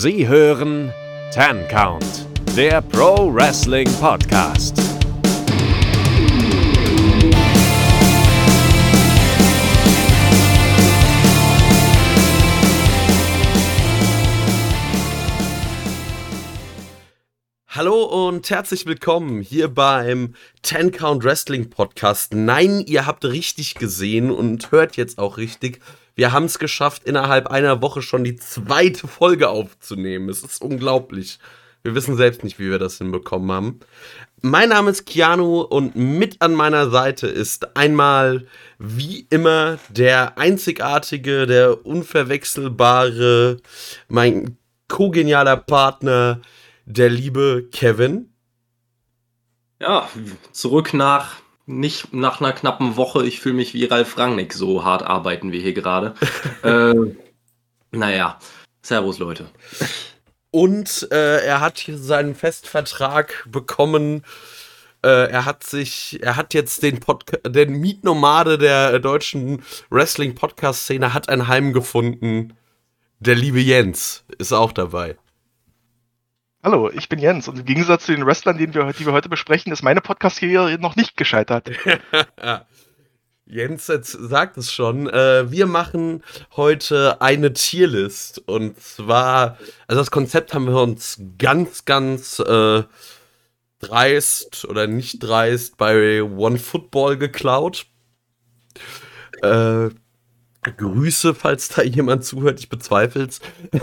Sie hören Ten Count, der Pro Wrestling Podcast. Hallo und herzlich willkommen hier beim Ten Count Wrestling Podcast. Nein, ihr habt richtig gesehen und hört jetzt auch richtig. Wir haben es geschafft, innerhalb einer Woche schon die zweite Folge aufzunehmen. Es ist unglaublich. Wir wissen selbst nicht, wie wir das hinbekommen haben. Mein Name ist Keanu und mit an meiner Seite ist einmal, wie immer, der einzigartige, der unverwechselbare, mein kogenialer Partner, der liebe Kevin. Ja, zurück nach nicht nach einer knappen Woche. Ich fühle mich wie Ralf Rangnick, so hart arbeiten wir hier gerade. äh, naja, Servus Leute. Und äh, er hat seinen Festvertrag bekommen. Äh, er hat sich, er hat jetzt den, Pod den Mietnomade der deutschen Wrestling-Podcast-Szene hat ein Heim gefunden. Der liebe Jens ist auch dabei. Hallo, ich bin Jens und im Gegensatz zu den Wrestlern, die wir, die wir heute besprechen, ist meine Podcast-Karriere noch nicht gescheitert. Jens jetzt sagt es schon. Äh, wir machen heute eine Tierlist. Und zwar, also das Konzept haben wir uns ganz, ganz äh, dreist oder nicht dreist bei One Football geklaut. Äh, Grüße, falls da jemand zuhört, ich bezweifle es.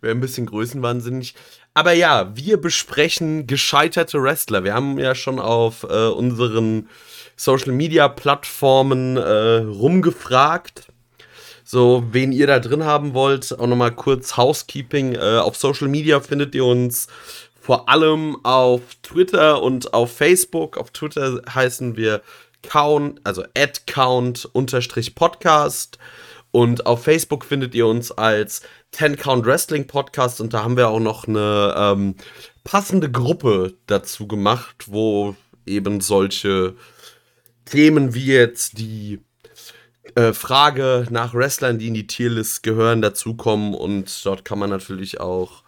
Wäre ein bisschen größenwahnsinnig. Aber ja, wir besprechen gescheiterte Wrestler. Wir haben ja schon auf äh, unseren Social Media Plattformen äh, rumgefragt. So, wen ihr da drin haben wollt, auch nochmal kurz Housekeeping. Äh, auf Social Media findet ihr uns vor allem auf Twitter und auf Facebook. Auf Twitter heißen wir Count, also count unterstrich Podcast. Und auf Facebook findet ihr uns als 10 Count Wrestling Podcast und da haben wir auch noch eine ähm, passende Gruppe dazu gemacht, wo eben solche Themen wie jetzt die äh, Frage nach Wrestlern, die in die Tierlist gehören, dazukommen und dort kann man natürlich auch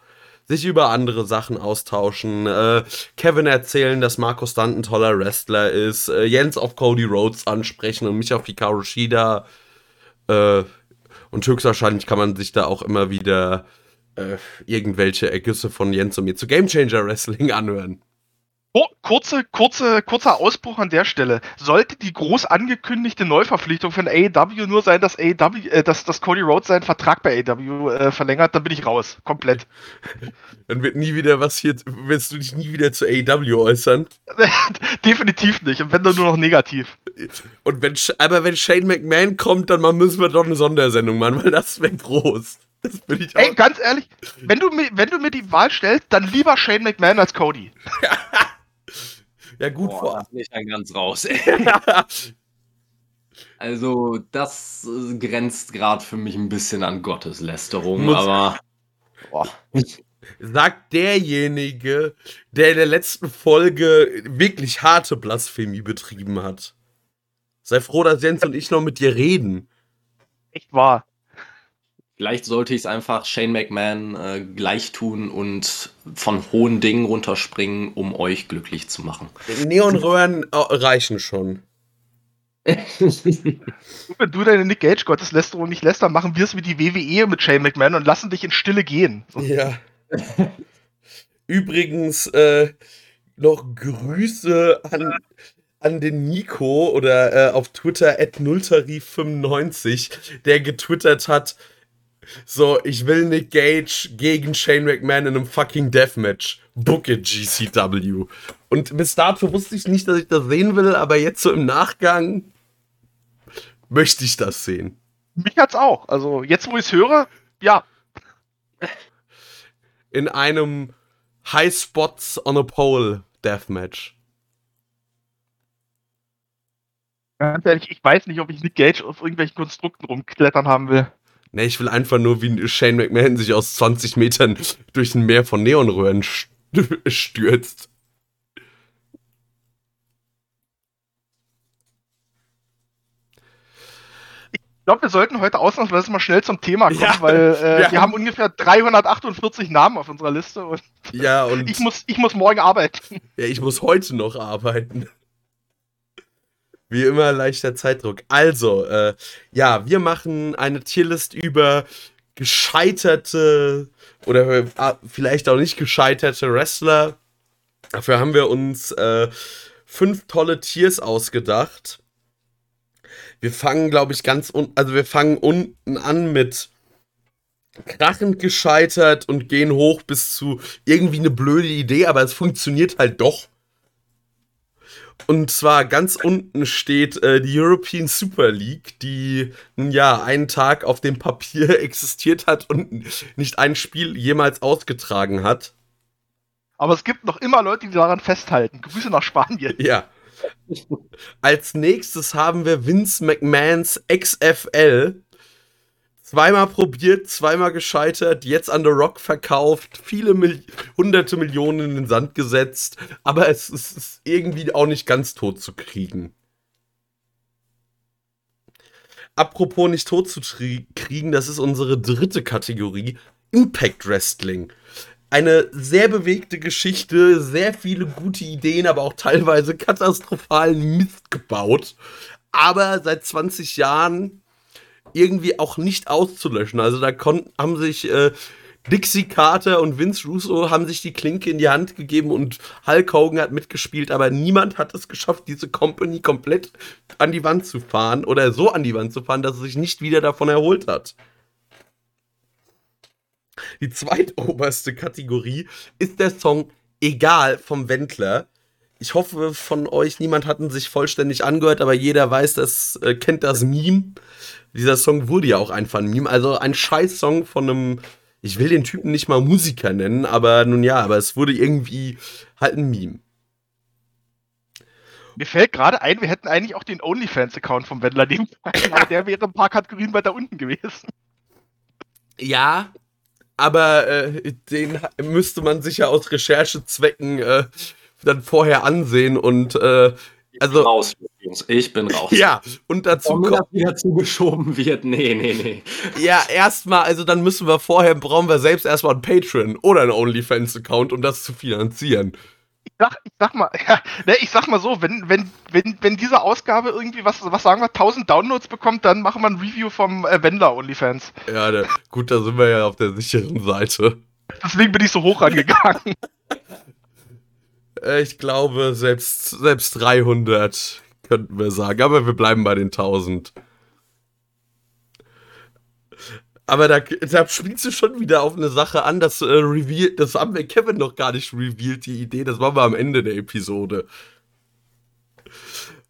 sich über andere Sachen austauschen. Äh, Kevin erzählen, dass Marco Stunt ein toller Wrestler ist. Äh, Jens auf Cody Rhodes ansprechen und mich auf Hikaru Shida. Äh, und höchstwahrscheinlich kann man sich da auch immer wieder äh, irgendwelche Ergüsse von Jens und mir zu Game Changer Wrestling anhören. Oh, kurze, kurze, kurzer Ausbruch an der Stelle. Sollte die groß angekündigte Neuverpflichtung von AEW nur sein, dass, AEW, äh, dass, dass Cody Rhodes seinen Vertrag bei AEW äh, verlängert, dann bin ich raus. Komplett. dann wird nie wieder was hier, wirst du dich nie wieder zu AEW äußern? Definitiv nicht. Und wenn dann nur noch negativ. Und wenn, aber wenn Shane McMahon kommt, dann müssen wir doch eine Sondersendung machen, weil das wäre groß. Das bin ich auch. Ey, ganz ehrlich, wenn du, mir, wenn du mir die Wahl stellst, dann lieber Shane McMahon als Cody. Ja, gut Boah, vor. Da bin ich dann ganz raus. also, das äh, grenzt gerade für mich ein bisschen an Gotteslästerung, Muss aber. Boah. Sagt derjenige, der in der letzten Folge wirklich harte Blasphemie betrieben hat. Sei froh, dass Jens und ich noch mit dir reden. Echt wahr. Vielleicht sollte ich es einfach Shane McMahon äh, gleich tun und von hohen Dingen runterspringen, um euch glücklich zu machen. Neonröhren äh, reichen schon. Wenn du deine Nick Gage Gotteslästerung nicht lässt, dann machen wir es wie die WWE mit Shane McMahon und lassen dich in Stille gehen. Ja. Übrigens äh, noch Grüße an, an den Nico oder äh, auf Twitter at nulltarif95, der getwittert hat, so, ich will Nick Gage gegen Shane McMahon in einem fucking Deathmatch. Book it, GCW. Und bis dato wusste ich nicht, dass ich das sehen will, aber jetzt so im Nachgang möchte ich das sehen. Mich hat's auch. Also, jetzt, wo ich es höre, ja. In einem High Spots on a Pole Deathmatch. Ganz ehrlich, ich weiß nicht, ob ich Nick Gage auf irgendwelchen Konstrukten rumklettern haben will. Ne, ich will einfach nur, wie Shane McMahon sich aus 20 Metern durch ein Meer von Neonröhren stürzt. Ich glaube, wir sollten heute ausnahmsweise mal schnell zum Thema kommen, Ja, weil äh, wir wir, haben- haben ungefähr 348 Namen auf unserer Liste und Ja, und ich muss, ich muss morgen arbeiten. ja, ich muss heute noch arbeiten. Wie immer leichter Zeitdruck. Also, äh, ja, wir machen eine Tierlist über gescheiterte oder äh, vielleicht auch nicht gescheiterte Wrestler. Dafür haben wir uns äh, fünf tolle Tiers ausgedacht. Wir fangen, glaube ich, ganz un also wir fangen unten an mit krachend gescheitert und gehen hoch bis zu irgendwie eine blöde Idee, aber es funktioniert halt doch. Und zwar ganz unten steht äh, die European Super League, die ja einen Tag auf dem Papier existiert hat und nicht ein Spiel jemals ausgetragen hat. Aber es gibt noch immer Leute, die daran festhalten. Grüße nach Spanien. Ja. Als nächstes haben wir Vince McMahons XFL. Zweimal probiert, zweimal gescheitert, jetzt an The Rock verkauft, viele Mil hunderte Millionen in den Sand gesetzt, aber es ist, ist irgendwie auch nicht ganz tot zu kriegen. Apropos nicht tot zu kriegen, das ist unsere dritte Kategorie, Impact Wrestling. Eine sehr bewegte Geschichte, sehr viele gute Ideen, aber auch teilweise katastrophalen Mist gebaut. Aber seit 20 Jahren irgendwie auch nicht auszulöschen. Also da konnten, haben sich äh, Dixie Carter und Vince Russo haben sich die Klinke in die Hand gegeben und Hulk Hogan hat mitgespielt, aber niemand hat es geschafft, diese Company komplett an die Wand zu fahren oder so an die Wand zu fahren, dass es sich nicht wieder davon erholt hat. Die zweitoberste Kategorie ist der Song Egal vom Wendler. Ich hoffe, von euch niemand hat ihn sich vollständig angehört, aber jeder weiß, das äh, kennt das Meme. Dieser Song wurde ja auch einfach ein Meme. Also ein Scheiß-Song von einem, ich will den Typen nicht mal Musiker nennen, aber nun ja, aber es wurde irgendwie halt ein Meme. Mir fällt gerade ein, wir hätten eigentlich auch den OnlyFans-Account vom Wendler nehmen können, aber der wäre ein paar Kategorien weiter unten gewesen. Ja, aber äh, den müsste man sich ja aus Recherchezwecken äh, dann vorher ansehen und äh, also raus, Jungs. Ich bin raus. ja und dazu Warum mir kommt das wieder zugeschoben wird? Nee, nee, nee. ja erstmal also dann müssen wir vorher brauchen wir selbst erstmal einen Patreon oder einen OnlyFans Account um das zu finanzieren. Ich sag, ich sag mal, ja, ne, ich sag mal so, wenn, wenn, wenn, wenn diese Ausgabe irgendwie, was, was sagen wir, 1000 Downloads bekommt, dann machen wir ein Review vom äh, Wendler OnlyFans. Ja, da, gut, da sind wir ja auf der sicheren Seite. Deswegen bin ich so hoch rangegangen. Äh, ich glaube selbst selbst 300 könnten wir sagen, aber wir bleiben bei den 1000. Aber da, da spielst du schon wieder auf eine Sache an, das äh, Reveal, das haben wir Kevin noch gar nicht revealed, die Idee, das machen wir am Ende der Episode.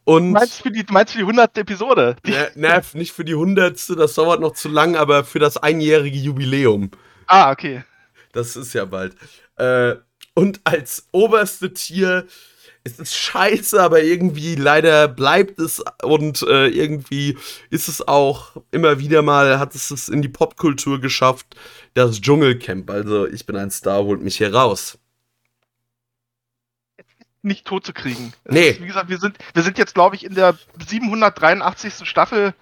Und Du meinst für die, du meinst für die 100. Episode? Na, na, nicht für die hundertste, das dauert noch zu lang, aber für das einjährige Jubiläum. ah, okay. Das ist ja bald. Äh, und als oberste Tier ist es scheiße, aber irgendwie leider bleibt es und äh, irgendwie ist es auch immer wieder mal, hat es es in die Popkultur geschafft, das Dschungelcamp. Also ich bin ein Star, holt mich hier raus. Nicht tot zu kriegen. Nee. Ist, wie gesagt, wir sind, wir sind jetzt, glaube ich, in der 783. Staffel.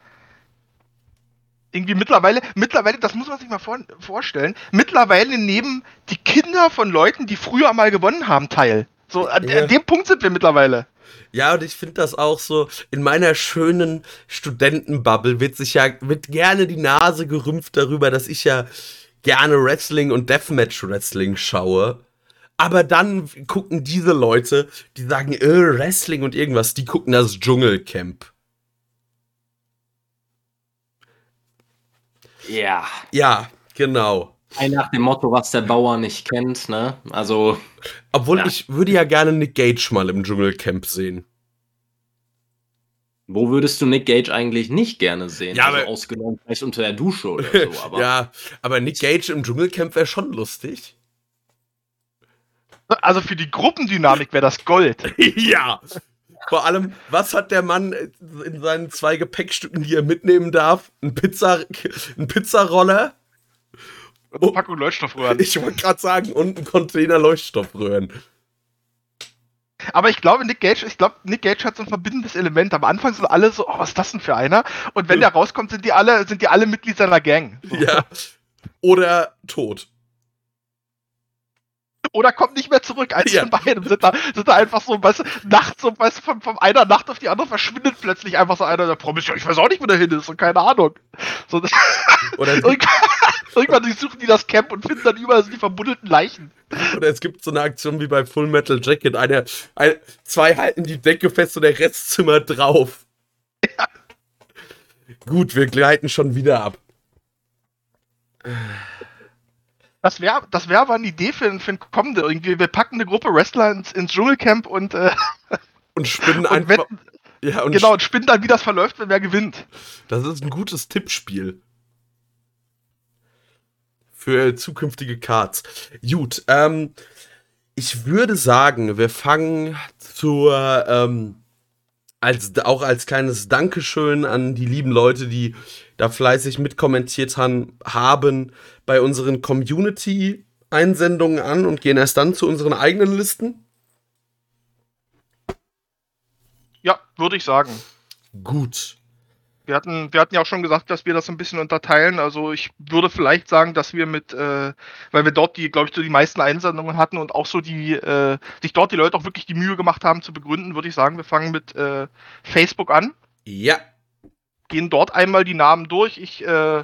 Irgendwie mittlerweile, mittlerweile, das muss man sich mal vor, vorstellen, mittlerweile nehmen die Kinder von Leuten, die früher mal gewonnen haben, teil. So, an, Ja. an dem Punkt sind wir mittlerweile. Ja, und ich finde das auch so, in meiner schönen Studentenbubble wird sich ja, wird gerne die Nase gerümpft darüber, dass ich ja gerne Wrestling und Deathmatch Wrestling schaue. Aber dann gucken diese Leute, die sagen, äh, Wrestling und irgendwas, die gucken das Dschungelcamp. Ja. Ja, genau. Ein nach dem Motto, was der Bauer nicht kennt, ne? Also, Obwohl Ja. ich würde ja gerne Nick Gage mal im Dschungelcamp sehen. wo würdest du Nick Gage eigentlich nicht gerne sehen? Ja, also aber- ausgenommen vielleicht unter der Dusche oder so, aber. ja, aber Nick Gage im Dschungelcamp wäre schon lustig. Also für die Gruppendynamik wäre das Gold. ja. Vor allem, was hat der Mann in seinen zwei Gepäckstücken, die er mitnehmen darf? Ein Pizza, ein Pizzaroller? Und eine Packung Leuchtstoffröhren. Ich wollte gerade sagen, und ein Container Leuchtstoffröhren. Aber ich glaube, Nick Gage, ich glaube, Nick Gage hat so ein verbindendes Element. Am Anfang sind alle so, oh, was ist das denn für einer? Und wenn der rauskommt, sind die alle, sind die alle Mitglied seiner Gang. So. Ja. Oder tot. Oder kommt nicht mehr zurück. Eins Ja. von beiden sind da, sind da einfach so, weißt du, nachts so, weißt du, von, von einer Nacht auf die andere verschwindet plötzlich einfach so einer der Promis. Ja, ich weiß auch nicht, wo der hin ist und keine Ahnung. So, Oder, irgendwann, suchen die das Camp und finden dann überall so die verbuddelten Leichen. oder es gibt so eine Aktion wie bei Full Metal Jacket. Eine, ein, zwei halten die Decke fest und der Rest zimmert drauf. Gut, wir gleiten schon wieder ab. Das wäre das wär aber eine Idee für, für ein kommende. Irgendwie, wir packen eine Gruppe Wrestler ins, ins Dschungelcamp und, äh, Und spinnen einfach. wetten, ja, und genau, und spinnen dann, wie das verläuft, wenn wer gewinnt. Das ist ein gutes Tippspiel. Für zukünftige Cards. Gut, ähm, ich würde sagen, wir fangen zur, ähm, als, auch als kleines Dankeschön an die lieben Leute, die da fleißig mitkommentiert han, haben, bei unseren Community-Einsendungen an und gehen erst dann zu unseren eigenen Listen. Ja, würde ich sagen. Gut. Wir hatten, wir hatten ja auch schon gesagt, dass wir das ein bisschen unterteilen. Also ich würde vielleicht sagen, dass wir mit, äh, weil wir dort die, glaube ich, so die meisten Einsendungen hatten und auch so die, äh, sich dort die Leute auch wirklich die Mühe gemacht haben zu begründen, würde ich sagen, wir fangen mit äh, Facebook an, Ja. gehen dort einmal die Namen durch. Ich, äh,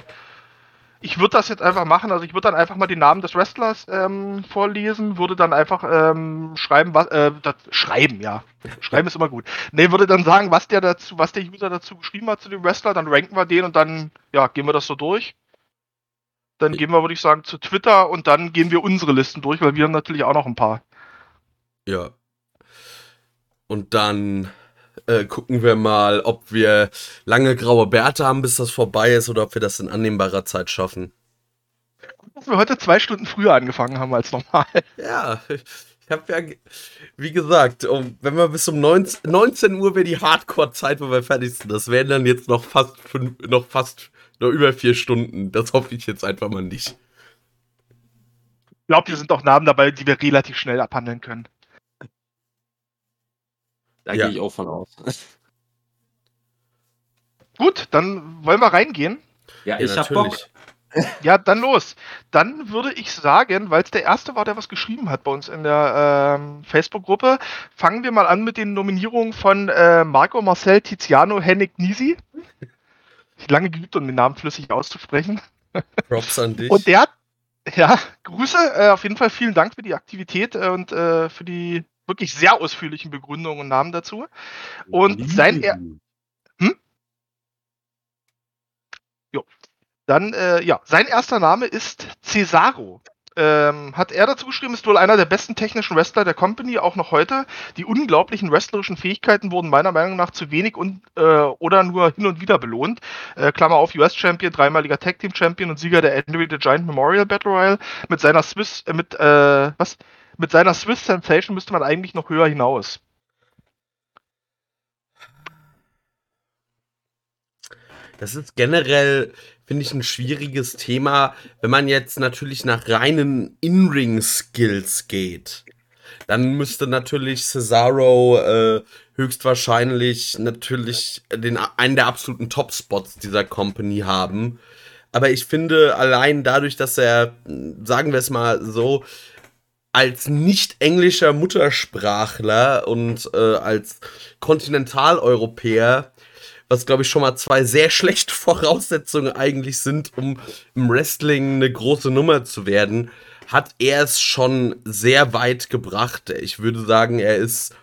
ich würde das jetzt einfach machen. Also ich würde dann einfach mal den Namen des Wrestlers ähm, vorlesen, würde dann einfach ähm, schreiben, was, äh, das, schreiben, ja. Schreiben ist immer gut. Ne, würde dann sagen, was der dazu, was der User dazu geschrieben hat zu dem Wrestler, dann ranken wir den und dann, ja, gehen wir das so durch. Dann gehen wir, würde ich sagen, zu Twitter und dann gehen wir unsere Listen durch, weil wir haben natürlich auch noch ein paar. Ja. Und dann äh, gucken wir mal, ob wir lange graue Bärte haben, bis das vorbei ist, oder ob wir das in annehmbarer Zeit schaffen. Dass wir heute zwei Stunden früher angefangen haben als normal. Ja, ich habe ja, wie gesagt, um, wenn wir bis um 19, 19 Uhr wäre die Hardcore-Zeit, wo wir fertig sind. Das wären dann jetzt noch fast fünf, noch fast noch über vier Stunden. Das hoffe ich jetzt einfach mal nicht. Ich glaube, hier sind auch Namen dabei, die wir relativ schnell abhandeln können. Da Ja. gehe ich auch von aus. Gut, dann wollen wir reingehen. Ja, ich hab Bock. Ja, dann los. Dann würde ich sagen, weil es der erste war, der was geschrieben hat bei uns in der ähm, Facebook-Gruppe, fangen wir mal an mit den Nominierungen von äh, Marco Marcel Tiziano Hennig Nisi. Ich lange geübt, um den Namen flüssig auszusprechen. Props an dich. Und der hat, ja, Grüße, äh, auf jeden Fall vielen Dank für die Aktivität äh, und äh, für die wirklich sehr ausführlichen Begründungen und Namen dazu. Und sein, er Dann, äh, ja, sein erster Name ist Cesaro. Ähm, hat er dazu geschrieben, ist wohl einer der besten technischen Wrestler der Company, auch noch heute. Die unglaublichen wrestlerischen Fähigkeiten wurden meiner Meinung nach zu wenig und, äh, oder nur hin und wieder belohnt. Äh, Klammer auf, US-Champion, dreimaliger Tag-Team-Champion und Sieger der Andre the Giant Memorial Battle Royale. Mit seiner Swiss, äh, mit, äh, was? Mit seiner Swiss Sensation müsste man eigentlich noch höher hinaus. Das ist generell, finde ich, ein schwieriges Thema, wenn man jetzt natürlich nach reinen In-Ring-Skills geht. Dann müsste natürlich Cesaro äh, höchstwahrscheinlich natürlich den, einen der absoluten Top-Spots dieser Company haben. Aber ich finde, allein dadurch, dass er, sagen wir es mal so, als nicht englischer Muttersprachler und äh, als Kontinentaleuropäer was glaube ich schon mal zwei sehr schlechte Voraussetzungen eigentlich sind, um im Wrestling eine große Nummer zu werden, hat er es schon sehr weit gebracht. Ich würde sagen, er ist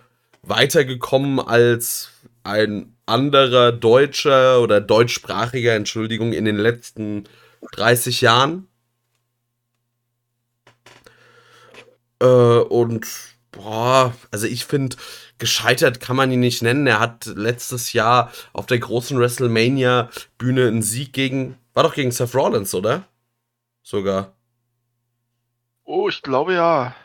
weitergekommen als ein anderer Deutscher oder deutschsprachiger, Entschuldigung, in den letzten 30 Jahren. Äh, und boah, also ich finde, gescheitert kann man ihn nicht nennen. Er hat letztes Jahr auf der großen WrestleMania-Bühne einen Sieg gegen, war doch gegen Seth Rollins, oder? Sogar. Oh, ich glaube ja.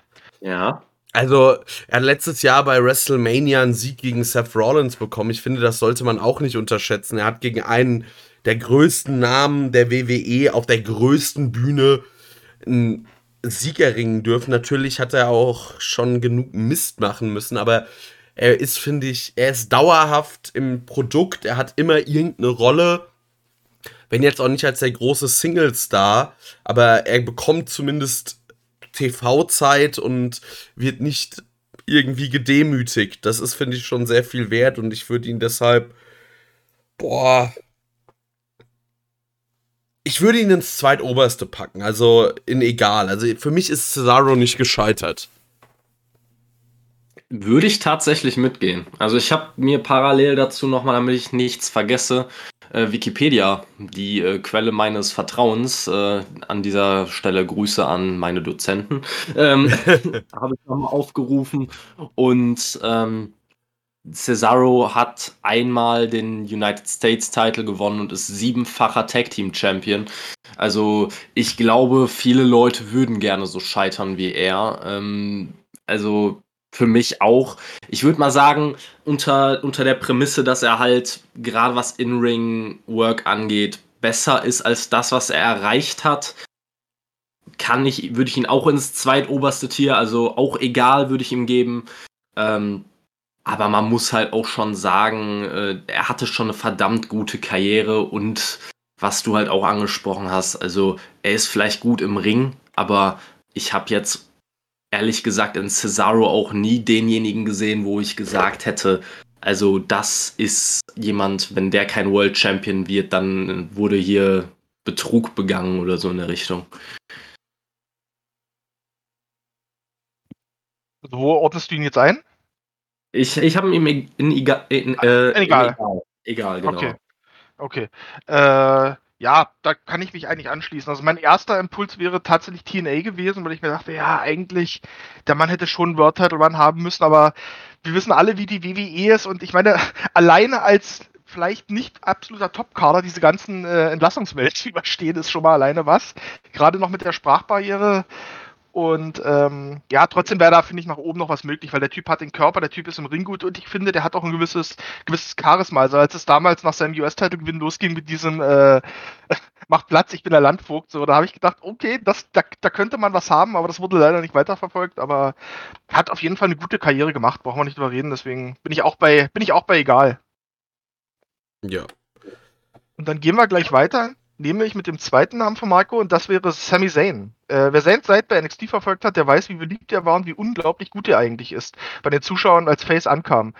Ja. Also, er hat letztes Jahr bei WrestleMania einen Sieg gegen Seth Rollins bekommen. Ich finde, das sollte man auch nicht unterschätzen. Er hat gegen einen der größten Namen der WWE auf der größten Bühne einen Sieger ringen dürfen. Natürlich hat er auch schon genug Mist machen müssen, aber er ist, finde ich, er ist dauerhaft im Produkt. Er hat immer irgendeine Rolle. Wenn jetzt auch nicht als der große Single-Star, aber er bekommt zumindest TV-Zeit und wird nicht irgendwie gedemütigt. Das ist, finde ich, schon sehr viel wert und ich würde ihn deshalb, boah, ich würde ihn ins zweitoberste packen, also in egal. Also für mich ist Cesaro nicht gescheitert. Würde ich tatsächlich mitgehen. Also ich habe mir parallel dazu nochmal, damit ich nichts vergesse, äh, Wikipedia, die äh, Quelle meines Vertrauens. Äh, an dieser Stelle Grüße an meine Dozenten. Ähm, habe ich nochmal aufgerufen. Und ähm, Cesaro hat einmal den United States Title gewonnen und ist siebenfacher Tag Team Champion. Also ich glaube, viele Leute würden gerne so scheitern wie er. Ähm, also für mich auch. Ich würde mal sagen, unter, unter der Prämisse, dass er halt gerade was In-Ring-Work angeht, besser ist als das, was er erreicht hat, kann ich, würde ich ihn auch ins zweitoberste Tier, also auch egal, würde ich ihm geben. Ähm, aber man muss halt auch schon sagen, äh, er hatte schon eine verdammt gute Karriere und was du halt auch angesprochen hast, also er ist vielleicht gut im Ring, aber ich habe jetzt ehrlich gesagt in Cesaro auch nie denjenigen gesehen, wo ich gesagt hätte, also das ist jemand, wenn der kein World Champion wird, dann wurde hier Betrug begangen oder so in der Richtung. Wo ordnest du ihn jetzt ein? Ich, ich habe ihm in, in, in, in, äh, egal. egal. Egal, genau. Okay. Okay. Äh, ja, da kann ich mich eigentlich anschließen. Also mein erster Impuls wäre tatsächlich TNA gewesen, weil ich mir dachte, ja, eigentlich, der Mann hätte schon einen World Title Run haben müssen, aber wir wissen alle, wie die WWE ist und ich meine, alleine als vielleicht nicht absoluter Top-Kader diese ganzen äh, Entlassungswellen überstehen, ist schon mal alleine was. Gerade noch mit der Sprachbarriere und ähm, ja, trotzdem wäre da, finde ich, nach oben noch was möglich, weil der Typ hat den Körper, der Typ ist im Ring gut und ich finde, der hat auch ein gewisses, gewisses Charisma. Also als es damals nach seinem US-Title-Gewinn losging mit diesem äh, Macht Platz, ich bin der Landvogt, so, da habe ich gedacht, okay, das, da, da könnte man was haben, aber das wurde leider nicht weiterverfolgt, aber hat auf jeden Fall eine gute Karriere gemacht, brauchen wir nicht drüber reden, deswegen bin ich auch bei, bin ich auch bei egal. Ja. Und dann gehen wir gleich weiter nämlich mit dem zweiten Namen von Marco und das wäre Sami Zayn. Äh, wer Zayn Zeit bei NXT verfolgt hat, der weiß, wie beliebt er war und wie unglaublich gut er eigentlich ist, bei den Zuschauern als Face ankam.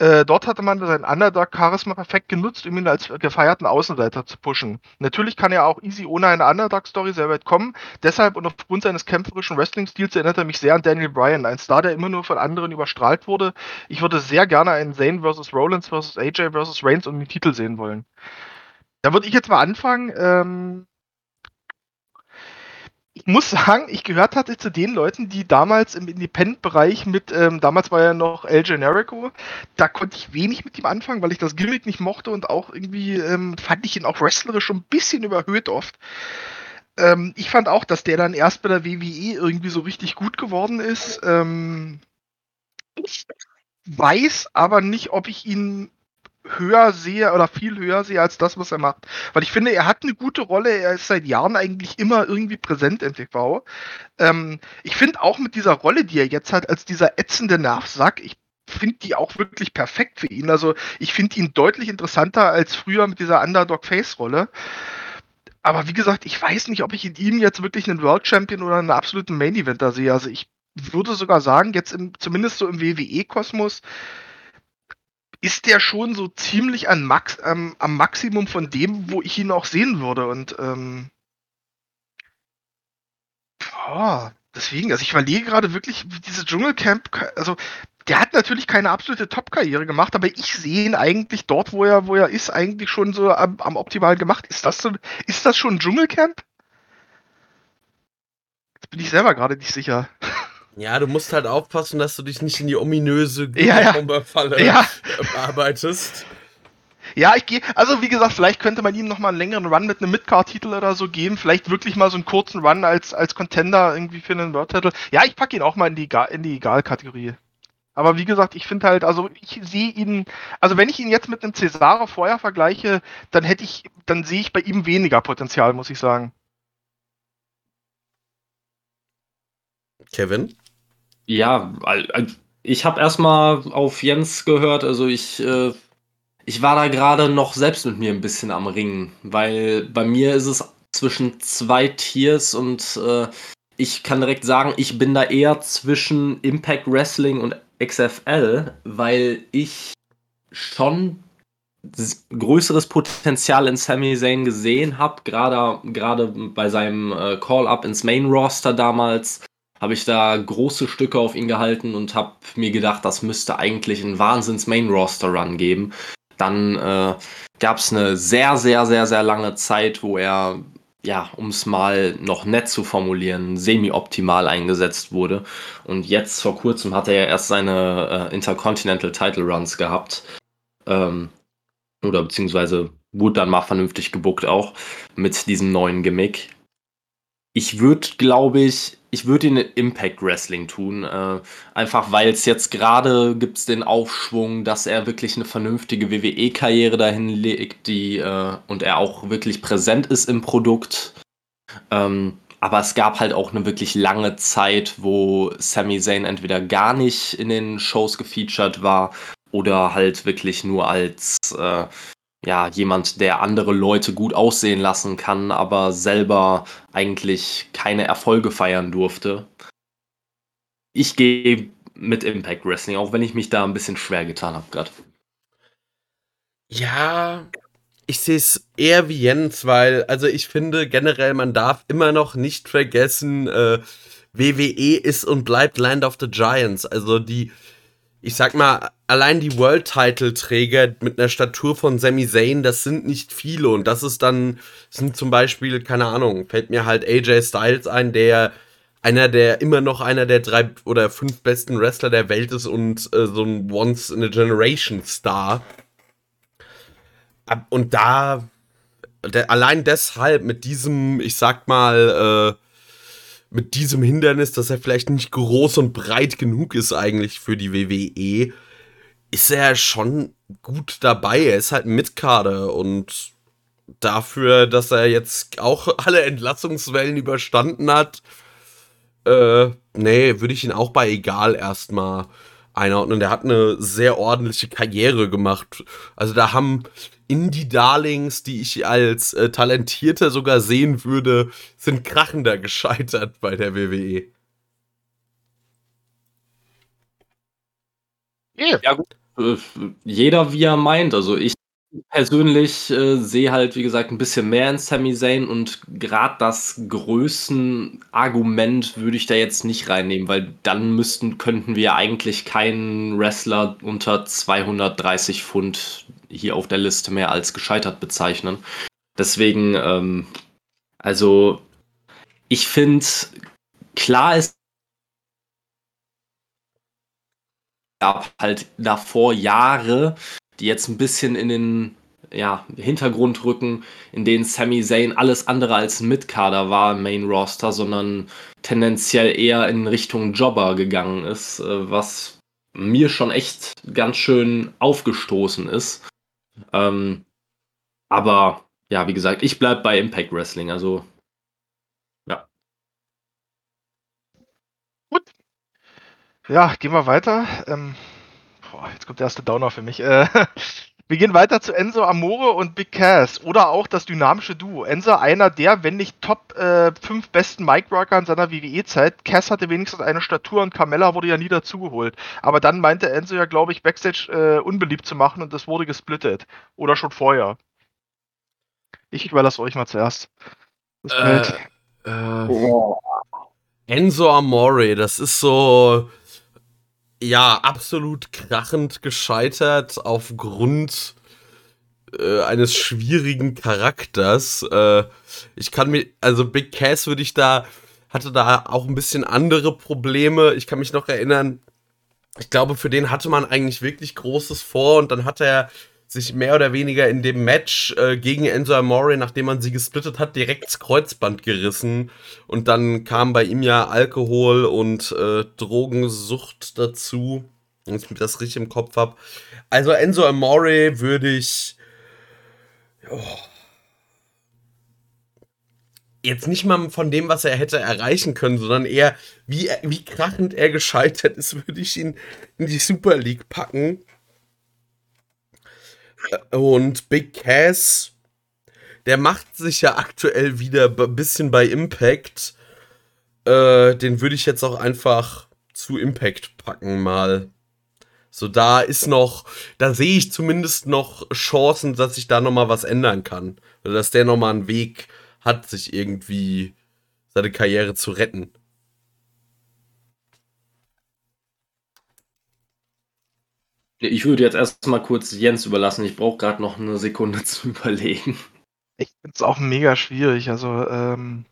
Äh, dort hatte man sein Underdog-Charisma perfekt genutzt, um ihn als gefeierten Außenseiter zu pushen. Natürlich kann er auch easy ohne eine Underdog-Story sehr weit kommen. Deshalb und aufgrund seines kämpferischen Wrestling-Stils erinnert er mich sehr an Daniel Bryan, ein Star, der immer nur von anderen überstrahlt wurde. Ich würde sehr gerne einen Zayn vs. Rollins vs. AJ vs. Reigns um den Titel sehen wollen. Da würde ich jetzt mal anfangen. Ähm, ich muss sagen, ich gehört hatte zu den Leuten, die damals im Independent-Bereich mit, ähm, damals war ja noch El Generico, da konnte ich wenig mit ihm anfangen, weil ich das Gimmick nicht mochte und auch irgendwie ähm, fand ich ihn auch wrestlerisch schon ein bisschen überhöht oft. Ähm, ich fand auch, dass der dann erst bei der WWE irgendwie so richtig gut geworden ist. Ähm, ich weiß aber nicht, ob ich ihn höher sehe oder viel höher sehe als das, was er macht. Weil ich finde, er hat eine gute Rolle, er ist seit Jahren eigentlich immer irgendwie präsent in TV. Ähm, ich finde auch mit dieser Rolle, die er jetzt hat, als dieser ätzende Nervsack, ich finde die auch wirklich perfekt für ihn. Also ich finde ihn deutlich interessanter als früher mit dieser Underdog-Face-Rolle. Aber wie gesagt, ich weiß nicht, ob ich in ihm jetzt wirklich einen World Champion oder einen absoluten Main Eventer sehe. Also ich würde sogar sagen, jetzt im, zumindest so im WWE-Kosmos, ist der schon so ziemlich an Max, ähm, am Maximum von dem, wo ich ihn auch sehen würde. Und ähm, boah, deswegen, also ich überlege gerade wirklich, diese Dschungelcamp, also der hat natürlich keine absolute Top-Karriere gemacht, aber ich sehe ihn eigentlich dort, wo er, wo er ist, eigentlich schon so am, am optimal gemacht. Ist das so, ist das schon Dschungelcamp? Jetzt bin ich selber gerade nicht sicher. Ja, du musst halt aufpassen, dass du dich nicht in die ominöse ja, ja. Bomberfalle ja. arbeitest. Ja, ich gehe, also wie gesagt, vielleicht könnte man ihm nochmal einen längeren Run mit einem Midcard-Titel oder so geben. Vielleicht wirklich mal so einen kurzen Run als, als Contender irgendwie für einen World-Titel. Ja, ich packe ihn auch mal in die, in die Egal-Kategorie. Aber wie gesagt, ich finde halt, also ich sehe ihn, also wenn ich ihn jetzt mit einem Cesaro vorher vergleiche, dann hätte ich, dann sehe ich bei ihm weniger Potenzial, muss ich sagen. Kevin? Ja, ich habe erstmal auf Jens gehört, also ich, äh, ich war da gerade noch selbst mit mir ein bisschen am Ringen, weil bei mir ist es zwischen zwei Tiers und äh, ich kann direkt sagen, ich bin da eher zwischen Impact Wrestling und XFL, weil ich schon größeres Potenzial in Sami Zayn gesehen habe, gerade bei seinem äh, Call-up ins Main Roster damals habe ich da große Stücke auf ihn gehalten und habe mir gedacht, das müsste eigentlich ein Wahnsinns Main Roster Run geben. Dann äh, gab es eine sehr, sehr, sehr, sehr lange Zeit, wo er ja, um es mal noch nett zu formulieren, semi-optimal eingesetzt wurde. Und jetzt vor kurzem hat er ja erst seine äh, Intercontinental Title Runs gehabt. Ähm, oder beziehungsweise wurde dann mal vernünftig gebuckt auch mit diesem neuen Gimmick. Ich würde, glaube ich, ich würde ihn in Impact Wrestling tun. Äh, einfach weil es jetzt gerade gibt es den Aufschwung, dass er wirklich eine vernünftige WWE-Karriere dahin legt, die äh, und er auch wirklich präsent ist im Produkt. Ähm, aber es gab halt auch eine wirklich lange Zeit, wo Sami Zayn entweder gar nicht in den Shows gefeatured war oder halt wirklich nur als äh, ja, jemand, der andere Leute gut aussehen lassen kann, aber selber eigentlich keine Erfolge feiern durfte. Ich gehe mit Impact Wrestling, auch wenn ich mich da ein bisschen schwer getan habe gerade. Ja, ich sehe es eher wie Jens, weil, also ich finde generell, man darf immer noch nicht vergessen, äh, WWE ist und bleibt Land of the Giants. Also die, ich sag mal, allein die World-Title-Träger mit einer Statur von Sami Zayn, das sind nicht viele. Und das ist dann, sind zum Beispiel, keine Ahnung, fällt mir halt AJ Styles ein, der einer der, immer noch einer der drei oder fünf besten Wrestler der Welt ist und äh, so ein Once-in-a-Generation-Star. Und da, der, allein deshalb mit diesem, ich sag mal, äh, mit diesem Hindernis, dass er vielleicht nicht groß und breit genug ist eigentlich für die WWE, ist er schon gut dabei. Er ist halt Mitkader und dafür, dass er jetzt auch alle Entlassungswellen überstanden hat, äh, nee, würde ich ihn auch bei egal erstmal einordnen. Der hat eine sehr ordentliche Karriere gemacht. Also da haben Indie-Darlings, die ich als äh, talentierter sogar sehen würde, sind krachender gescheitert bei der WWE. Ja, gut. Äh, jeder wie er meint. Also ich persönlich äh, sehe halt, wie gesagt, ein bisschen mehr in Sami Zayn und gerade das Größenargument würde ich da jetzt nicht reinnehmen, weil dann müssten, könnten wir eigentlich keinen Wrestler unter 230 Pfund hier auf der Liste mehr als gescheitert bezeichnen. Deswegen, ähm, also ich finde, klar ist gab halt davor Jahre, die jetzt ein bisschen in den ja, Hintergrund rücken, in denen Sami Zayn alles andere als ein Mitkader war im Main Roster, sondern tendenziell eher in Richtung Jobber gegangen ist, äh, was mir schon echt ganz schön aufgestoßen ist. Ähm, aber ja, wie gesagt, ich bleibe bei Impact Wrestling, also ja. Gut. Ja, gehen wir weiter. Ähm, boah, jetzt kommt der erste Downer für mich. Äh, wir gehen weiter zu Enzo Amore und Big Cass oder auch das dynamische Duo. Enzo einer der, wenn nicht Top äh, 5 besten Mic-Worker in seiner WWE-Zeit. Cass hatte wenigstens eine Statur und Carmella wurde ja nie dazugeholt. Aber dann meinte Enzo ja, glaube ich, Backstage äh, unbeliebt zu machen und das wurde gesplittet. Oder schon vorher. Ich überlasse euch mal zuerst. Äh, äh, Enzo Amore, das ist so ja, absolut krachend gescheitert aufgrund äh, eines schwierigen Charakters. Äh, ich kann mir, also Big Cass würde ich da, hatte da auch ein bisschen andere Probleme. Ich kann mich noch erinnern, ich glaube, für den hatte man eigentlich wirklich Großes vor und dann hat er sich mehr oder weniger in dem Match äh, gegen Enzo Amore, nachdem man sie gesplittet hat, direkt das Kreuzband gerissen. Und dann kam bei ihm ja Alkohol und äh, Drogensucht dazu. Wenn ich das richtig im Kopf habe. Also Enzo Amore würde ich. Oh, jetzt nicht mal von dem, was er hätte erreichen können, sondern eher, wie, wie krachend er gescheitert ist, würde ich ihn in die Super League packen. Und Big Cass, der macht sich ja aktuell wieder ein bisschen bei Impact. Äh, den würde ich jetzt auch einfach zu Impact packen mal. So, da ist noch, da sehe ich zumindest noch Chancen, dass sich da nochmal was ändern kann. Oder dass der nochmal einen Weg hat, sich irgendwie seine Karriere zu retten. Ich würde jetzt erstmal kurz Jens überlassen. Ich brauche gerade noch eine Sekunde zu überlegen. Ich finde es auch mega schwierig. Also, ähm,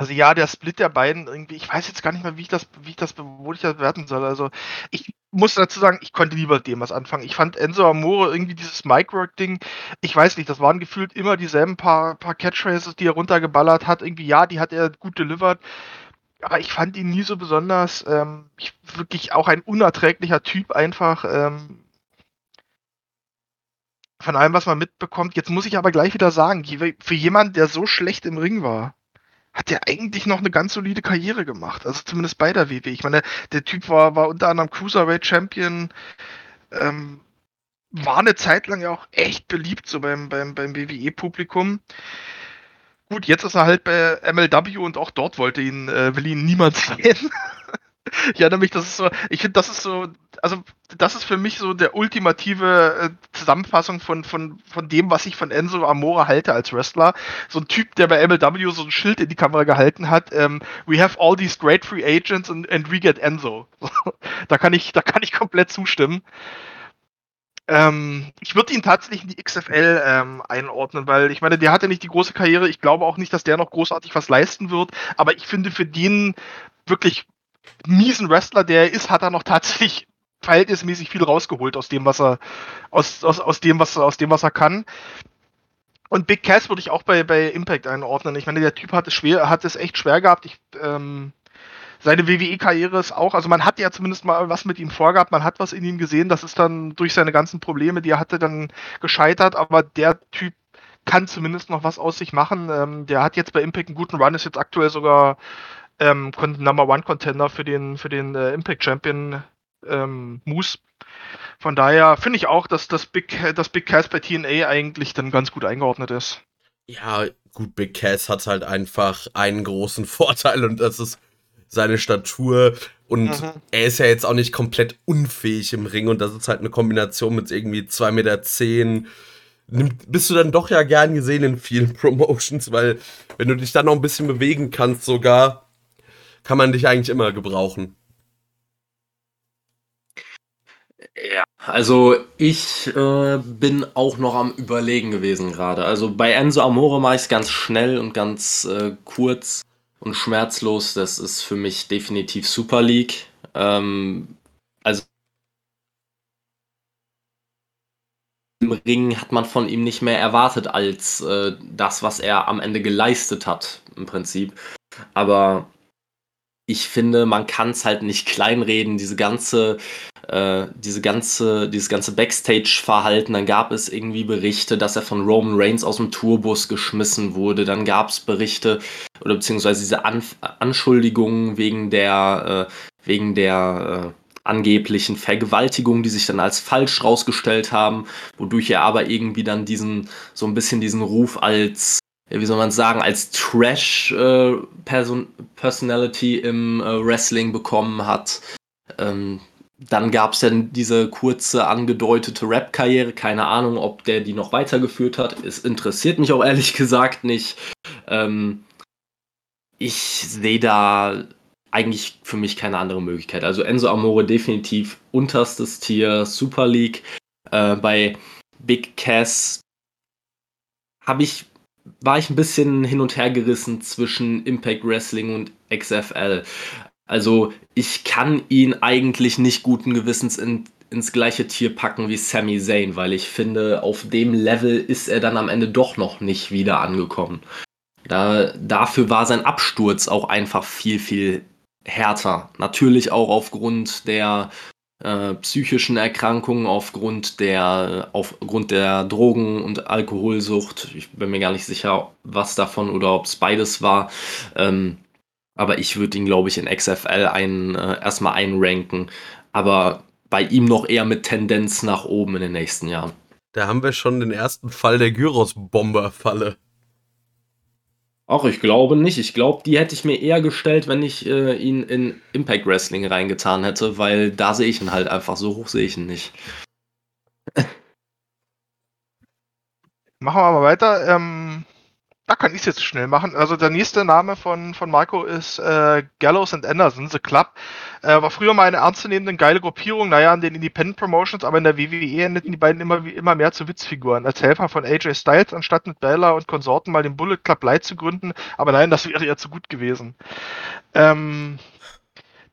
also ja, der Split der beiden irgendwie, ich weiß jetzt gar nicht mehr, wie ich das, wie ich das, wo ich das bewerten soll. Also ich muss dazu sagen, ich konnte lieber dem was anfangen. Ich fand Enzo Amore irgendwie dieses Micro-Ding, ich weiß nicht, das waren gefühlt immer dieselben paar, paar Catchphrases, die er runtergeballert hat. Irgendwie, ja, die hat er gut delivered. Aber ich fand ihn nie so besonders, ähm, ich, wirklich auch ein unerträglicher Typ einfach. Ähm, von allem, was man mitbekommt. Jetzt muss ich aber gleich wieder sagen, für jemanden, der so schlecht im Ring war, hat der eigentlich noch eine ganz solide Karriere gemacht. Also zumindest bei der WW. Ich meine, der Typ war, war unter anderem Cruiserweight Champion, ähm, war eine Zeit lang ja auch echt beliebt, so beim, beim, beim WWE-Publikum. Gut, jetzt ist er halt bei MLW und auch dort wollte ihn, äh, will ihn niemand sehen. ich erinnere mich, das ist so, ich finde, das ist so, also das ist für mich so der ultimative äh, Zusammenfassung von, von, von dem, was ich von Enzo Amore halte als Wrestler. So ein Typ, der bei MLW so ein Schild in die Kamera gehalten hat, ähm, we have all these great free agents and, and we get Enzo. da kann ich, da kann ich komplett zustimmen. Ähm, ich würde ihn tatsächlich in die XFL ähm, einordnen, weil ich meine, der hatte nicht die große Karriere. Ich glaube auch nicht, dass der noch großartig was leisten wird. Aber ich finde, für den wirklich miesen Wrestler, der er ist, hat er noch tatsächlich verhältnismäßig viel rausgeholt aus dem, was er, aus, aus, aus dem, was, aus dem, was er kann. Und Big Cass würde ich auch bei, bei Impact einordnen. Ich meine, der Typ hat es schwer, hat es echt schwer gehabt. Ich, ähm, seine WWE-Karriere ist auch, also man hat ja zumindest mal was mit ihm vorgehabt, man hat was in ihm gesehen, das ist dann durch seine ganzen Probleme, die er hatte, dann gescheitert, aber der Typ kann zumindest noch was aus sich machen. Ähm, der hat jetzt bei Impact einen guten Run, ist jetzt aktuell sogar ähm, Number One Contender für den, für den äh, Impact Champion ähm, Moose. Von daher finde ich auch, dass das Big, das Big Cass bei TNA eigentlich dann ganz gut eingeordnet ist. Ja, gut, Big Cass hat halt einfach einen großen Vorteil und das ist seine Statur. Und mhm. er ist ja jetzt auch nicht komplett unfähig im Ring und das ist halt eine Kombination mit irgendwie 2,10 Meter. Zehn. Bist du dann doch ja gern gesehen in vielen Promotions, weil wenn du dich dann noch ein bisschen bewegen kannst, sogar, kann man dich eigentlich immer gebrauchen. Ja, also ich äh, bin auch noch am Überlegen gewesen gerade. Also bei Enzo Amore mache ich es ganz schnell und ganz äh, kurz und schmerzlos. Das ist für mich definitiv Super League. Ähm, also im Ring hat man von ihm nicht mehr erwartet als äh, das, was er am Ende geleistet hat, im Prinzip. Aber ich finde, man kann es halt nicht kleinreden, diese ganze, äh, diese ganze, dieses ganze Backstage-Verhalten. Dann gab es irgendwie Berichte, dass er von Roman Reigns aus dem Tourbus geschmissen wurde. Dann gab es Berichte oder beziehungsweise diese An Anschuldigungen wegen der, äh, wegen der äh, angeblichen Vergewaltigung, die sich dann als falsch rausgestellt haben, wodurch er aber irgendwie dann diesen, so ein bisschen diesen Ruf als wie soll man sagen, als Trash-Personality äh, im äh, Wrestling bekommen hat. Ähm, dann gab es dann diese kurze angedeutete Rap-Karriere. Keine Ahnung, ob der die noch weitergeführt hat. Es interessiert mich auch ehrlich gesagt nicht. Ähm, ich sehe da eigentlich für mich keine andere Möglichkeit. Also Enzo Amore definitiv unterstes Tier, Super League. Äh, bei Big Cass habe ich war ich ein bisschen hin und her gerissen zwischen Impact Wrestling und XFL. Also ich kann ihn eigentlich nicht guten Gewissens in, ins gleiche Tier packen wie Sami Zayn, weil ich finde, auf dem Level ist er dann am Ende doch noch nicht wieder angekommen. Da, dafür war sein Absturz auch einfach viel, viel härter. Natürlich auch aufgrund der äh, psychischen Erkrankungen aufgrund der, aufgrund der Drogen- und Alkoholsucht. Ich bin mir gar nicht sicher, was davon oder ob es beides war. Ähm, aber ich würde ihn, glaube ich, in XFL ein, äh, erstmal einranken. Aber bei ihm noch eher mit Tendenz nach oben in den nächsten Jahren. Da haben wir schon den ersten Fall der Gyros-Bomber-Falle. Auch ich glaube nicht. Ich glaube, die hätte ich mir eher gestellt, wenn ich äh, ihn in Impact Wrestling reingetan hätte, weil da sehe ich ihn halt einfach. So hoch sehe ich ihn nicht. Machen wir mal weiter. Ähm, da kann ich es jetzt schnell machen. Also der nächste Name von, von Marco ist äh, Gallows and Anderson, The Club. Äh, war früher mal eine ernstzunehmende, geile Gruppierung, naja, an den Independent Promotions, aber in der WWE endeten die beiden immer, immer mehr zu Witzfiguren. Als Helfer von AJ Styles, anstatt mit Bella und Konsorten mal den Bullet Club Light zu gründen, aber nein, das wäre ja zu gut gewesen. Ähm,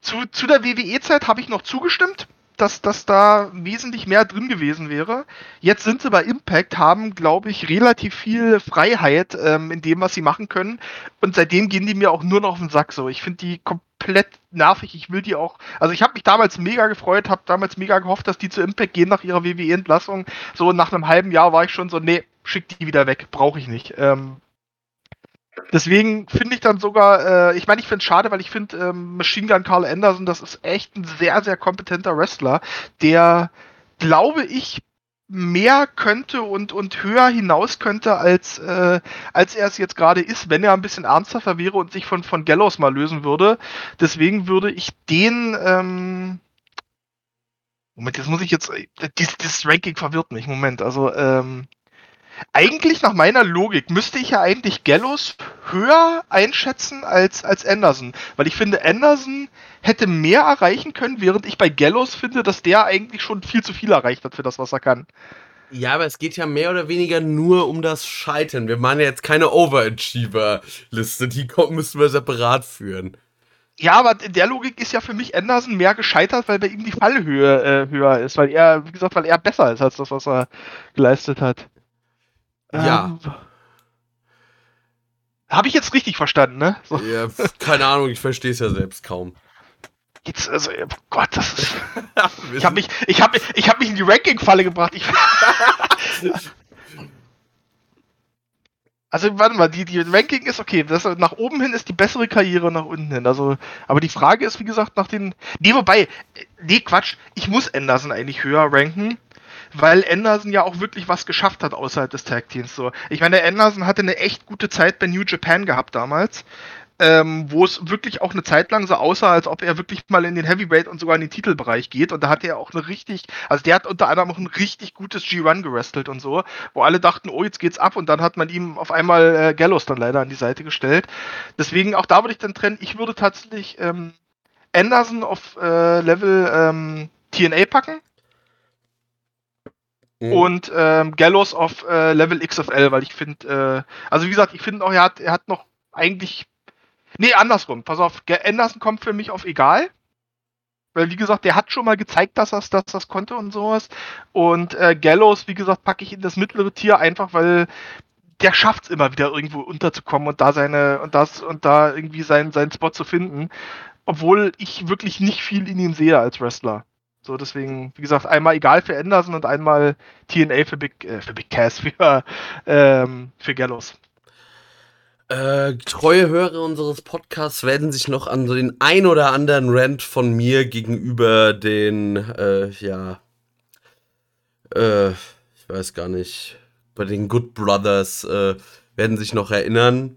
zu, zu der WWE-Zeit habe ich noch zugestimmt dass, dass da wesentlich mehr drin gewesen wäre. Jetzt sind sie bei Impact, haben, glaube ich, relativ viel Freiheit ähm, in dem, was sie machen können. Und seitdem gehen die mir auch nur noch auf den Sack so. Ich finde die komplett nervig. Ich will die auch. Also ich habe mich damals mega gefreut, habe damals mega gehofft, dass die zu Impact gehen nach ihrer WWE-Entlassung. So nach einem halben Jahr war ich schon so, nee, schick die wieder weg, brauche ich nicht. Ähm, Deswegen finde ich dann sogar, äh, ich meine, ich finde es schade, weil ich finde, ähm, Machine Gun Carl Anderson, das ist echt ein sehr, sehr kompetenter Wrestler, der, glaube ich, mehr könnte und, und höher hinaus könnte, als, äh, als er es jetzt gerade ist, wenn er ein bisschen ernsthafter wäre und sich von, von Gallows mal lösen würde. Deswegen würde ich den, ähm, Moment, jetzt muss ich jetzt, äh, dieses, dieses Ranking verwirrt mich, Moment, also, ähm, eigentlich nach meiner Logik müsste ich ja eigentlich Gallows höher einschätzen als, als Anderson. Weil ich finde, Anderson hätte mehr erreichen können, während ich bei Gallows finde, dass der eigentlich schon viel zu viel erreicht hat für das, was er kann. Ja, aber es geht ja mehr oder weniger nur um das Scheitern. Wir machen ja jetzt keine Overachiever-Liste, die müssen wir separat führen. Ja, aber in der Logik ist ja für mich Anderson mehr gescheitert, weil bei ihm die Fallhöhe äh, höher ist, weil er, wie gesagt, weil er besser ist als das, was er geleistet hat. Ja. Ähm, Habe ich jetzt richtig verstanden, ne? So. Ja, keine Ahnung, ich verstehe es ja selbst kaum. Jetzt, also, oh Gott, das ist. ich habe mich, ich habe, ich habe mich in die Ranking-Falle gebracht. Ich, also, warte mal, die, die Ranking ist okay. Das, nach oben hin ist die bessere Karriere nach unten hin. Also, aber die Frage ist, wie gesagt, nach den. Nee, wobei, nee, Quatsch, ich muss Anderson eigentlich höher ranken weil Anderson ja auch wirklich was geschafft hat außerhalb des Tag Teams. So, ich meine, Anderson hatte eine echt gute Zeit bei New Japan gehabt damals. Ähm, wo es wirklich auch eine Zeit lang so aussah, als ob er wirklich mal in den Heavyweight und sogar in den Titelbereich geht. Und da hat er auch eine richtig, also der hat unter anderem auch ein richtig gutes G-Run gerestelt und so, wo alle dachten, oh, jetzt geht's ab und dann hat man ihm auf einmal äh, Gallows dann leider an die Seite gestellt. Deswegen auch da würde ich dann trennen, ich würde tatsächlich ähm, Anderson auf äh, Level ähm, TNA packen Mhm. Und ähm, Gallows auf äh, Level XFL, weil ich finde, äh, also wie gesagt, ich finde auch, er hat, er hat noch eigentlich. Nee, andersrum. Pass auf, Anderson kommt für mich auf egal. Weil, wie gesagt, der hat schon mal gezeigt, dass er dass das konnte und sowas. Und äh, Gallows, wie gesagt, packe ich in das mittlere Tier einfach, weil der schafft es immer wieder irgendwo unterzukommen und da seine und das und da irgendwie seinen, seinen Spot zu finden. Obwohl ich wirklich nicht viel in ihm sehe als Wrestler. So, deswegen, wie gesagt, einmal egal für Anderson und einmal TNA für Big, äh, für Big Cass, für, ähm, für Gallows. Äh, treue Hörer unseres Podcasts werden sich noch an so den ein oder anderen Rant von mir gegenüber den, äh, ja, äh, ich weiß gar nicht, bei den Good Brothers, äh, werden sich noch erinnern.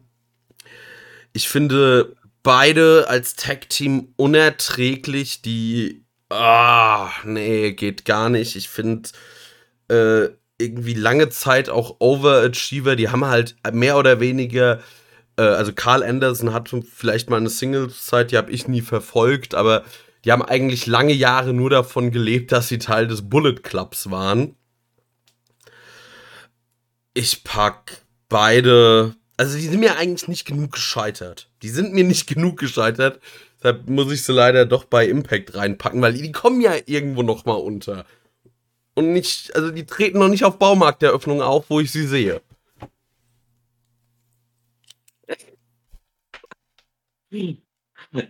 Ich finde beide als Tag-Team unerträglich, die Ah, nee, geht gar nicht. Ich finde äh, irgendwie lange Zeit auch Overachiever, die haben halt mehr oder weniger, äh, also Carl Anderson hat vielleicht mal eine Single-Zeit, die habe ich nie verfolgt, aber die haben eigentlich lange Jahre nur davon gelebt, dass sie Teil des Bullet Clubs waren. Ich pack beide, also die sind mir eigentlich nicht genug gescheitert. Die sind mir nicht genug gescheitert. Deshalb muss ich sie leider doch bei Impact reinpacken, weil die kommen ja irgendwo noch mal unter. Und nicht, also die treten noch nicht auf Baumarkteröffnung auf, wo ich sie sehe.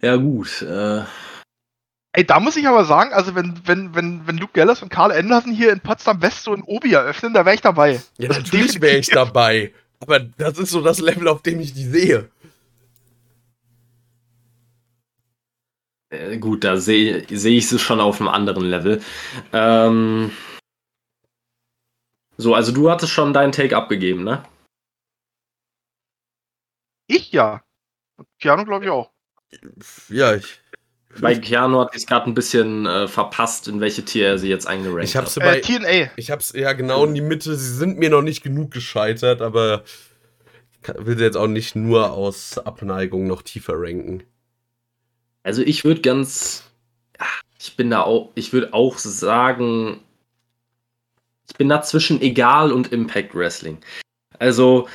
Ja, gut. Äh, Ey, da muss ich aber sagen, also wenn, wenn, wenn, wenn Luke Gallows und Carl Anderson hier in Potsdam West so ein Obi eröffnen, da wäre ich dabei. Ja, natürlich wäre ich dabei. Aber das ist so das Level, auf dem ich die sehe. Äh, gut, da sehe seh ich sie schon auf einem anderen Level. Ähm, so, also du hattest schon deinen Take abgegeben, ne? Ich ja. Und Keanu glaube ich auch. Ja, ich, Bei Keanu hat es gerade ein bisschen äh, verpasst, in welche Tier er sie jetzt eingerankt ich hab's hat. bei. Äh, TNA. Ich hab's ja genau in die Mitte. Sie sind mir noch nicht genug gescheitert, aber ich will sie jetzt auch nicht nur aus Abneigung noch tiefer ranken. Also ich würde ganz, ich bin da auch, ich würde auch sagen, ich bin da zwischen Egal und Impact Wrestling. Also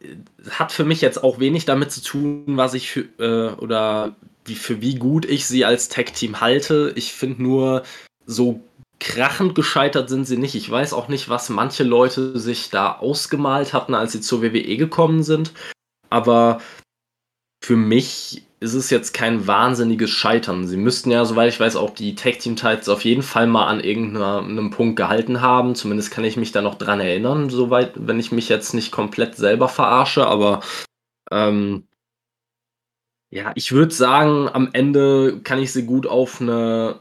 äh, hat für mich jetzt auch wenig damit zu tun, was ich für, äh, oder wie, für wie gut ich sie als Tag-Team halte. Ich finde nur, so krachend gescheitert sind sie nicht. Ich weiß auch nicht, was manche Leute sich da ausgemalt hatten, als sie zur WWE gekommen sind. Aber für mich ist es jetzt kein wahnsinniges Scheitern. Sie müssten ja, soweit ich weiß, auch die Tag Team Titles auf jeden Fall mal an irgendeinem Punkt gehalten haben. Zumindest kann ich mich da noch dran erinnern, soweit, wenn ich mich jetzt nicht komplett selber verarsche. Aber ähm, ja, ich würde sagen, am Ende kann ich sie gut auf eine,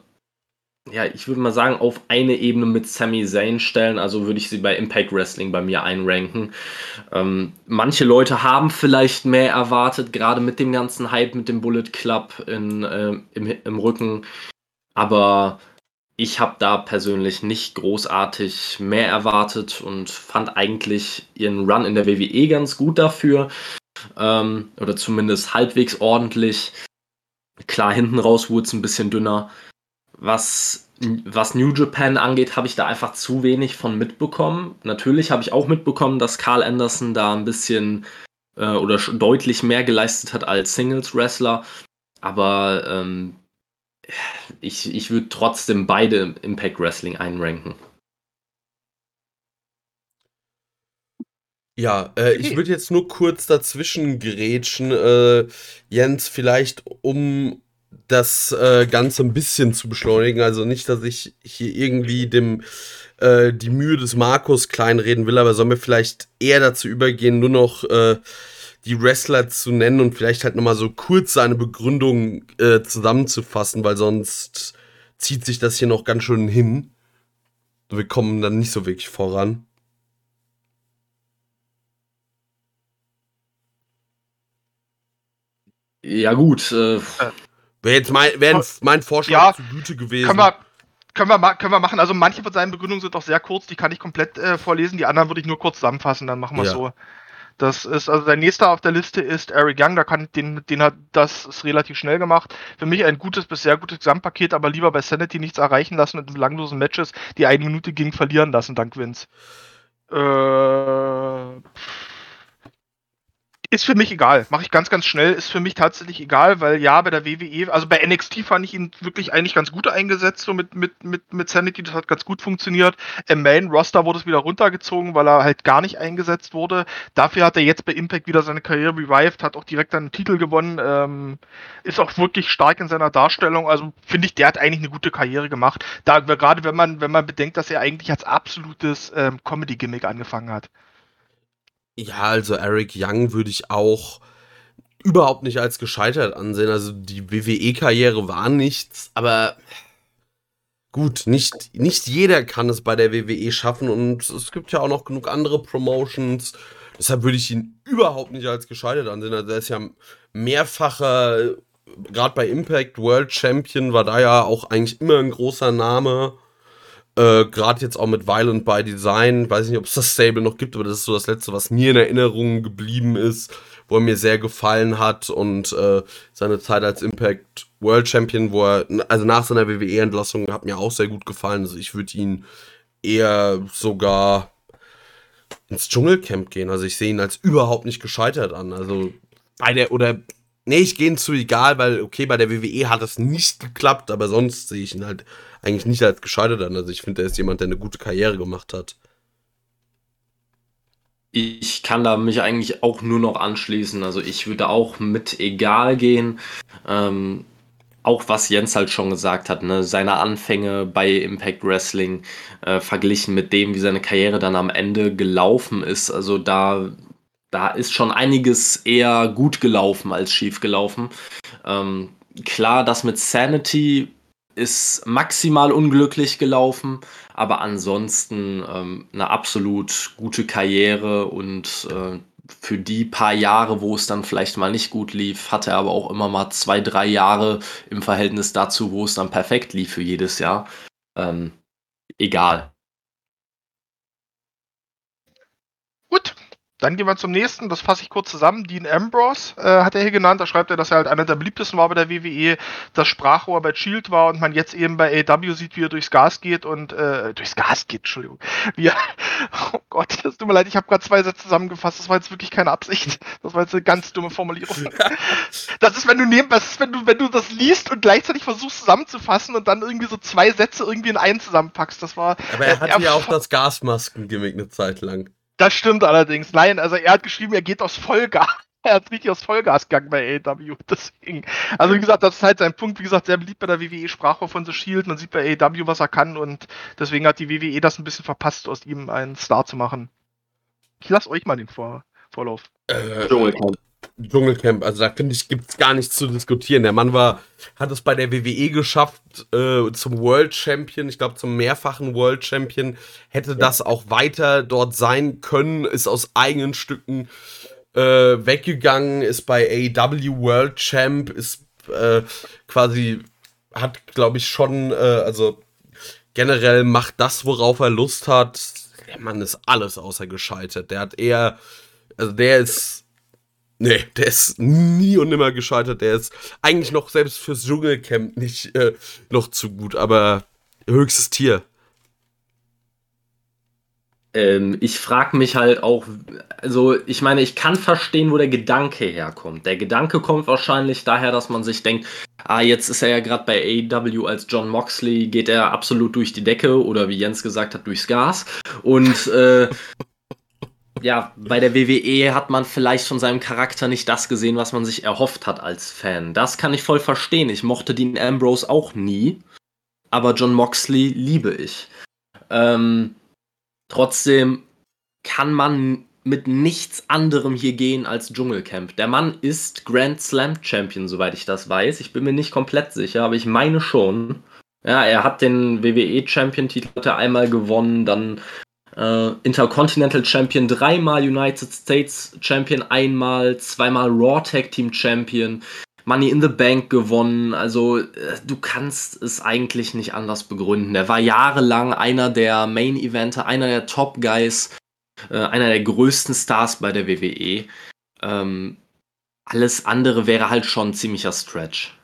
ja, ich würde mal sagen, auf eine Ebene mit Sami Zayn stellen. Also würde ich sie bei Impact Wrestling bei mir einranken. Ähm, manche Leute haben vielleicht mehr erwartet, gerade mit dem ganzen Hype mit dem Bullet Club in, äh, im, im Rücken. Aber ich habe da persönlich nicht großartig mehr erwartet und fand eigentlich ihren Run in der WWE ganz gut dafür. Ähm, oder zumindest halbwegs ordentlich. Klar, hinten raus wurde es ein bisschen dünner. Was, was New Japan angeht, habe ich da einfach zu wenig von mitbekommen. Natürlich habe ich auch mitbekommen, dass Carl Anderson da ein bisschen äh, oder deutlich mehr geleistet hat als Singles-Wrestler. Aber ähm, ich, ich würde trotzdem beide im Impact Wrestling einranken. Ja, äh, ich würde jetzt nur kurz dazwischen grätschen, äh, Jens, vielleicht um das äh, Ganze ein bisschen zu beschleunigen. Also nicht, dass ich hier irgendwie dem äh, die Mühe des Markus kleinreden will, aber sollen wir vielleicht eher dazu übergehen, nur noch äh, die Wrestler zu nennen und vielleicht halt nochmal so kurz seine Begründung äh, zusammenzufassen, weil sonst zieht sich das hier noch ganz schön hin. Wir kommen dann nicht so wirklich voran. Ja, gut. Äh, Wäre jetzt mein, wär mein Vorschlag Ja, zu Güte gewesen. Können wir, können, wir, können wir machen. Also manche von seinen Begründungen sind auch sehr kurz, die kann ich komplett äh, vorlesen, die anderen würde ich nur kurz zusammenfassen, dann machen wir es Ja. so. Das ist, also der nächste auf der Liste ist Eric Young, da kann den, den hat das ist relativ schnell gemacht. Für mich ein gutes bis sehr gutes Gesamtpaket, aber lieber bei Sanity nichts erreichen lassen und in belanglosen Matches, die eine Minute ging, verlieren lassen, dank Vince. Äh, ist für mich egal. Mache ich ganz, ganz schnell. Ist für mich tatsächlich egal, weil ja, bei der WWE, also bei NXT fand ich ihn wirklich eigentlich ganz gut eingesetzt, so mit, mit, mit, mit Sanity. Das hat ganz gut funktioniert. Im Main Roster wurde es wieder runtergezogen, weil er halt gar nicht eingesetzt wurde. Dafür hat er jetzt bei Impact wieder seine Karriere revived, hat auch direkt einen Titel gewonnen. Ähm, ist auch wirklich stark in seiner Darstellung. Also finde ich, der hat eigentlich eine gute Karriere gemacht. Da, gerade wenn man, wenn man bedenkt, dass er eigentlich als absolutes ähm, Comedy-Gimmick angefangen hat. Ja, also Eric Young würde ich auch überhaupt nicht als gescheitert ansehen. Also die WWE-Karriere war nichts, aber gut, nicht, nicht jeder kann es bei der WWE schaffen und es gibt ja auch noch genug andere Promotions. Deshalb würde ich ihn überhaupt nicht als gescheitert ansehen. Also er ist ja mehrfacher, gerade bei Impact World Champion, war da ja auch eigentlich immer ein großer Name. Äh, Gerade jetzt auch mit Violent by Design, weiß nicht, ob es das Stable noch gibt, aber das ist so das letzte, was mir in Erinnerung geblieben ist, wo er mir sehr gefallen hat und äh, seine Zeit als Impact World Champion, wo er, also nach seiner WWE-Entlassung, hat mir auch sehr gut gefallen. Also ich würde ihn eher sogar ins Dschungelcamp gehen. Also ich sehe ihn als überhaupt nicht gescheitert an. Also bei der, oder, nee, ich gehe ihn zu egal, weil, okay, bei der WWE hat es nicht geklappt, aber sonst sehe ich ihn halt eigentlich nicht als gescheitert an. Also ich finde, er ist jemand, der eine gute Karriere gemacht hat. Ich kann da mich eigentlich auch nur noch anschließen. Also ich würde auch mit egal gehen. Ähm, auch was Jens halt schon gesagt hat, ne, seine Anfänge bei Impact Wrestling äh, verglichen mit dem, wie seine Karriere dann am Ende gelaufen ist. Also da, da ist schon einiges eher gut gelaufen als schief gelaufen. Ähm, klar, das mit Sanity ist maximal unglücklich gelaufen, aber ansonsten ähm, eine absolut gute Karriere und äh, für die paar Jahre, wo es dann vielleicht mal nicht gut lief, hatte er aber auch immer mal zwei, drei Jahre im Verhältnis dazu, wo es dann perfekt lief für jedes Jahr. Ähm, egal. Gut, dann gehen wir zum nächsten, das fasse ich kurz zusammen. Dean Ambrose äh, hat er hier genannt. Da schreibt er, dass er halt einer der beliebtesten war bei der WWE, das Sprachrohr bei Shield war und man jetzt eben bei AW sieht, wie er durchs Gas geht und äh, durchs Gas geht, Entschuldigung. Wie er, oh Gott, das tut mir leid, ich habe gerade zwei Sätze zusammengefasst. Das war jetzt wirklich keine Absicht. Das war jetzt eine ganz dumme Formulierung. Das ist, wenn du neben, das ist, wenn du, wenn du das liest und gleichzeitig versuchst zusammenzufassen und dann irgendwie so zwei Sätze irgendwie in einen zusammenpackst. Das war. Aber er hatte ja auch das Gasmasken-Gimmick eine Zeit lang. Das stimmt allerdings. Nein, also er hat geschrieben, er geht aus Vollgas. Er hat richtig aus Vollgas gegangen bei AEW. Deswegen. Also wie gesagt, das ist halt sein Punkt. Wie gesagt, sehr beliebt bei der WWE Sprachrohr von The Shield. Man sieht bei AEW, was er kann und deswegen hat die WWE das ein bisschen verpasst, aus ihm einen Star zu machen. Ich lasse euch mal den Vor Vorlauf. Äh, Dschungelcamp. Dschungelcamp, also da finde ich, gibt es gar nichts zu diskutieren. Der Mann war, hat es bei der WWE geschafft äh, zum World Champion, ich glaube zum mehrfachen World Champion, hätte ja. das auch weiter dort sein können, ist aus eigenen Stücken äh, weggegangen, ist bei AEW World Champ, ist äh, quasi, hat glaube ich schon, äh, also generell macht das, worauf er Lust hat. Der Mann ist alles außer gescheitert. Der hat eher, also der ist Nee, der ist nie und nimmer gescheitert. Der ist eigentlich noch selbst fürs Dschungelcamp nicht äh, noch zu gut, aber höchstes Tier. Ähm, ich frage mich halt auch, also ich meine, ich kann verstehen, wo der Gedanke herkommt. Der Gedanke kommt wahrscheinlich daher, dass man sich denkt, ah, jetzt ist er ja gerade bei AEW als John Moxley, geht er absolut durch die Decke oder wie Jens gesagt hat, durchs Gas. Und äh, ja, bei der WWE hat man vielleicht von seinem Charakter nicht das gesehen, was man sich erhofft hat als Fan. Das kann ich voll verstehen. Ich mochte Dean Ambrose auch nie, aber John Moxley liebe ich. Ähm, trotzdem kann man mit nichts anderem hier gehen als Dschungelcamp. Der Mann ist Grand Slam Champion, soweit ich das weiß. Ich bin mir nicht komplett sicher, aber ich meine schon. Ja, er hat den WWE Champion Titel einmal gewonnen, dann äh, Intercontinental Champion, dreimal United States Champion, einmal, zweimal Raw Tag Team Champion, Money in the Bank gewonnen. Also äh, du kannst es eigentlich nicht anders begründen. Er war jahrelang einer der Main Eventer, einer der Top Guys, äh, einer der größten Stars bei der WWE. Ähm, alles andere wäre halt schon ein ziemlicher Stretch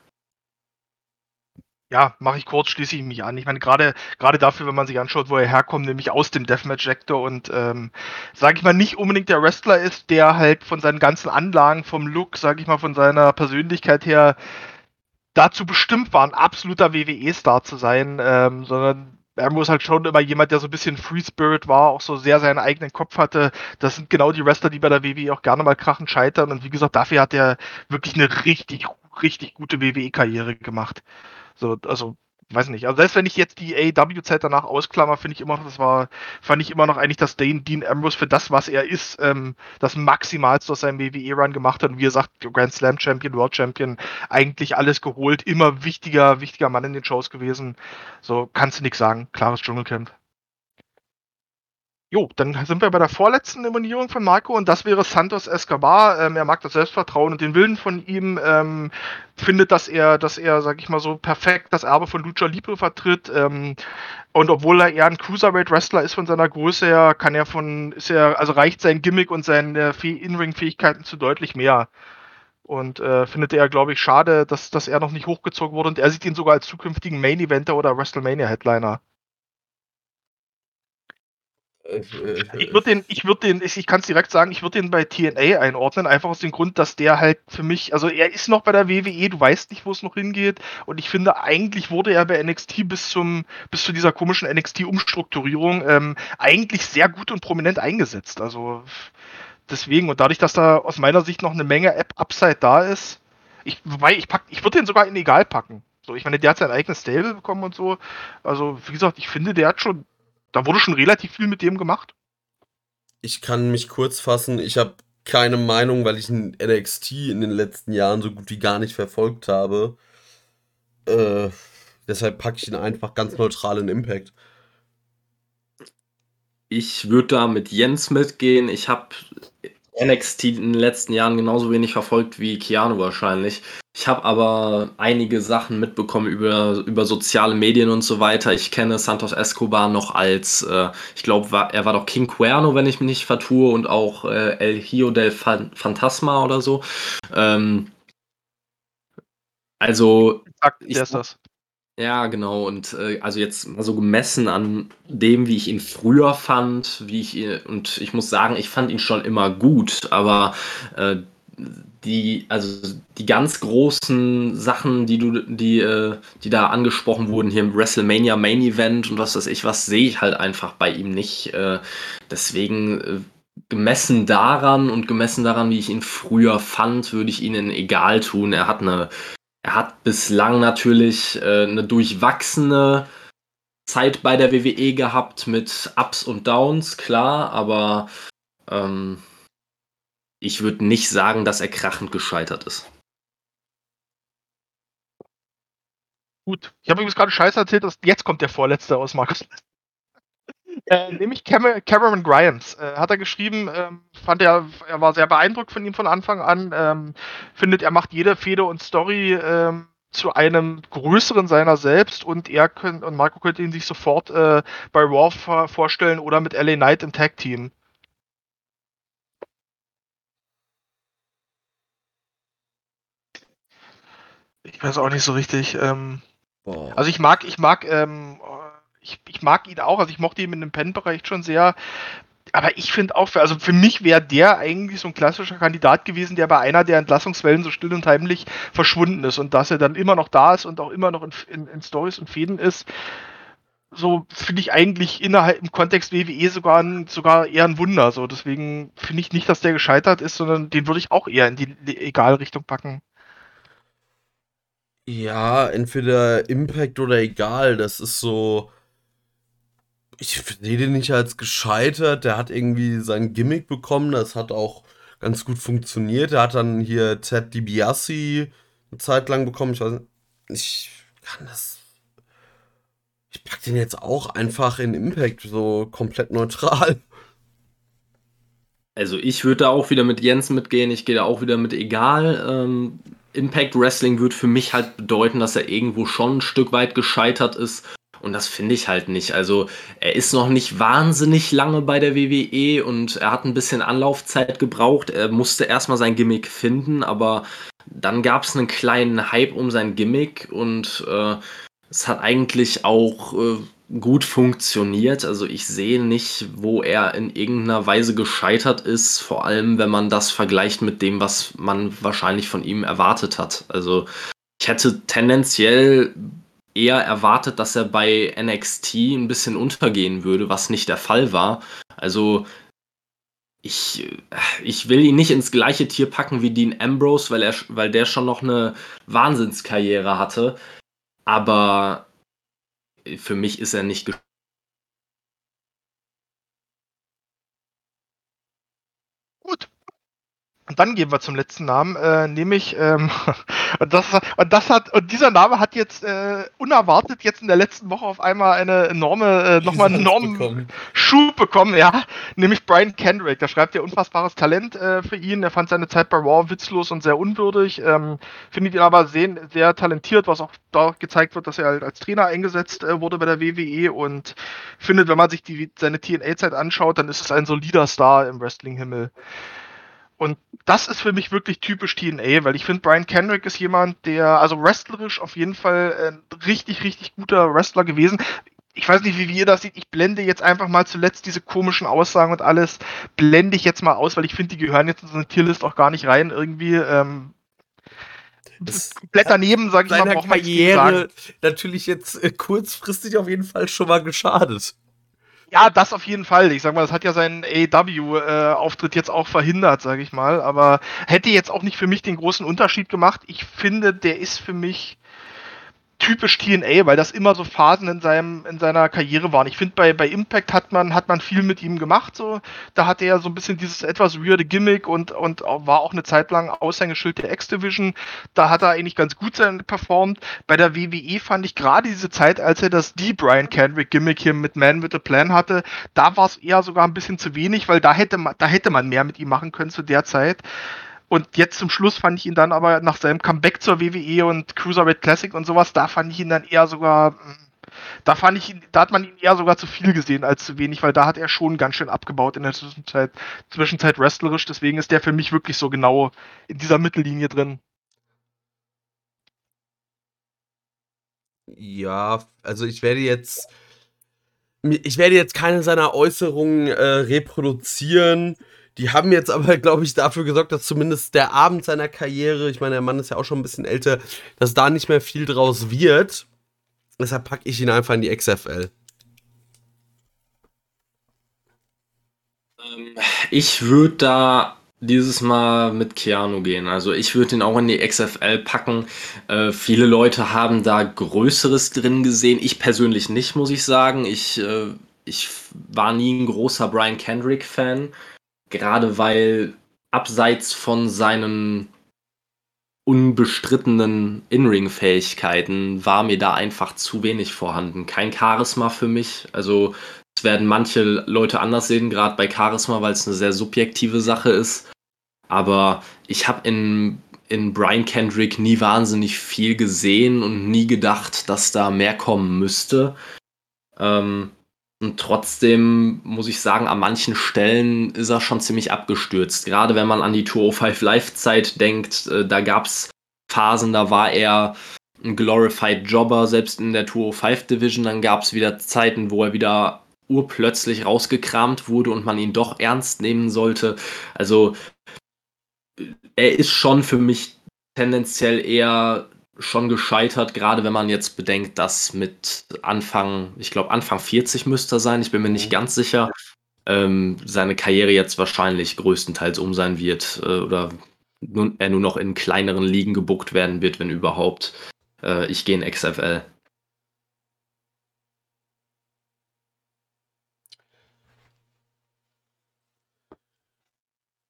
ja, mache ich kurz, schließe ich mich an. Ich meine, gerade gerade dafür, wenn man sich anschaut, wo er herkommt, nämlich aus dem Deathmatch-Sektor und ähm, sage ich mal, nicht unbedingt der Wrestler ist, der halt von seinen ganzen Anlagen, vom Look, sage ich mal, von seiner Persönlichkeit her dazu bestimmt war, ein absoluter WWE-Star zu sein, ähm, sondern er muss halt schon immer jemand, der so ein bisschen Free Spirit war, auch so sehr seinen eigenen Kopf hatte. Das sind genau die Wrestler, die bei der WWE auch gerne mal krachen scheitern. Und wie gesagt, dafür hat er wirklich eine richtig, richtig gute WWE-Karriere gemacht. So, also, weiß nicht. Also selbst wenn ich jetzt die AEW-Zeit danach ausklammer, finde ich immer noch, das war, fand ich immer noch eigentlich, dass Dean, Dean Ambrose für das, was er ist, ähm, das Maximalste aus seinem WWE-Run gemacht hat. Und wie er sagt, Grand Slam Champion, World Champion, eigentlich alles geholt, immer wichtiger, wichtiger Mann in den Shows gewesen. So, kannst du nichts sagen. Klares Dschungelcamp. Jo, dann sind wir bei der vorletzten Nominierung von Marco und das wäre Santos Escobar. Ähm, er mag das Selbstvertrauen und den Willen von ihm, ähm, findet, dass er, dass er, sag ich mal so, perfekt das Erbe von Lucha Libre vertritt. Ähm, und obwohl er eher ein Cruiserweight-Wrestler ist von seiner Größe her, kann er von, ist er, also reicht sein Gimmick und seine In-Ring-Fähigkeiten zu deutlich mehr. Und äh, findet er, glaube ich, schade, dass, dass er noch nicht hochgezogen wurde und er sieht ihn sogar als zukünftigen Main-Eventer oder WrestleMania-Headliner. Äh, ich würde den, ich würde den, ich kann es direkt sagen, ich würde den bei TNA einordnen, einfach aus dem Grund, dass der halt für mich, also er ist noch bei der WWE, du weißt nicht, wo es noch hingeht, und ich finde, eigentlich wurde er bei NXT bis zum, bis zu dieser komischen NXT-Umstrukturierung ähm, eigentlich sehr gut und prominent eingesetzt. Also deswegen, und dadurch, dass da aus meiner Sicht noch eine Menge App-Upside da ist, ich, wobei, ich pack, ich würde den sogar in egal packen. So, ich meine, der hat sein eigenes Stable bekommen und so. Also, wie gesagt, ich finde, der hat schon, da wurde schon relativ viel mit dem gemacht. Ich kann mich kurz fassen, ich habe keine Meinung, weil ich NXT in den letzten Jahren so gut wie gar nicht verfolgt habe. Äh, deshalb packe ich ihn einfach ganz neutral in Impact. Ich würde da mit Jens mitgehen. Ich habe NXT in den letzten Jahren genauso wenig verfolgt wie Keanu wahrscheinlich. Ich habe aber einige Sachen mitbekommen über, über soziale Medien und so weiter. Ich kenne Santos Escobar noch als, äh, ich glaube, er war doch King Cuerno, wenn ich mich nicht vertue, und auch äh, El Hio del Fantasma oder so. Ähm, also. Exakt, der ist das. Ja, genau. Und äh, also jetzt mal so gemessen an dem, wie ich ihn früher fand, wie ich ihn, und ich muss sagen, ich fand ihn schon immer gut, aber äh, die, also die ganz großen Sachen, die du, die, äh, die da angesprochen wurden, hier im WrestleMania Main Event und was weiß ich, was sehe ich halt einfach bei ihm nicht. Äh, deswegen äh, gemessen daran und gemessen daran, wie ich ihn früher fand, würde ich ihnen egal tun. Er hat eine er hat bislang natürlich eine durchwachsene Zeit bei der WWE gehabt mit Ups und Downs, klar, aber ähm, ich würde nicht sagen, dass er krachend gescheitert ist. Gut. Ich habe übrigens gerade Scheiße erzählt, dass jetzt kommt der vorletzte aus Markus äh, nämlich Cam Cameron Grimes. Äh, hat er geschrieben, ähm, fand er, er war sehr beeindruckt von ihm von Anfang an, ähm, findet, er macht jede Fehde und Story ähm, zu einem größeren seiner selbst und er könnte, und Marco könnte ihn sich sofort äh, bei Raw vorstellen oder mit LA Knight im Tag Team. Ich weiß auch nicht so richtig. Ähm, also ich mag, ich mag ähm, ich, ich mag ihn auch, also ich mochte ihn in dem Pen-Bereich schon sehr. Aber ich finde auch, also für mich wäre der eigentlich so ein klassischer Kandidat gewesen, der bei einer der Entlassungswellen so still und heimlich verschwunden ist und dass er dann immer noch da ist und auch immer noch in, in, in Stories und Fäden ist. So finde ich eigentlich innerhalb im Kontext WWE sogar, ein, sogar eher ein Wunder. So deswegen finde ich nicht, dass der gescheitert ist, sondern den würde ich auch eher in die Egal-Richtung packen. Ja, entweder Impact oder egal. Das ist so ich sehe den nicht als gescheitert. Der hat irgendwie sein Gimmick bekommen. Das hat auch ganz gut funktioniert. Er hat dann hier Ted DiBiase eine Zeit lang bekommen. Ich weiß nicht, ich kann das. Ich pack den jetzt auch einfach in Impact so komplett neutral. Also ich würde da auch wieder mit Jens mitgehen. Ich gehe da auch wieder mit egal. Ähm, Impact Wrestling würde für mich halt bedeuten, dass er irgendwo schon ein Stück weit gescheitert ist und das finde ich halt nicht. Also er ist noch nicht wahnsinnig lange bei der WWE und er hat ein bisschen Anlaufzeit gebraucht. Er musste erstmal sein Gimmick finden, aber dann gab es einen kleinen Hype um sein Gimmick und äh, es hat eigentlich auch äh, gut funktioniert. Also ich sehe nicht, wo er in irgendeiner Weise gescheitert ist, vor allem wenn man das vergleicht mit dem, was man wahrscheinlich von ihm erwartet hat. Also ich hätte tendenziell eher erwartet, dass er bei NXT ein bisschen untergehen würde, was nicht der Fall war. Also ich, ich will ihn nicht ins gleiche Tier packen wie Dean Ambrose, weil, er, weil der schon noch eine Wahnsinnskarriere hatte. Aber für mich ist er nicht Und dann gehen wir zum letzten Namen, äh, nämlich ähm, und das und das hat und dieser Name hat jetzt äh, unerwartet jetzt in der letzten Woche auf einmal eine enorme äh, nochmal einen enormen bekommen. Schub bekommen, ja, nämlich Brian Kendrick. Der schreibt ja unfassbares Talent äh, für ihn. Er fand seine Zeit bei Raw witzlos und sehr unwürdig. Ähm, findet ihn aber sehr, sehr talentiert, was auch da gezeigt wird, dass er halt als Trainer eingesetzt äh, wurde bei der WWE und findet, wenn man sich die, seine TNA-Zeit anschaut, dann ist es ein solider Star im Wrestling-Himmel. Und das ist für mich wirklich typisch TNA, weil ich finde, Brian Kendrick ist jemand, der, also wrestlerisch auf jeden Fall ein richtig, richtig guter Wrestler gewesen. Ich weiß nicht, wie ihr das seht. Ich blende jetzt einfach mal zuletzt diese komischen Aussagen und alles, blende ich jetzt mal aus, weil ich finde, die gehören jetzt in so eine Tierlist auch gar nicht rein irgendwie. Ähm, das komplett daneben, sage ich mal, braucht man Karriere natürlich jetzt äh, kurzfristig auf jeden Fall schon mal geschadet. Ja, das auf jeden Fall. Ich sag mal, das hat ja seinen AEW-Auftritt äh, jetzt auch verhindert, sage ich mal. Aber hätte jetzt auch nicht für mich den großen Unterschied gemacht. Ich finde, der ist für mich typisch TNA, weil das immer so Phasen in seinem in seiner Karriere waren. Ich finde bei, bei Impact hat man hat man viel mit ihm gemacht so. Da hatte er so ein bisschen dieses etwas weirde Gimmick und und war auch eine Zeit lang Aushängeschild der X Division. Da hat er eigentlich ganz gut sein performt. Bei der WWE fand ich gerade diese Zeit, als er das die Brian Kendrick Gimmick hier mit Man with a Plan hatte, da war es eher sogar ein bisschen zu wenig, weil da hätte man da hätte man mehr mit ihm machen können zu der Zeit. Und jetzt zum Schluss fand ich ihn dann aber nach seinem Comeback zur WWE und Cruiserweight Classic und sowas, da fand ich ihn dann eher sogar, da fand ich ihn, da hat man ihn eher sogar zu viel gesehen als zu wenig, weil da hat er schon ganz schön abgebaut in der Zwischenzeit, Zwischenzeit wrestlerisch. Deswegen ist der für mich wirklich so genau in dieser Mittellinie drin. Ja, also ich werde jetzt, ich werde jetzt keine seiner Äußerungen äh, reproduzieren. Die haben jetzt aber, glaube ich, dafür gesorgt, dass zumindest der Abend seiner Karriere, ich meine, der Mann ist ja auch schon ein bisschen älter, dass da nicht mehr viel draus wird. Deshalb packe ich ihn einfach in die XFL. Ähm, ich würde da dieses Mal mit Keanu gehen. Also ich würde ihn auch in die XFL packen. Äh, viele Leute haben da Größeres drin gesehen. Ich persönlich nicht, muss ich sagen. Ich, äh, ich war nie ein großer Brian Kendrick-Fan. Gerade weil abseits von seinen unbestrittenen In-Ring-Fähigkeiten war mir da einfach zu wenig vorhanden. Kein Charisma für mich. Also es werden manche Leute anders sehen, gerade bei Charisma, weil es eine sehr subjektive Sache ist. Aber ich habe in, in Brian Kendrick nie wahnsinnig viel gesehen und nie gedacht, dass da mehr kommen müsste. Ähm, und trotzdem muss ich sagen, an manchen Stellen ist er schon ziemlich abgestürzt. Gerade wenn man an die 205 Live-Zeit denkt, äh, da gab es Phasen, da war er ein glorified Jobber, selbst in der 205 Division. Dann gab es wieder Zeiten, wo er wieder urplötzlich rausgekramt wurde und man ihn doch ernst nehmen sollte. Also er ist schon für mich tendenziell eher schon gescheitert, gerade wenn man jetzt bedenkt, dass mit Anfang, ich glaube Anfang 40 müsste er sein, ich bin mir nicht mhm. ganz sicher, ähm, seine Karriere jetzt wahrscheinlich größtenteils um sein wird äh, oder nun, er nur noch in kleineren Ligen gebuckt werden wird, wenn überhaupt. Äh, ich gehe in XFL.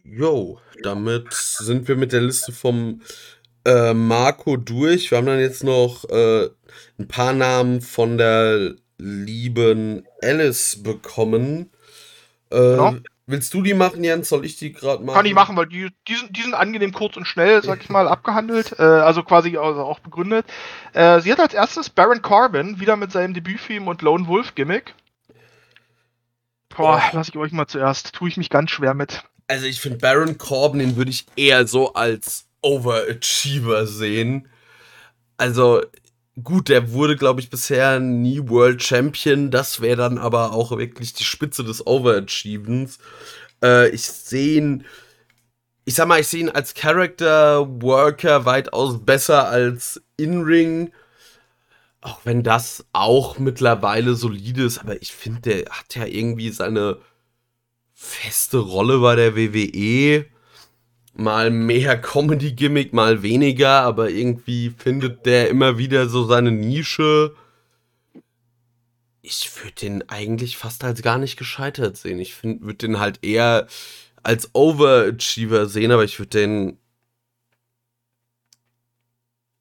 Jo, damit sind wir mit der Liste vom äh, Marco durch. Wir haben dann jetzt noch äh, ein paar Namen von der lieben Alice bekommen. Äh, genau. Willst du die machen, Jens? Soll ich die gerade machen? Kann ich machen, weil die, die, sind, die sind angenehm kurz und schnell, sag ich mal, abgehandelt. Äh, also quasi also auch begründet. Äh, sie hat als erstes Baron Corbin, wieder mit seinem Debütfilm und Lone Wolf Gimmick. Boah, oh. lass ich euch mal zuerst. Tue ich mich ganz schwer mit. Also ich finde Baron Corbin, den würde ich eher so als Overachiever sehen. Also gut, der wurde, glaube ich, bisher nie World Champion. Das wäre dann aber auch wirklich die Spitze des Overachievens. Äh, ich sehe ihn, ich sag mal, ich sehe ihn als Character Worker weitaus besser als In-Ring. Auch wenn das auch mittlerweile solide ist, aber ich finde, der hat ja irgendwie seine feste Rolle bei der WWE mal mehr Comedy-Gimmick, mal weniger, aber irgendwie findet der immer wieder so seine Nische. Ich würde den eigentlich fast als gar nicht gescheitert sehen. Ich würde den halt eher als Overachiever sehen, aber ich würde den,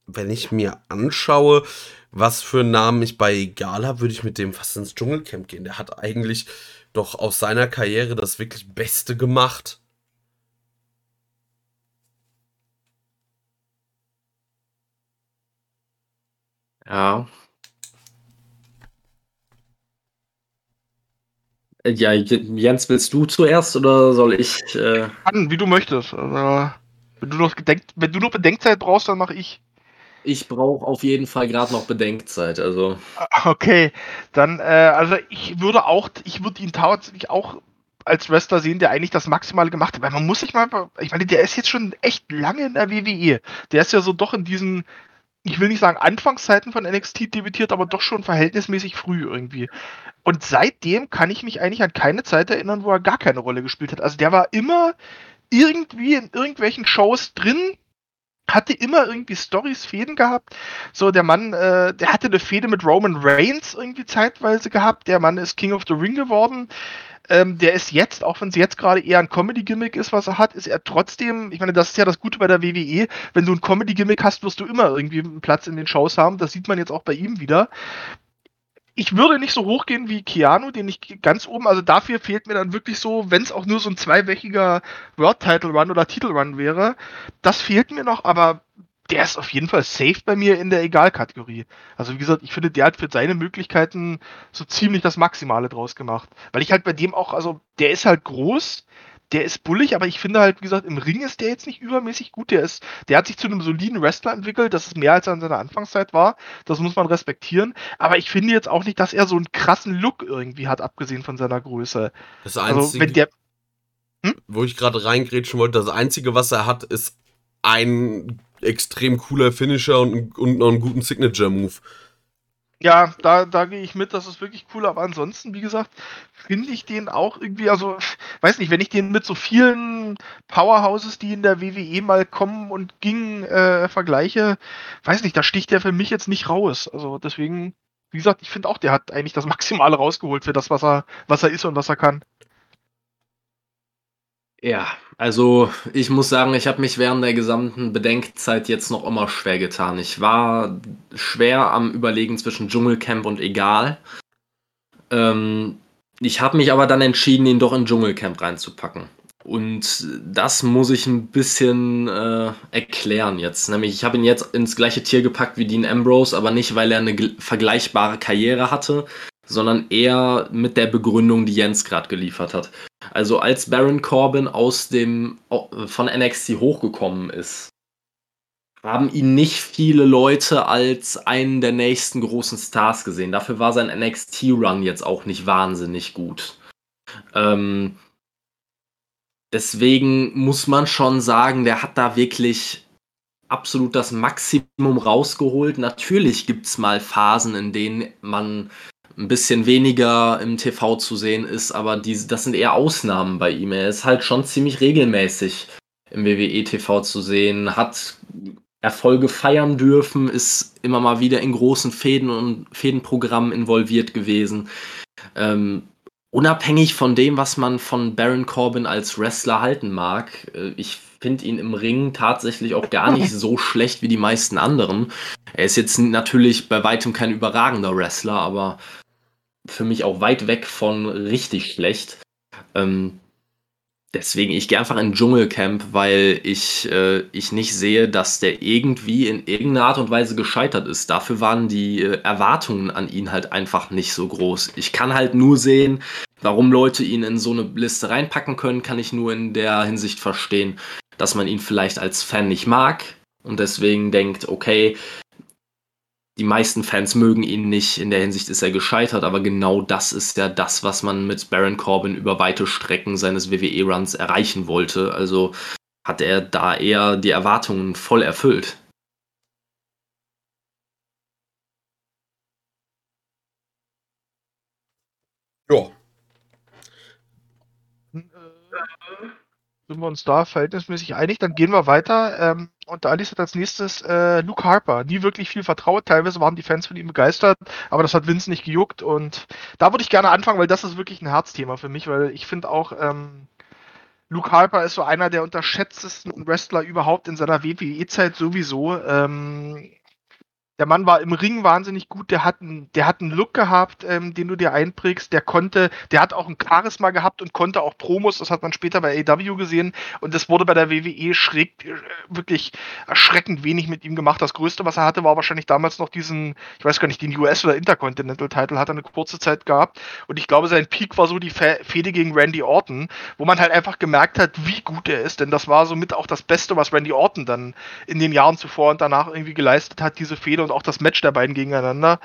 wenn ich mir anschaue, was für Namen ich bei Egal habe, würde ich mit dem fast ins Dschungelcamp gehen. Der hat eigentlich doch aus seiner Karriere das wirklich Beste gemacht. Ja. Ja, Jens, willst du zuerst oder soll ich? Äh... Kann, wie du möchtest. Also, wenn, du noch Gedenk wenn du noch Bedenkzeit brauchst, dann mache ich. Ich brauche auf jeden Fall gerade noch Bedenkzeit. Also. Ah, okay, dann, äh, also ich würde auch, ich würde ihn tatsächlich auch als Wrestler sehen, der eigentlich das Maximale gemacht hat. Weil man muss sich mal, ich meine, der ist jetzt schon echt lange in der WWE. Der ist ja so doch in diesen ich will nicht sagen Anfangszeiten von NXT debütiert, aber doch schon verhältnismäßig früh irgendwie. Und seitdem kann ich mich eigentlich an keine Zeit erinnern, wo er gar keine Rolle gespielt hat. Also der war immer irgendwie in irgendwelchen Shows drin hatte immer irgendwie Stories, Fäden gehabt. So, der Mann, äh, der hatte eine Fehde mit Roman Reigns irgendwie zeitweise gehabt. Der Mann ist King of the Ring geworden. Ähm, der ist jetzt, auch wenn es jetzt gerade eher ein Comedy-Gimmick ist, was er hat, ist er trotzdem, ich meine, das ist ja das Gute bei der WWE, wenn du ein Comedy-Gimmick hast, wirst du immer irgendwie einen Platz in den Shows haben. Das sieht man jetzt auch bei ihm wieder ich würde nicht so hoch gehen wie Keanu, den ich ganz oben, also dafür fehlt mir dann wirklich so, wenn es auch nur so ein zweiwöchiger World Title Run oder Titel Run wäre, das fehlt mir noch, aber der ist auf jeden Fall safe bei mir in der Egal-Kategorie. Also wie gesagt, ich finde, der hat für seine Möglichkeiten so ziemlich das Maximale draus gemacht. Weil ich halt bei dem auch, also der ist halt groß, der ist bullig, aber ich finde halt, wie gesagt, im Ring ist der jetzt nicht übermäßig gut. Der ist, der hat sich zu einem soliden Wrestler entwickelt. Das ist mehr als er in seiner Anfangszeit war. Das muss man respektieren. Aber ich finde jetzt auch nicht, dass er so einen krassen Look irgendwie hat, abgesehen von seiner Größe. Das Einzige, also, wenn der, hm? wo ich gerade reingrätschen wollte, das Einzige, was er hat, ist ein extrem cooler Finisher und, und noch einen guten Signature-Move. Ja, da, da gehe ich mit, das ist wirklich cool, aber ansonsten, wie gesagt, finde ich den auch irgendwie, also, weiß nicht, wenn ich den mit so vielen Powerhouses, die in der WWE mal kommen und gingen, äh, vergleiche, weiß nicht, da sticht der für mich jetzt nicht raus. Also deswegen, wie gesagt, ich finde auch, der hat eigentlich das Maximale rausgeholt für das, was er, was er ist und was er kann. Ja, also ich muss sagen, ich habe mich während der gesamten Bedenkzeit jetzt noch immer schwer getan. Ich war schwer am Überlegen zwischen Dschungelcamp und Egal. Ähm, ich habe mich aber dann entschieden, ihn doch in Dschungelcamp reinzupacken. Und das muss ich ein bisschen äh, erklären jetzt. Nämlich, ich habe ihn jetzt ins gleiche Tier gepackt wie Dean Ambrose, aber nicht, weil er eine vergleichbare Karriere hatte, sondern eher mit der Begründung, die Jens gerade geliefert hat. Also als Baron Corbin aus dem von NXT hochgekommen ist, haben ihn nicht viele Leute als einen der nächsten großen Stars gesehen. Dafür war sein NXT-Run jetzt auch nicht wahnsinnig gut. Ähm, deswegen muss man schon sagen, der hat da wirklich absolut das Maximum rausgeholt. Natürlich gibt es mal Phasen, in denen man ein bisschen weniger im TV zu sehen ist, aber die, das sind eher Ausnahmen bei ihm. Er ist halt schon ziemlich regelmäßig im WWE TV zu sehen, hat Erfolge feiern dürfen, ist immer mal wieder in großen Fäden und Fädenprogrammen involviert gewesen. Ähm, unabhängig von dem, was man von Baron Corbin als Wrestler halten mag, äh, ich finde ihn im Ring tatsächlich auch gar nicht so schlecht wie die meisten anderen. Er ist jetzt natürlich bei weitem kein überragender Wrestler, aber für mich auch weit weg von richtig schlecht. Ähm, deswegen, ich gehe einfach in Dschungelcamp, weil ich, äh, ich nicht sehe, dass der irgendwie in irgendeiner Art und Weise gescheitert ist. Dafür waren die äh, Erwartungen an ihn halt einfach nicht so groß. Ich kann halt nur sehen, warum Leute ihn in so eine Liste reinpacken können, kann ich nur in der Hinsicht verstehen, dass man ihn vielleicht als Fan nicht mag und deswegen denkt, okay, die meisten Fans mögen ihn nicht, in der Hinsicht ist er gescheitert, aber genau das ist ja das, was man mit Baron Corbin über weite Strecken seines WWE-Runs erreichen wollte. Also hat er da eher die Erwartungen voll erfüllt. Ja. Sind wir uns da verhältnismäßig einig? Dann gehen wir weiter. Ähm, und da ist als nächstes äh, Luke Harper. Nie wirklich viel vertraut. Teilweise waren die Fans von ihm begeistert, aber das hat Vince nicht gejuckt. Und da würde ich gerne anfangen, weil das ist wirklich ein Herzthema für mich, weil ich finde auch, ähm, Luke Harper ist so einer der unterschätztesten Wrestler überhaupt in seiner WWE-Zeit sowieso. Ähm, der Mann war im Ring wahnsinnig gut, der hat, einen, der hat einen Look gehabt, ähm, den du dir einprägst, der konnte, der hat auch ein Charisma gehabt und konnte auch Promos, das hat man später bei AW gesehen und das wurde bei der WWE schräg, äh, wirklich erschreckend wenig mit ihm gemacht. Das Größte, was er hatte, war wahrscheinlich damals noch diesen, ich weiß gar nicht, den US- oder Intercontinental-Title hat er eine kurze Zeit gehabt. Und ich glaube, sein Peak war so die Fehde gegen Randy Orton, wo man halt einfach gemerkt hat, wie gut er ist, denn das war somit auch das Beste, was Randy Orton dann in den Jahren zuvor und danach irgendwie geleistet hat, diese Fehde und auch das Match der beiden gegeneinander.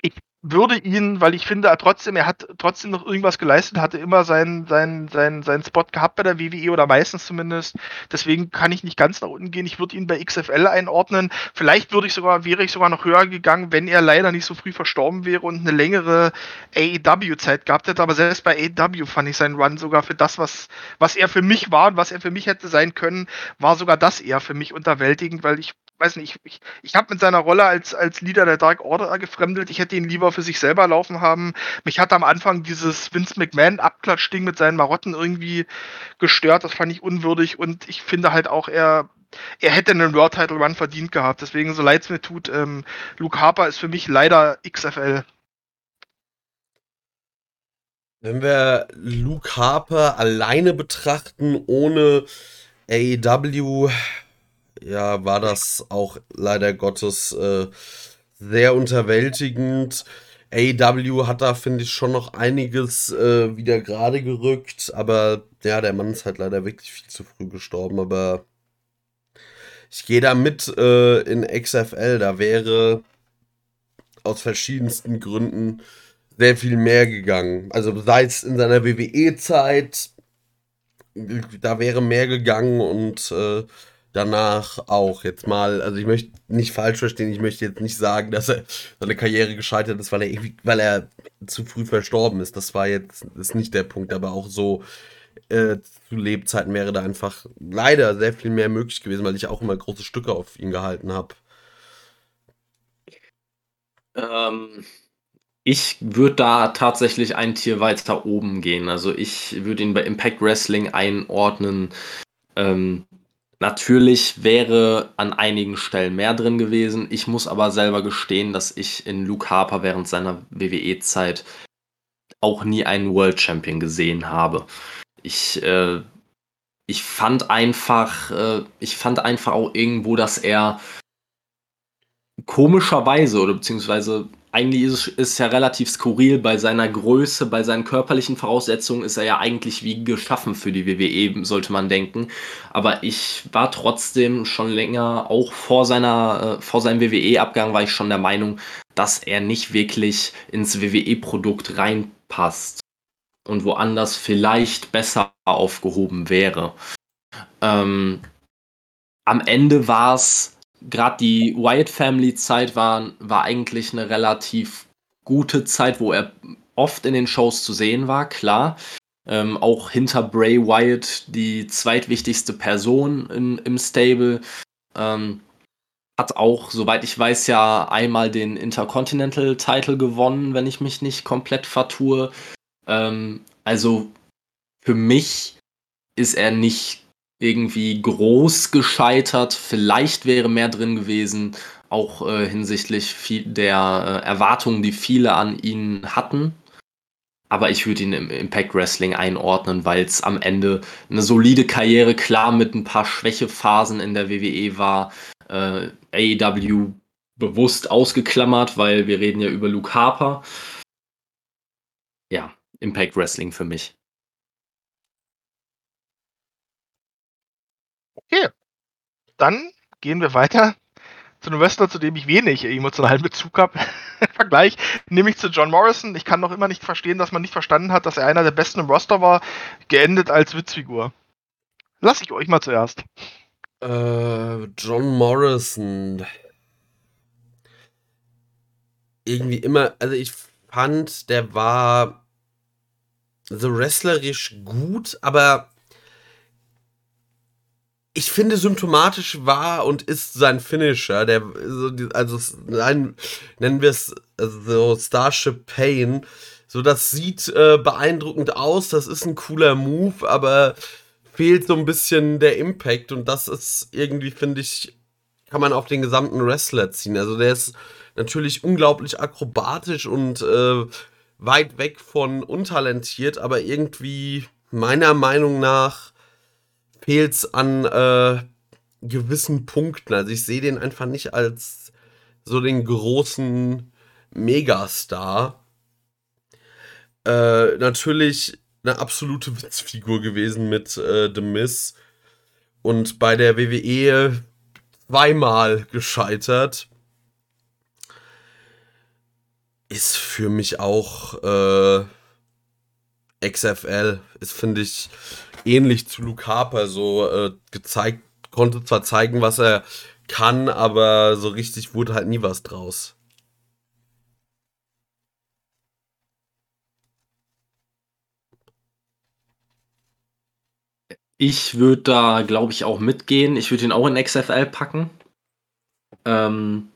Ich würde ihn, weil ich finde, er trotzdem, er hat trotzdem noch irgendwas geleistet, hatte immer seinen, seinen, seinen, seinen Spot gehabt bei der WWE oder meistens zumindest. Deswegen kann ich nicht ganz nach unten gehen. Ich würde ihn bei XFL einordnen. Vielleicht würde ich sogar, wäre ich sogar noch höher gegangen, wenn er leider nicht so früh verstorben wäre und eine längere AEW-Zeit gehabt hätte. Aber selbst bei AEW fand ich seinen Run sogar für das, was, was er für mich war und was er für mich hätte sein können, war sogar das eher für mich unterwältigend, weil ich weiß nicht, ich, ich, habe mit seiner Rolle als, als Leader der Dark Order gefremdelt. Ich hätte ihn lieber für sich selber laufen haben. Mich hat am Anfang dieses Vince McMahon-Abklatschding mit seinen Marotten irgendwie gestört. Das fand ich unwürdig und ich finde halt auch, er, er hätte einen World Title Run verdient gehabt. Deswegen, so leid es mir tut, ähm, Luke Harper ist für mich leider XFL. Wenn wir Luke Harper alleine betrachten, ohne AEW, ja, war das auch leider Gottes äh, sehr unterwältigend. AEW hat da, finde ich, schon noch einiges äh, wieder gerade gerückt, aber ja, der Mann ist halt leider wirklich viel zu früh gestorben, aber ich gehe da mit äh, in XFL, da wäre aus verschiedensten Gründen sehr viel mehr gegangen. Also sei es in seiner WWE-Zeit, da wäre mehr gegangen und äh, danach auch. Jetzt mal, also ich möchte nicht falsch verstehen, ich möchte jetzt nicht sagen, dass er seine Karriere gescheitert ist, weil er irgendwie, weil er zu früh verstorben ist. Das war jetzt ist nicht der Punkt, aber auch so äh, zu Lebzeiten wäre da einfach leider sehr viel mehr möglich gewesen, weil ich auch immer große Stücke auf ihn gehalten habe. Ähm, ich würde da tatsächlich ein Tier weiter oben gehen. Also ich würde ihn bei Impact Wrestling einordnen. Ähm, Natürlich wäre an einigen Stellen mehr drin gewesen. Ich muss aber selber gestehen, dass ich in Luke Harper während seiner WWE-Zeit auch nie einen World Champion gesehen habe. Ich, äh, ich fand einfach, äh, ich fand einfach auch irgendwo, dass er komischerweise oder beziehungsweise eigentlich ist es ja relativ skurril. Bei seiner Größe, bei seinen körperlichen Voraussetzungen ist er ja eigentlich wie geschaffen für die WWE, sollte man denken. Aber ich war trotzdem schon länger, auch vor, seiner, äh, vor seinem WWE-Abgang, war ich schon der Meinung, dass er nicht wirklich ins WWE-Produkt reinpasst und woanders vielleicht besser aufgehoben wäre. Ähm, am Ende war es gerade die Wyatt Family Zeit war, war eigentlich eine relativ gute Zeit, wo er oft in den Shows zu sehen war, klar. Ähm, auch hinter Bray Wyatt die zweitwichtigste Person in, im Stable. Ähm, hat auch, soweit ich weiß, ja einmal den Intercontinental Title gewonnen, wenn ich mich nicht komplett vertue. Ähm, also für mich ist er nicht irgendwie groß gescheitert. Vielleicht wäre mehr drin gewesen, auch äh, hinsichtlich der äh, Erwartungen, die viele an ihn hatten. Aber ich würde ihn im Impact Wrestling einordnen, weil es am Ende eine solide Karriere, klar mit ein paar Schwächephasen in der WWE war. Äh, AEW bewusst ausgeklammert, weil wir reden ja über Luke Harper. Ja, Impact Wrestling für mich. Okay. Dann gehen wir weiter zu einem Wrestler, zu dem ich wenig emotionalen Bezug habe Vergleich, nämlich zu John Morrison. Ich kann noch immer nicht verstehen, dass man nicht verstanden hat, dass er einer der besten im Roster war, geendet als Witzfigur. Lass ich euch mal zuerst. Äh, John Morrison. Irgendwie immer, also ich fand, der war so wrestlerisch gut, aber ich finde, symptomatisch war und ist sein Finisher, der, also, nein, nennen wir es so Starship Pain. So, das sieht äh, beeindruckend aus, das ist ein cooler Move, aber fehlt so ein bisschen der Impact und das ist irgendwie, finde ich, kann man auf den gesamten Wrestler ziehen. Also, der ist natürlich unglaublich akrobatisch und äh, weit weg von untalentiert, aber irgendwie meiner Meinung nach fehlt es an äh, gewissen Punkten. Also ich sehe den einfach nicht als so den großen Megastar. Äh, natürlich eine absolute Witzfigur gewesen mit äh, The Miss und bei der WWE zweimal gescheitert. ist für mich auch äh, XFL. Ist, finde ich, ähnlich zu Luke Harper so äh, gezeigt, konnte zwar zeigen, was er kann, aber so richtig wurde halt nie was draus. Ich würde da, glaube ich, auch mitgehen. Ich würde ihn auch in XFL packen. Ähm,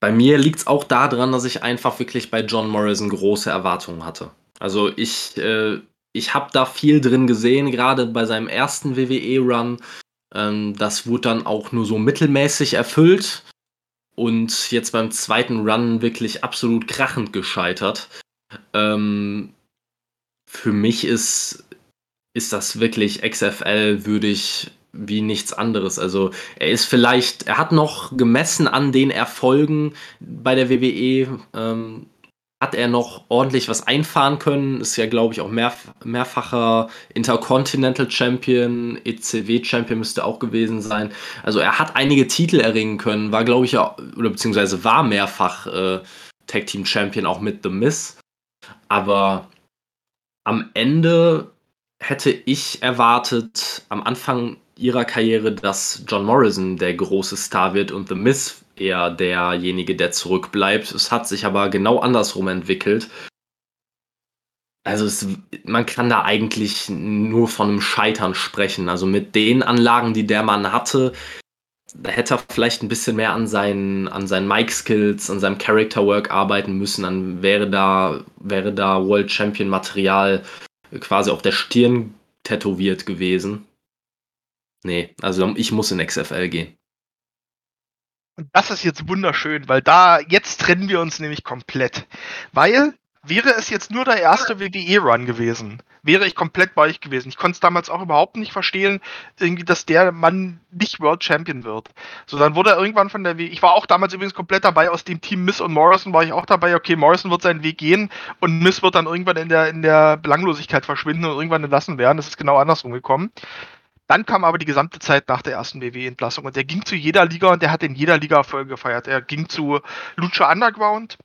bei mir liegt es auch daran, dass ich einfach wirklich bei John Morrison große Erwartungen hatte. Also ich, äh, ich habe da viel drin gesehen, gerade bei seinem ersten WWE-Run. Ähm, das wurde dann auch nur so mittelmäßig erfüllt und jetzt beim zweiten Run wirklich absolut krachend gescheitert. Ähm, für mich ist, ist das wirklich XFL würdig wie nichts anderes. Also er ist vielleicht, er hat noch gemessen an den Erfolgen bei der WWE, ähm, hat er noch ordentlich was einfahren können. Ist ja, glaube ich, auch mehr, mehrfacher Intercontinental Champion, ECW Champion müsste auch gewesen sein. Also er hat einige Titel erringen können, war, glaube ich, ja, oder beziehungsweise war mehrfach äh, Tag Team Champion auch mit The Miz. Aber am Ende hätte ich erwartet, am Anfang ihrer Karriere, dass John Morrison der große Star wird und The Miz eher derjenige, der zurückbleibt. Es hat sich aber genau andersrum entwickelt. Also es, man kann da eigentlich nur von einem Scheitern sprechen. Also mit den Anlagen, die der Mann hatte, da hätte er vielleicht ein bisschen mehr an seinen, an seinen Mic-Skills, an seinem Character-Work arbeiten müssen. Dann wäre da, wäre da World Champion-Material quasi auf der Stirn tätowiert gewesen. Nee, also ich muss in XFL gehen. Und das ist jetzt wunderschön, weil da, jetzt trennen wir uns nämlich komplett. Weil, wäre es jetzt nur der erste WWE-Run gewesen, wäre ich komplett bei euch gewesen. Ich konnte es damals auch überhaupt nicht verstehen, irgendwie, dass der Mann nicht World Champion wird. So, dann wurde er irgendwann von der WWE, ich war auch damals übrigens komplett dabei, aus dem Team Miss und Morrison war ich auch dabei, okay, Morrison wird seinen Weg gehen und Miss wird dann irgendwann in der, in der Belanglosigkeit verschwinden und irgendwann entlassen werden. Das ist genau andersrum gekommen. Dann kam aber die gesamte Zeit nach der ersten WWE-Entlassung und der ging zu jeder Liga und der hat in jeder Liga Erfolge gefeiert. Er ging zu Lucha Underground,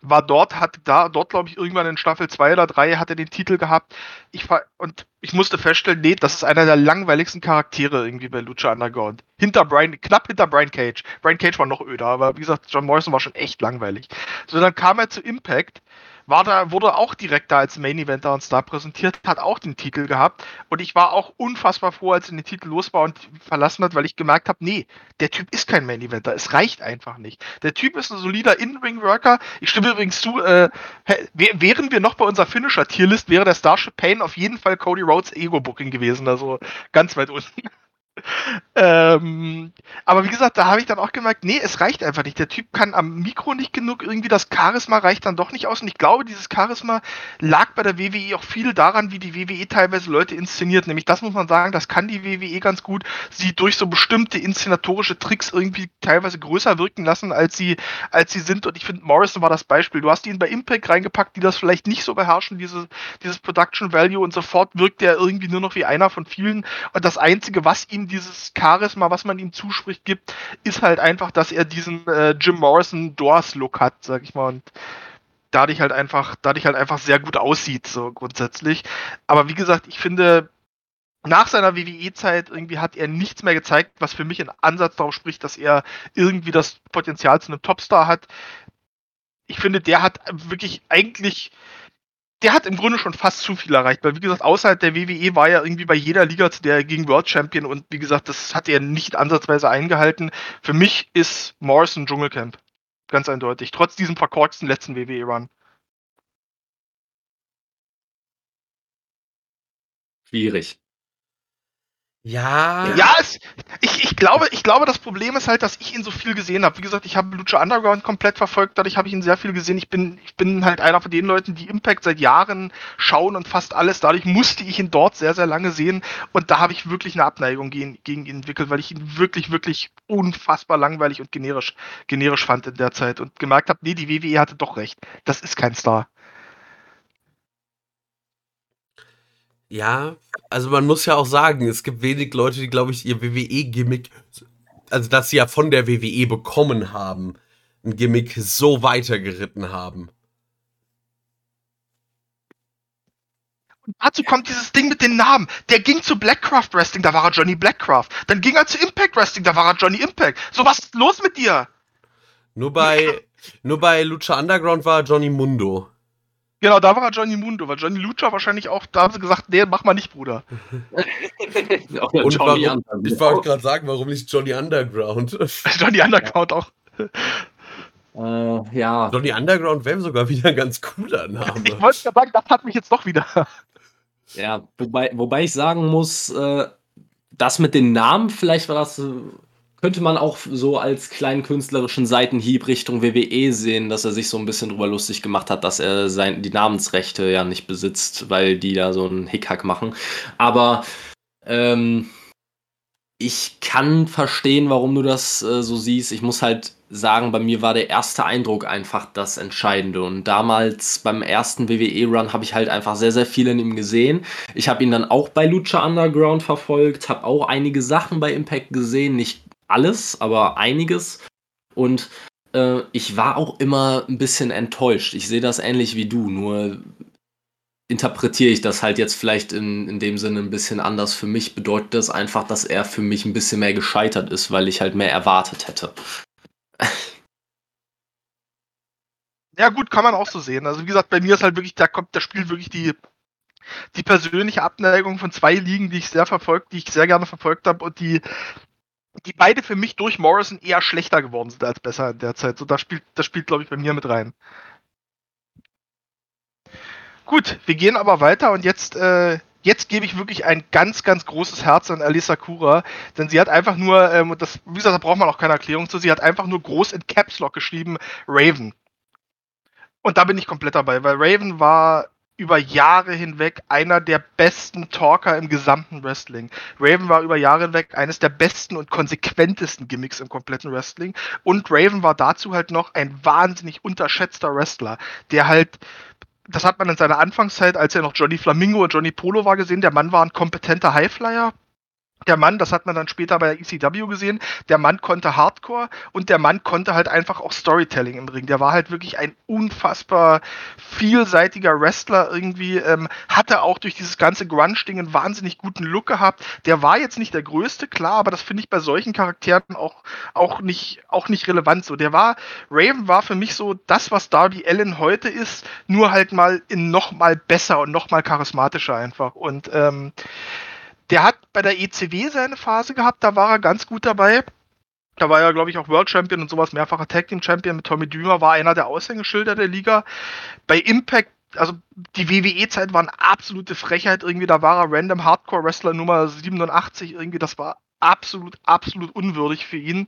war dort, hat da, dort glaube ich irgendwann in Staffel 2 oder 3 hat er den Titel gehabt. Ich war, und ich musste feststellen, nee, das ist einer der langweiligsten Charaktere irgendwie bei Lucha Underground. Hinter Brian, knapp hinter Brian Cage. Brian Cage war noch öder, aber wie gesagt, John Morrison war schon echt langweilig. So, dann kam er zu Impact war da, wurde auch direkt da als Main Eventer und Star präsentiert, hat auch den Titel gehabt. Und ich war auch unfassbar froh, als er den Titel los war und verlassen hat, weil ich gemerkt habe, nee, der Typ ist kein Main Eventer. Es reicht einfach nicht. Der Typ ist ein solider In-Ring-Worker. Ich stimme übrigens zu, äh, wären wir noch bei unserer Finisher-Tierlist, wäre der Starship Pain auf jeden Fall Cody Rhodes Ego-Booking gewesen. Also ganz weit unten ähm, aber wie gesagt, da habe ich dann auch gemerkt, nee, es reicht einfach nicht. Der Typ kann am Mikro nicht genug, irgendwie das Charisma reicht dann doch nicht aus. Und ich glaube, dieses Charisma lag bei der WWE auch viel daran, wie die WWE teilweise Leute inszeniert. Nämlich, das muss man sagen, das kann die WWE ganz gut, sie durch so bestimmte inszenatorische Tricks irgendwie teilweise größer wirken lassen, als sie, als sie sind. Und ich finde, Morrison war das Beispiel. Du hast ihn bei Impact reingepackt, die das vielleicht nicht so beherrschen, diese, dieses Production Value und sofort wirkt er irgendwie nur noch wie einer von vielen. Und das Einzige, was ihm dieses Charisma, was man ihm zuspricht, gibt, ist halt einfach, dass er diesen äh, Jim Morrison Doors-Look hat, sag ich mal. Und dadurch halt einfach, dadurch halt einfach sehr gut aussieht, so grundsätzlich. Aber wie gesagt, ich finde, nach seiner WWE-Zeit irgendwie hat er nichts mehr gezeigt, was für mich ein Ansatz darauf spricht, dass er irgendwie das Potenzial zu einem Topstar hat. Ich finde, der hat wirklich eigentlich der hat im Grunde schon fast zu viel erreicht, weil wie gesagt, außerhalb der WWE war er irgendwie bei jeder Liga der gegen World Champion und wie gesagt, das hat er nicht ansatzweise eingehalten. Für mich ist Morrison Dschungelcamp. Ganz eindeutig. Trotz diesem verkorksten letzten WWE-Run. Schwierig. Ja. Ja, es, ich, ich, glaube, ich glaube, das Problem ist halt, dass ich ihn so viel gesehen habe. Wie gesagt, ich habe Lucha Underground komplett verfolgt, dadurch habe ich ihn sehr viel gesehen. Ich bin, ich bin halt einer von den Leuten, die Impact seit Jahren schauen und fast alles. Dadurch musste ich ihn dort sehr, sehr lange sehen und da habe ich wirklich eine Abneigung gegen, gegen ihn entwickelt, weil ich ihn wirklich, wirklich unfassbar langweilig und generisch, generisch fand in der Zeit und gemerkt habe, nee, die WWE hatte doch recht. Das ist kein Star. Ja, also man muss ja auch sagen, es gibt wenig Leute, die, glaube ich, ihr WWE-Gimmick, also das sie ja von der WWE bekommen haben, ein Gimmick so weitergeritten haben. Und dazu kommt dieses Ding mit den Namen. Der ging zu Blackcraft Wrestling, da war er Johnny Blackcraft. Dann ging er zu Impact Wrestling, da war er Johnny Impact. So, was ist los mit dir? Nur bei, nur bei Lucha Underground war er Johnny Mundo. Genau, da war er Johnny Mundo, weil Johnny Lucha wahrscheinlich auch, da haben sie gesagt, nee, mach mal nicht, Bruder. Und Johnny warum, Underground. ich wollte gerade sagen, warum nicht Johnny Underground? Johnny Underground auch. Äh, ja. Johnny Underground wäre sogar wieder ein ganz cooler Name. Ich wollte ja sagen, das hat mich jetzt doch wieder. Ja, wobei, wobei ich sagen muss, äh, das mit den Namen, vielleicht war das, äh, könnte man auch so als kleinen künstlerischen Seitenhieb Richtung WWE sehen, dass er sich so ein bisschen drüber lustig gemacht hat, dass er sein, die Namensrechte ja nicht besitzt, weil die da so einen Hickhack machen. Aber ähm, ich kann verstehen, warum du das äh, so siehst. Ich muss halt sagen, bei mir war der erste Eindruck einfach das Entscheidende. Und damals beim ersten WWE-Run habe ich halt einfach sehr, sehr viel in ihm gesehen. Ich habe ihn dann auch bei Lucha Underground verfolgt, habe auch einige Sachen bei Impact gesehen. Nicht alles, aber einiges. Und äh, ich war auch immer ein bisschen enttäuscht. Ich sehe das ähnlich wie du, nur interpretiere ich das halt jetzt vielleicht in, in dem Sinne ein bisschen anders. Für mich bedeutet das einfach, dass er für mich ein bisschen mehr gescheitert ist, weil ich halt mehr erwartet hätte. Ja, gut, kann man auch so sehen. Also, wie gesagt, bei mir ist halt wirklich, da kommt, da spielt wirklich die, die persönliche Abneigung von zwei Ligen, die ich sehr verfolgt, die ich sehr gerne verfolgt habe und die, die beide für mich durch Morrison eher schlechter geworden sind als besser in der Zeit. So, das spielt, das spielt, glaube ich, bei mir mit rein. Gut, wir gehen aber weiter und jetzt, äh, jetzt gebe ich wirklich ein ganz, ganz großes Herz an Alisa Kura, denn sie hat einfach nur, ähm, und das, wie gesagt, da braucht man auch keine Erklärung zu, sie hat einfach nur groß in Caps Lock geschrieben, Raven. Und da bin ich komplett dabei, weil Raven war über Jahre hinweg einer der besten Talker im gesamten Wrestling. Raven war über Jahre hinweg eines der besten und konsequentesten Gimmicks im kompletten Wrestling. Und Raven war dazu halt noch ein wahnsinnig unterschätzter Wrestler, der halt das hat man in seiner Anfangszeit, als er noch Johnny Flamingo und Johnny Polo war, gesehen. Der Mann war ein kompetenter Highflyer. Der Mann, das hat man dann später bei der ECW gesehen, der Mann konnte Hardcore und der Mann konnte halt einfach auch Storytelling im Ring. Der war halt wirklich ein unfassbar vielseitiger Wrestler irgendwie, ähm, hatte auch durch dieses ganze Grunge-Ding einen wahnsinnig guten Look gehabt. Der war jetzt nicht der größte, klar, aber das finde ich bei solchen Charakteren auch, auch, nicht, auch nicht relevant so. Der war, Raven war für mich so das, was Darby Allen heute ist, nur halt mal in noch mal besser und noch mal charismatischer einfach. Und ähm, der hat bei der ECW seine Phase gehabt, da war er ganz gut dabei. Da war er, glaube ich, auch World Champion und sowas, mehrfacher Tag Team Champion mit Tommy Dümer, war einer der Aushängeschilder der Liga. Bei Impact, also die WWE-Zeit war eine absolute Frechheit irgendwie, da war er Random Hardcore Wrestler Nummer 87 irgendwie, das war absolut, absolut unwürdig für ihn.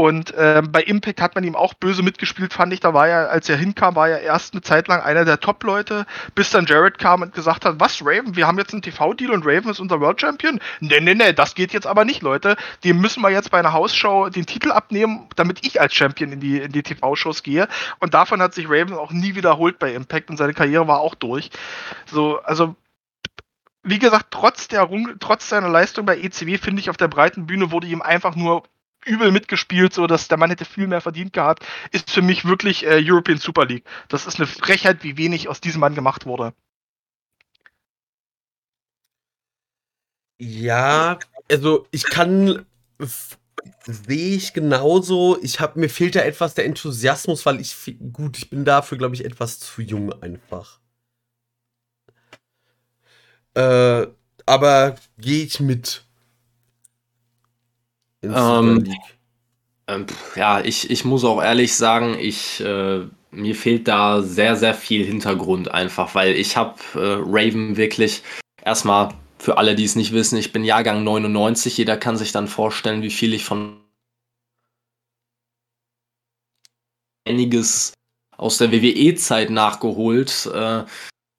Und ähm, bei Impact hat man ihm auch böse mitgespielt, fand ich. Da war er, als er hinkam, war er erst eine Zeit lang einer der Top-Leute, bis dann Jared kam und gesagt hat, was, Raven, wir haben jetzt einen TV-Deal und Raven ist unser World Champion? Nee, nee, nee, das geht jetzt aber nicht, Leute. Dem müssen wir jetzt bei einer Hausshow den Titel abnehmen, damit ich als Champion in die, in die TV-Shows gehe. Und davon hat sich Raven auch nie wiederholt bei Impact und seine Karriere war auch durch. So, also wie gesagt, trotz, der, trotz seiner Leistung bei ECW, finde ich, auf der breiten Bühne wurde ihm einfach nur übel mitgespielt, so dass der Mann hätte viel mehr verdient gehabt, ist für mich wirklich äh, European Super League. Das ist eine Frechheit, wie wenig aus diesem Mann gemacht wurde. Ja, also ich kann sehe ich genauso. Ich habe mir fehlt da etwas der Enthusiasmus, weil ich gut, ich bin dafür glaube ich etwas zu jung einfach. Äh, aber gehe ich mit. Ähm, ähm, ja, ich, ich muss auch ehrlich sagen, ich, äh, mir fehlt da sehr, sehr viel Hintergrund einfach, weil ich habe äh, Raven wirklich erstmal für alle, die es nicht wissen, ich bin Jahrgang 99, jeder kann sich dann vorstellen, wie viel ich von einiges aus der WWE-Zeit nachgeholt. Äh,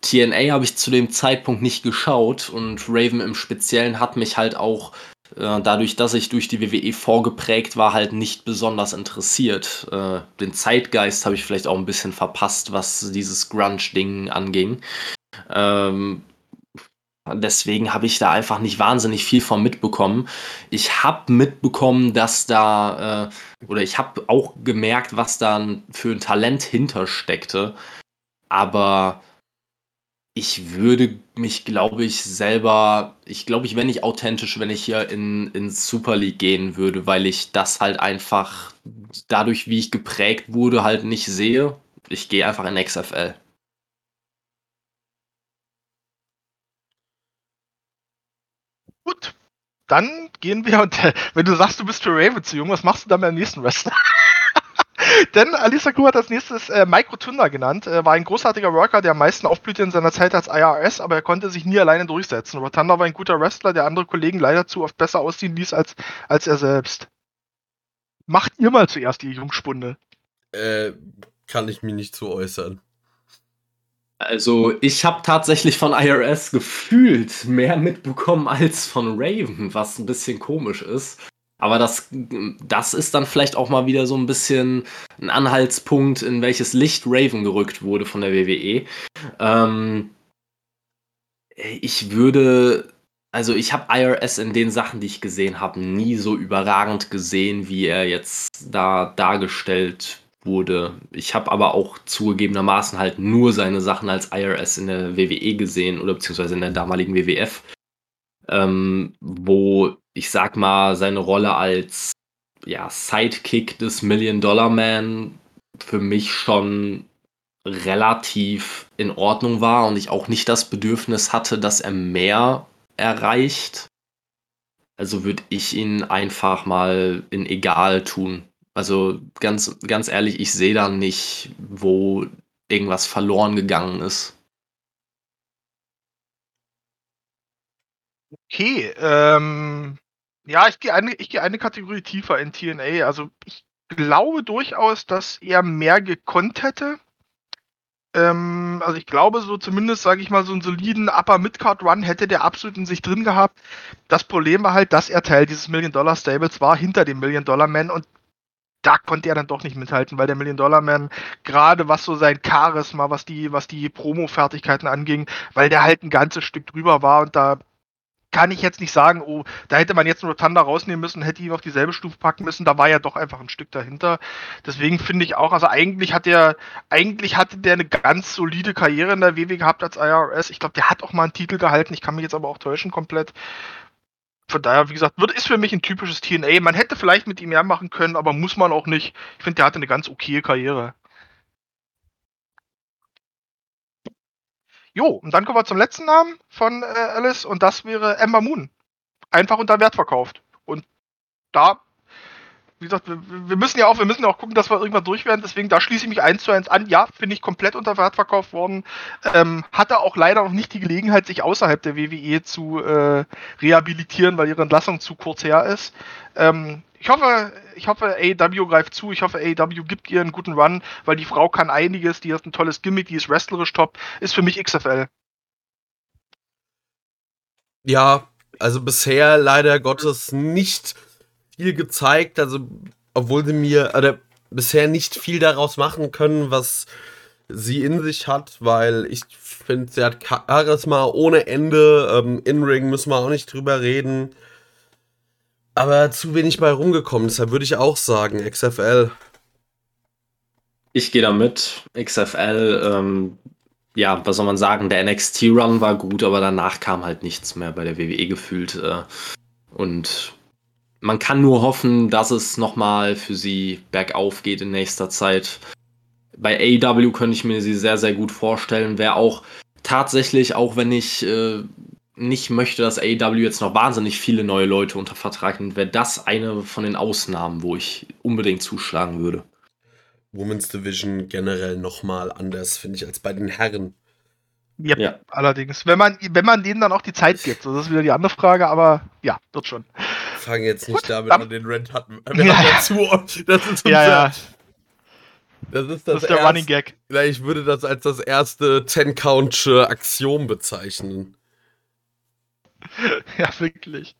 TNA habe ich zu dem Zeitpunkt nicht geschaut und Raven im Speziellen hat mich halt auch dadurch, dass ich durch die WWE vorgeprägt war, halt nicht besonders interessiert. Äh, den Zeitgeist habe ich vielleicht auch ein bisschen verpasst, was dieses Grunge-Ding anging. Ähm, Deswegen habe ich da einfach nicht wahnsinnig viel von mitbekommen. Ich habe mitbekommen, dass da, äh, oder ich habe auch gemerkt, was da für ein Talent hintersteckte. Aber ich würde mich, glaube ich, selber, ich glaube, ich wäre nicht authentisch, wenn ich hier in, in Super League gehen würde, weil ich das halt einfach dadurch, wie ich geprägt wurde, halt nicht sehe. Ich gehe einfach in XFL. Gut, dann gehen wir und wenn du sagst, du bist für Raven zu jung, was machst du dann beim nächsten Wrestler? Denn Alisa Crew hat als nächstes äh, Mike Rotunda genannt, äh, war ein großartiger Worker, der am meisten aufblühte in seiner Zeit als IRS, aber er konnte sich nie alleine durchsetzen. Rotunda war ein guter Wrestler, der andere Kollegen leider zu oft besser aussehen ließ als, als er selbst. Macht ihr mal zuerst die Jungspunde. Äh, kann ich mich nicht zu äußern. Also ich habe tatsächlich von IRS gefühlt mehr mitbekommen als von Raven, was ein bisschen komisch ist. Aber das, das ist dann vielleicht auch mal wieder so ein bisschen ein Anhaltspunkt, in welches Licht Raven gerückt wurde von der WWE. Ähm, ich würde, also ich habe IRS in den Sachen, die ich gesehen habe, nie so überragend gesehen, wie er jetzt da dargestellt wurde. Ich habe aber auch zugegebenermaßen halt nur seine Sachen als IRS in der WWE gesehen oder beziehungsweise in der damaligen WWF, ähm, wo ich sag mal seine Rolle als ja, Sidekick des Million Dollar Man für mich schon relativ in Ordnung war und ich auch nicht das Bedürfnis hatte, dass er mehr erreicht. Also würde ich ihn einfach mal in egal tun. Also ganz, ganz ehrlich, ich sehe da nicht, wo irgendwas verloren gegangen ist. Okay, ähm, ja, ich gehe eine, gehe eine Kategorie tiefer in TNA. Also ich glaube durchaus, dass er mehr gekonnt hätte. Ähm, also ich glaube so zumindest, sage ich mal, so einen soliden Upper Midcard Run hätte der absolut in sich drin gehabt. Das Problem war halt, dass er Teil dieses Million Dollar Stables war hinter dem Million Dollar Man und da konnte er dann doch nicht mithalten, weil der Million Dollar Man, gerade was so sein Charisma, was die, was die Promo-Fertigkeiten anging, weil der halt ein ganzes Stück drüber war und da kann ich jetzt nicht sagen, oh, da hätte man jetzt nur Thunder rausnehmen müssen, hätte ihn auf dieselbe Stufe packen müssen, da war ja doch einfach ein Stück dahinter. Deswegen finde ich auch, also eigentlich hat der, eigentlich hatte der eine ganz solide Karriere in der WW gehabt als IRS. Ich glaube, der hat auch mal einen Titel gehalten, ich kann mich jetzt aber auch täuschen komplett von daher, wie gesagt, wird, ist für mich ein typisches TNA. Man hätte vielleicht mit ihm mehr machen können, aber muss man auch nicht. Ich finde, der hatte eine ganz okaye Karriere. Jo, und dann kommen wir zum letzten Namen von äh, Alice und das wäre Ember Moon. Einfach unter Wert verkauft. Und da wie gesagt, wir, müssen ja auch, wir müssen auch gucken, dass wir irgendwann durch werden. Deswegen, da schließe ich mich eins zu eins an. Ja, finde ich komplett unter Wert verkauft worden. Ähm, hatte auch leider noch nicht die Gelegenheit, sich außerhalb der WWE zu äh, rehabilitieren, weil ihre Entlassung zu kurz her ist. Ähm, ich hoffe, ich hoffe, AEW greift zu. Ich hoffe, AEW gibt ihr einen guten Run, weil die Frau kann einiges. Die hat ein tolles Gimmick, die ist wrestlerisch top. Ist für mich XFL. Ja, also bisher leider Gottes nicht viel gezeigt, also obwohl sie mir oder bisher nicht viel daraus machen können, was sie in sich hat, weil ich finde, sie hat Charisma ohne Ende. Ähm, In-Ring müssen wir auch nicht drüber reden. Aber zu wenig bei rumgekommen, deshalb würde ich auch sagen, XFL. Ich gehe damit. XFL, ähm, ja, was soll man sagen, der NXT-Run war gut, aber danach kam halt nichts mehr bei der WWE gefühlt. Äh, und man kann nur hoffen, dass es nochmal für sie bergauf geht in nächster Zeit. Bei AEW könnte ich mir sie sehr, sehr gut vorstellen. Wäre auch tatsächlich, auch wenn ich äh, nicht möchte, dass AEW jetzt noch wahnsinnig viele neue Leute unter Vertrag nimmt, wäre das eine von den Ausnahmen, wo ich unbedingt zuschlagen würde. Women's Division generell nochmal anders, finde ich, als bei den Herren. Yep, ja, allerdings. Wenn man, wenn man denen dann auch die Zeit gibt. Das ist wieder die andere Frage, aber ja, wird schon. Fangen jetzt nicht Gut, damit an, den Rent hatten. Wir ja. dazu, das ist unser, ja, ja. Das ist, das, das ist der erst, Running Gag. Ich würde das als das erste Ten-Count Aktion bezeichnen. Ja, wirklich.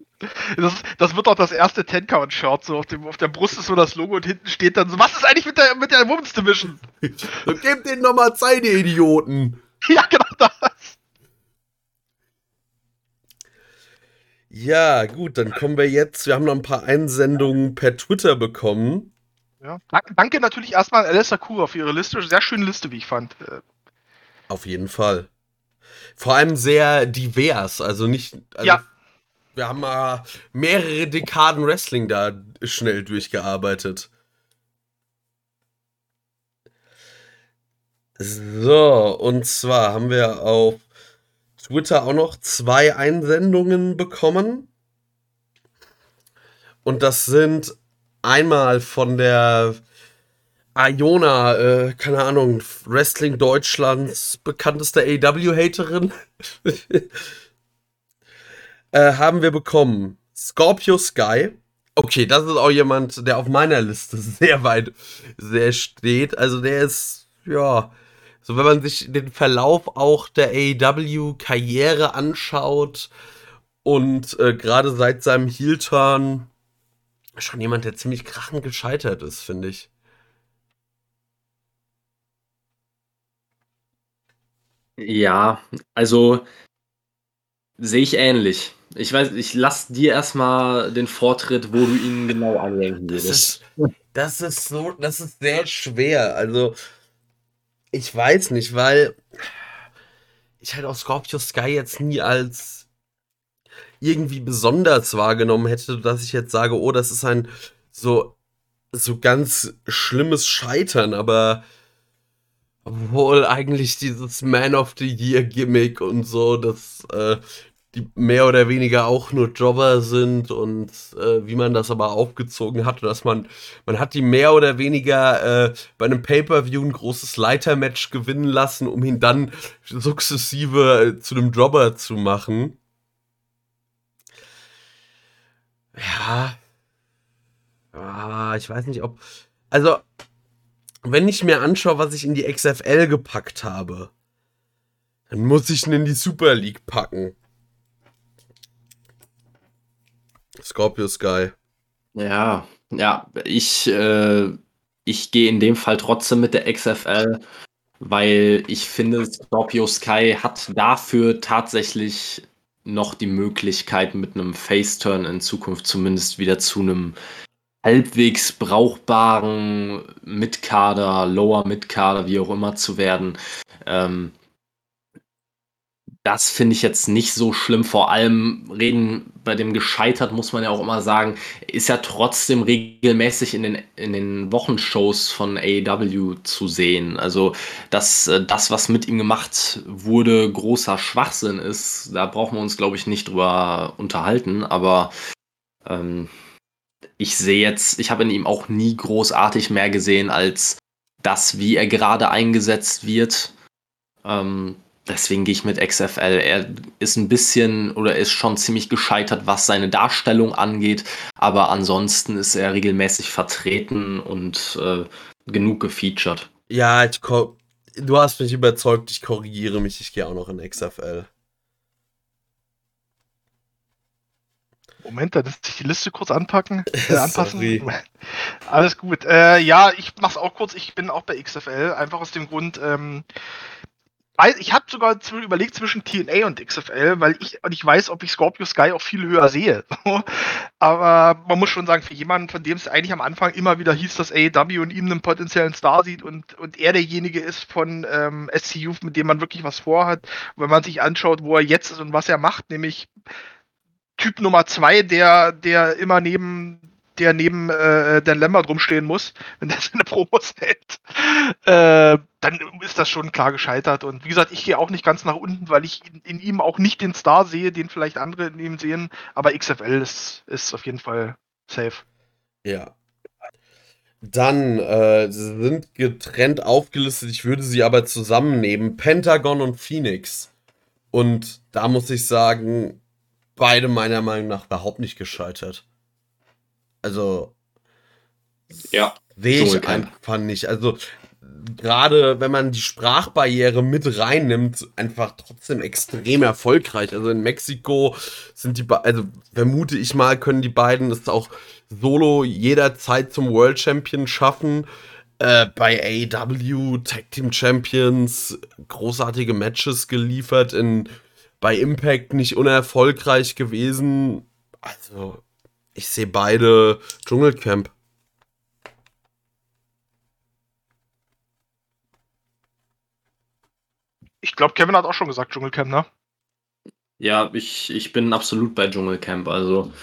Das, das wird auch das erste Ten-Count-Shirt. So auf, dem, auf der Brust ist so das Logo und hinten steht dann so: Was ist eigentlich mit der, mit der Women's Division? so, gebt denen nochmal Zeit, ihr Idioten. Ja, genau das. Ja, gut, dann kommen wir jetzt. Wir haben noch ein paar Einsendungen per Twitter bekommen. Ja. Danke natürlich erstmal an Alistair Kura für ihre Liste. Sehr schöne Liste, wie ich fand. Auf jeden Fall. Vor allem sehr divers. Also nicht. Also Ja. Wir haben mal mehrere Dekaden Wrestling da schnell durchgearbeitet. So, und zwar haben wir auf Twitter auch noch zwei Einsendungen bekommen. Und das sind einmal von der Iona, äh, keine Ahnung, Wrestling Deutschlands bekannteste AW-Haterin. äh, haben wir bekommen Scorpio Sky. Okay, das ist auch jemand, der auf meiner Liste sehr weit sehr steht. Also der ist, ja, so wenn man sich den Verlauf auch der AEW-Karriere anschaut und äh, gerade seit seinem Heel-Turn schon jemand, der ziemlich krachend gescheitert ist, finde ich. Ja, also sehe ich ähnlich. Ich weiß, ich lass dir erstmal den Vortritt, wo du ihn genau anlenken Das würdest. ist, das ist so, das ist sehr schwer. Also, ich weiß nicht, weil ich halt auch Scorpio Sky jetzt nie als irgendwie besonders wahrgenommen hätte, dass ich jetzt sage, oh, das ist ein so, so ganz schlimmes Scheitern, aber obwohl eigentlich dieses Man of the Year Gimmick und so, dass äh, die mehr oder weniger auch nur Jobber sind und äh, wie man das aber aufgezogen hat, dass man man hat die mehr oder weniger äh, bei einem Pay-per-View ein großes Leitermatch gewinnen lassen, um ihn dann sukzessive äh, zu einem Jobber zu machen. Ja. Ah, ich weiß nicht, ob. Also, wenn ich mir anschaue, was ich in die XFL gepackt habe, dann muss ich ihn in die Super League packen. Scorpio Sky. Ja, ja, ich, äh, ich gehe in dem Fall trotzdem mit der XFL, weil ich finde, Scorpio Sky hat dafür tatsächlich noch die Möglichkeit, mit einem Face-Turn in Zukunft zumindest wieder zu einem halbwegs brauchbaren Mitkader, Lower Mitkader, wie auch immer zu werden. Ähm, das finde ich jetzt nicht so schlimm. Vor allem reden bei dem gescheitert, muss man ja auch immer sagen, ist ja trotzdem regelmäßig in den, in den Wochenshows von AEW zu sehen. Also, dass äh, das, was mit ihm gemacht wurde, großer Schwachsinn ist, da brauchen wir uns, glaube ich, nicht drüber unterhalten. Aber ähm, ich sehe jetzt, ich habe in ihm auch nie großartig mehr gesehen als das, wie er gerade eingesetzt wird. Ähm, deswegen gehe ich mit XFL. Er ist ein bisschen oder ist schon ziemlich gescheitert, was seine Darstellung angeht, aber ansonsten ist er regelmäßig vertreten und äh, genug gefeatured. Ja, ich du hast mich überzeugt, ich korrigiere mich, ich gehe auch noch in XFL. Moment, da lässt sich die Liste kurz anpacken, äh, anpassen. Sorry. Alles gut. Äh, ja, ich mach's auch kurz. Ich bin auch bei XFL, einfach aus dem Grund, ähm, weil ich habe sogar überlegt zwischen TNA und XFL, weil ich und weiß, ob ich Scorpio Sky auch viel höher sehe. Aber man muss schon sagen, für jemanden, von dem es eigentlich am Anfang immer wieder hieß, dass AEW und ihm einen potenziellen Star sieht und, und er derjenige ist von ähm, SCU, mit dem man wirklich was vorhat, wenn man sich anschaut, wo er jetzt ist und was er macht, nämlich Typ Nummer zwei, der, der immer neben der neben äh, Dan Lambert rumstehen muss, wenn der seine Promos hält, äh, dann ist das schon klar gescheitert. Und wie gesagt, ich gehe auch nicht ganz nach unten, weil ich in, in ihm auch nicht den Star sehe, den vielleicht andere in ihm sehen. Aber XFL ist, ist auf jeden Fall safe. Ja. Dann äh, sind getrennt aufgelistet, ich würde sie aber zusammennehmen. Pentagon und Phoenix. Und da muss ich sagen, beide meiner Meinung nach überhaupt nicht gescheitert. Also Ja. sehe ich einfach nicht. Also gerade wenn man die Sprachbarriere mit reinnimmt, einfach trotzdem extrem erfolgreich. Also in Mexiko sind die, also vermute ich mal, können die beiden es auch solo jederzeit zum World Champion schaffen. Äh, bei AEW Tag Team Champions großartige Matches geliefert in bei Impact nicht unerfolgreich gewesen. Also, ich sehe beide Dschungelcamp. Ich glaube, Kevin hat auch schon gesagt Dschungelcamp, ne? Ja, ich, ich bin absolut bei Dschungelcamp. Also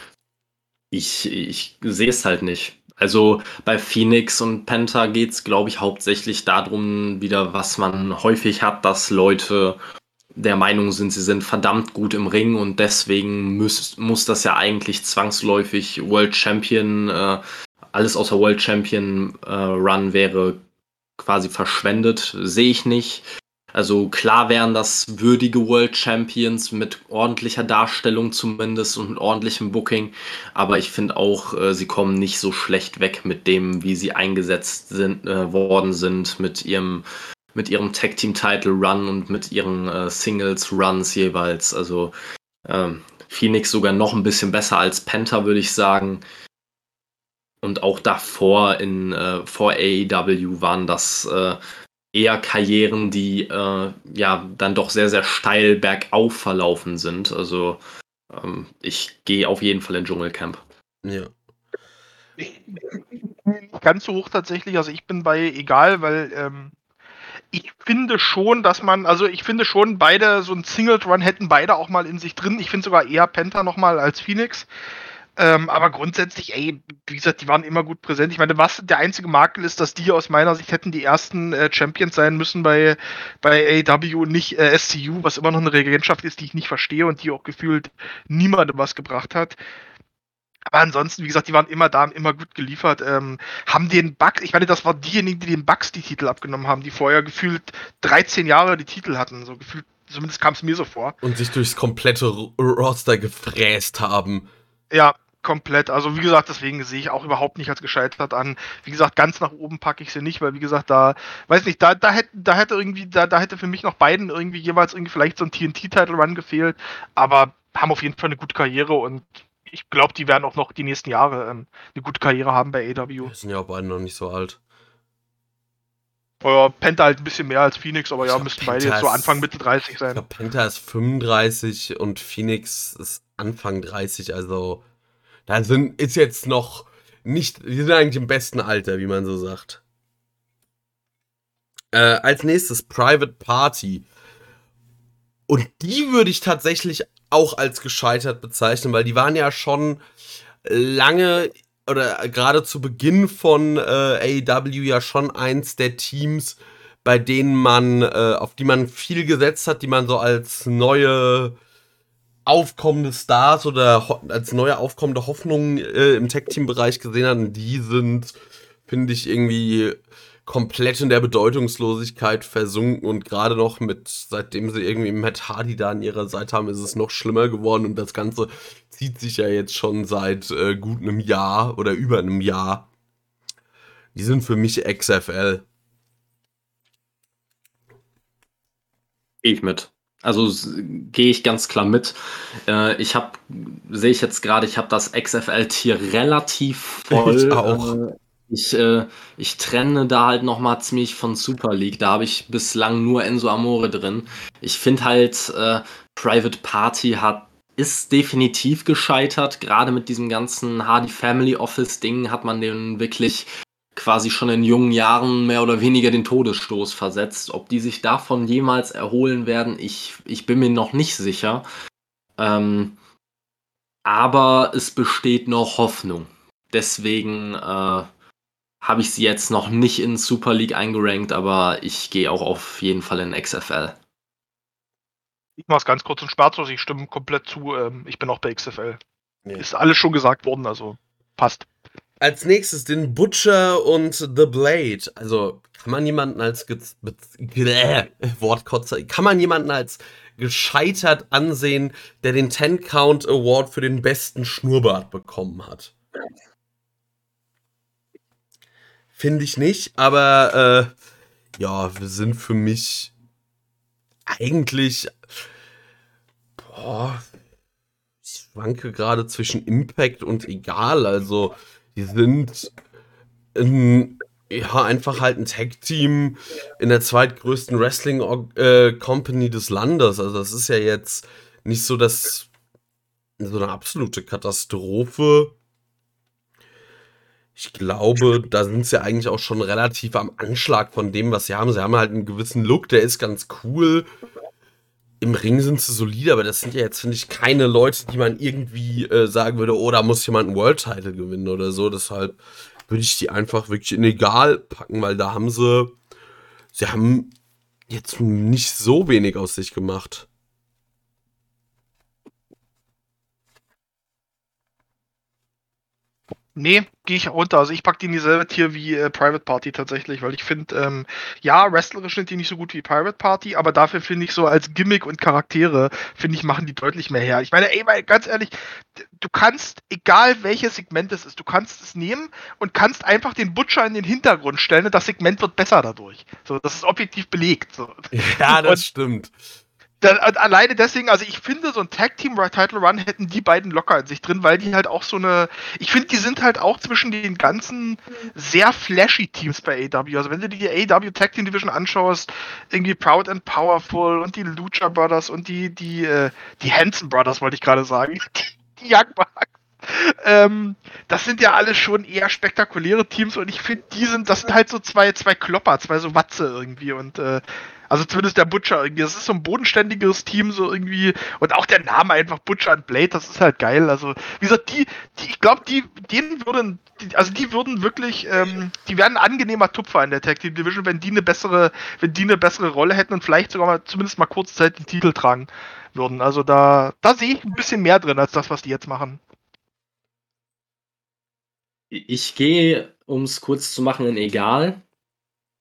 ich, ich sehe es halt nicht. Also bei Phoenix und Penta geht es, glaube ich, hauptsächlich darum, wieder, was man häufig hat, dass Leute der Meinung sind, sie sind verdammt gut im Ring und deswegen muss, muss das ja eigentlich zwangsläufig World Champion, äh, alles außer World Champion äh, Run wäre quasi verschwendet. Sehe ich nicht. Also klar wären das würdige World Champions mit ordentlicher Darstellung zumindest und ordentlichem Booking, aber ich finde auch, äh, sie kommen nicht so schlecht weg mit dem, wie sie eingesetzt sind, äh, worden sind, mit ihrem, mit ihrem Tag Team Title Run und mit ihren äh, Singles Runs jeweils. Also ähm, Phoenix sogar noch ein bisschen besser als Penta, würde ich sagen. Und auch davor in äh, vor AEW waren das äh, eher Karrieren, die äh, ja dann doch sehr, sehr steil bergauf verlaufen sind. Also ähm, ich gehe auf jeden Fall in Dschungelcamp. Ja. Nicht ganz so hoch tatsächlich. Also ich bin bei egal, weil ähm, ich finde schon, dass man, also ich finde schon, beide, so ein Single Run hätten beide auch mal in sich drin. Ich finde sogar eher Penta nochmal als Phoenix. Ähm, aber grundsätzlich, ey, wie gesagt, die waren immer gut präsent. Ich meine, was der einzige Makel ist, dass die aus meiner Sicht hätten die ersten äh, Champions sein müssen bei, bei AW und nicht äh, SCU, was immer noch eine Regentschaft ist, die ich nicht verstehe und die auch gefühlt niemandem was gebracht hat. Aber ansonsten, wie gesagt, die waren immer da und immer gut geliefert. Ähm, haben den Bugs, ich meine, das waren diejenigen, die den Bugs die Titel abgenommen haben, die vorher gefühlt 13 Jahre die Titel hatten. So gefühlt, zumindest kam es mir so vor. Und sich durchs komplette Roster gefräst haben. Ja, komplett. Also wie gesagt, deswegen sehe ich auch überhaupt nicht als gescheitert an. Wie gesagt, ganz nach oben packe ich sie nicht, weil wie gesagt, da, weiß nicht, da, da hätte, da hätte irgendwie, da, da hätte für mich noch beiden irgendwie jeweils irgendwie vielleicht so ein TNT-Title-Run gefehlt, aber haben auf jeden Fall eine gute Karriere und ich glaube, die werden auch noch die nächsten Jahre ähm, eine gute Karriere haben bei AW. Wir sind ja auch beide noch nicht so alt. Oh Penta halt ein bisschen mehr als Phoenix, aber Ich ja, müssten beide jetzt so Anfang Mitte 30 Ich sein. glaube, Penta ist 35 und Phoenix ist Anfang 30, also da sind, ist jetzt noch nicht, die sind eigentlich im besten Alter, wie man so sagt. Äh, als nächstes Private Party. Und die würde ich tatsächlich auch als gescheitert bezeichnen, weil die waren ja schon lange oder gerade zu Beginn von äh, AEW ja schon eins der Teams, bei denen man, äh, auf die man viel gesetzt hat, die man so als neue aufkommende Stars oder als neue aufkommende Hoffnungen äh, im Tech-Team-Bereich gesehen hat. Und die sind, finde ich, irgendwie komplett in der Bedeutungslosigkeit versunken und gerade noch mit, seitdem sie irgendwie Matt Hardy da an ihrer Seite haben, ist es noch schlimmer geworden und das Ganze zieht sich ja jetzt schon seit äh, gut einem Jahr oder über einem Jahr. Die sind für mich XFL. Gehe ich mit. Also gehe ich ganz klar mit. Äh, ich habe, sehe ich jetzt gerade, ich habe das XFL-Tier relativ voll. Ich auch. Äh, ich, äh, ich trenne da halt nochmal ziemlich von Super League. Da habe ich bislang nur Enzo Amore drin. Ich finde halt, äh, Private Party hat ist definitiv gescheitert. Gerade mit diesem ganzen Hardy Family Office Ding hat man den wirklich quasi schon in jungen Jahren mehr oder weniger den Todesstoß versetzt. Ob die sich davon jemals erholen werden, ich, ich bin mir noch nicht sicher. Ähm, aber es besteht noch Hoffnung. Deswegen äh, habe ich sie jetzt noch nicht in Super League eingerankt, aber ich gehe auch auf jeden Fall in XFL. Ich mach's ganz kurz und schmerzlos, ich stimme komplett zu. Ähm, ich bin auch bei XFL. Ja. Ist alles schon gesagt worden, also passt. Als nächstes den Butcher und The Blade. Also kann man jemanden als äh, Wortkotzer, kann man jemanden als gescheitert ansehen, der den Ten Count Award für den besten Schnurrbart bekommen hat? Finde ich nicht, aber äh, ja, wir sind für mich eigentlich boah, ich schwanke gerade zwischen Impact und egal. Also, die sind ein, ja, einfach halt ein Tag-Team in der zweitgrößten Wrestling-Company des Landes. Also, das ist ja jetzt nicht so das so eine absolute Katastrophe. Ich glaube, da sind sie eigentlich auch schon relativ am Anschlag von dem, was sie haben. Sie haben halt einen gewissen Look, der ist ganz cool. Im Ring sind sie solide, aber das sind ja jetzt, finde ich, keine Leute, die man irgendwie äh, sagen würde, oh, da muss jemand einen World Title gewinnen oder so. Deshalb würde ich die einfach wirklich in egal packen, weil da haben sie, sie haben jetzt nicht so wenig aus sich gemacht. Nee, gehe ich runter. Also ich packe die in dieselbe Tier wie äh, Private Party tatsächlich, weil ich finde, ähm, ja, wrestlerisch sind die nicht so gut wie Private Party, aber dafür finde ich so als Gimmick und Charaktere, finde ich, machen die deutlich mehr her. Ich meine, ey, mal ganz ehrlich, du kannst, egal welches Segment es ist, du kannst es nehmen und kannst einfach den Butcher in den Hintergrund stellen und das Segment wird besser dadurch. So, das ist objektiv belegt. So. Ja, das Und- stimmt. Da, alleine deswegen, also ich finde, so ein Tag Team Title Run hätten die beiden locker in sich drin, weil die halt auch so eine, ich finde, die sind halt auch zwischen den ganzen sehr flashy Teams bei AW. Also wenn du dir die AW Tag Team Division anschaust, irgendwie Proud and Powerful und die Lucha Brothers und die, die, äh, die Hanson Brothers, wollte ich gerade sagen, die, die Young Bucks. Ähm, das sind ja alle schon eher spektakuläre Teams und ich finde, die sind, das sind halt so zwei, zwei Klopper, zwei so Watze irgendwie und äh, also zumindest der Butcher irgendwie. Das ist so ein bodenständigeres Team, so irgendwie. Und auch der Name einfach Butcher und Blade, das ist halt geil. Also, wie gesagt, die, die ich glaube, die, denen würden, die, also die würden wirklich, ähm, die wären ein angenehmer Tupfer in der Tag Team Division, wenn die eine bessere, wenn die eine bessere Rolle hätten und vielleicht sogar mal zumindest mal kurze Zeit den Titel tragen würden. Also da, da sehe ich ein bisschen mehr drin als das, was die jetzt machen. Ich gehe, um es kurz zu machen, in egal,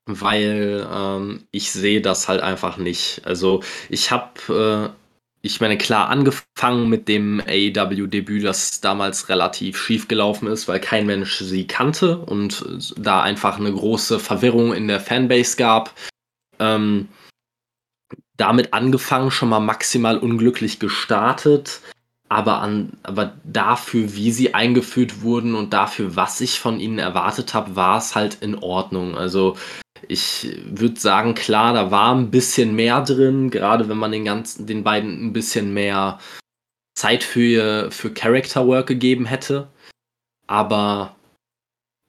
weil ähm, ich sehe das halt einfach nicht. Also ich habe, äh, ich meine, klar angefangen mit dem AEW-Debüt, das damals relativ schief gelaufen ist, weil kein Mensch sie kannte und da einfach eine große Verwirrung in der Fanbase gab. Ähm, damit angefangen, schon mal maximal unglücklich gestartet aber an, aber dafür, wie sie eingeführt wurden und dafür, was ich von ihnen erwartet habe, war es halt in Ordnung. Also ich würde sagen, klar, da war ein bisschen mehr drin, gerade wenn man den ganzen, den beiden ein bisschen mehr Zeit für, für Character Work gegeben hätte. Aber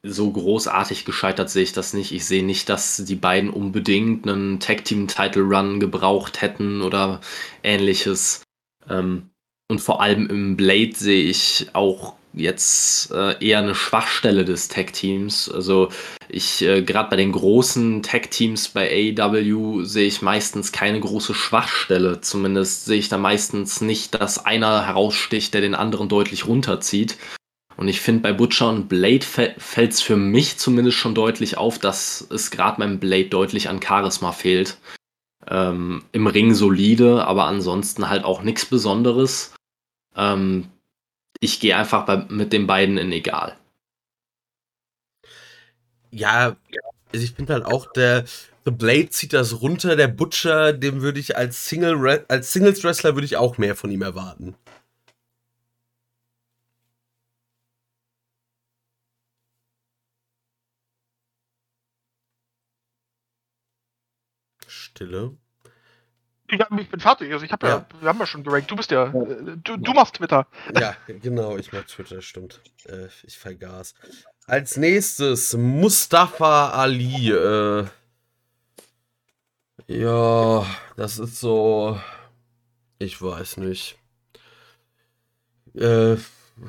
so großartig gescheitert sehe ich das nicht. Ich sehe nicht, dass die beiden unbedingt einen Tag Team Title Run gebraucht hätten oder ähnliches. Ähm, und vor allem im Blade sehe ich auch jetzt äh, eher eine Schwachstelle des Tag-Teams. Also ich, äh, gerade bei den großen Tag-Teams bei AEW sehe ich meistens keine große Schwachstelle. Zumindest sehe ich da meistens nicht, dass einer heraussticht, der den anderen deutlich runterzieht. Und ich finde, bei Butcher und Blade fällt es für mich zumindest schon deutlich auf, dass es gerade beim Blade deutlich an Charisma fehlt. Ähm, Im Ring solide, aber ansonsten halt auch nichts Besonderes. Ähm, ich gehe einfach bei, mit den beiden in egal. Ja, also ich finde halt auch, der The Blade zieht das runter, der Butcher, dem würde ich als Single als Singles Wrestler würde ich auch mehr von ihm erwarten. Stille. Ja, ich bin fertig. Also ich habe ja. Ja. wir haben ja schon gerankt. Du bist ja, äh, du, du machst Twitter. Ja, genau, ich mach Twitter, stimmt. Äh, ich vergaß. Als nächstes Mustafa Ali. Äh, ja, das ist so. Ich weiß nicht. Äh,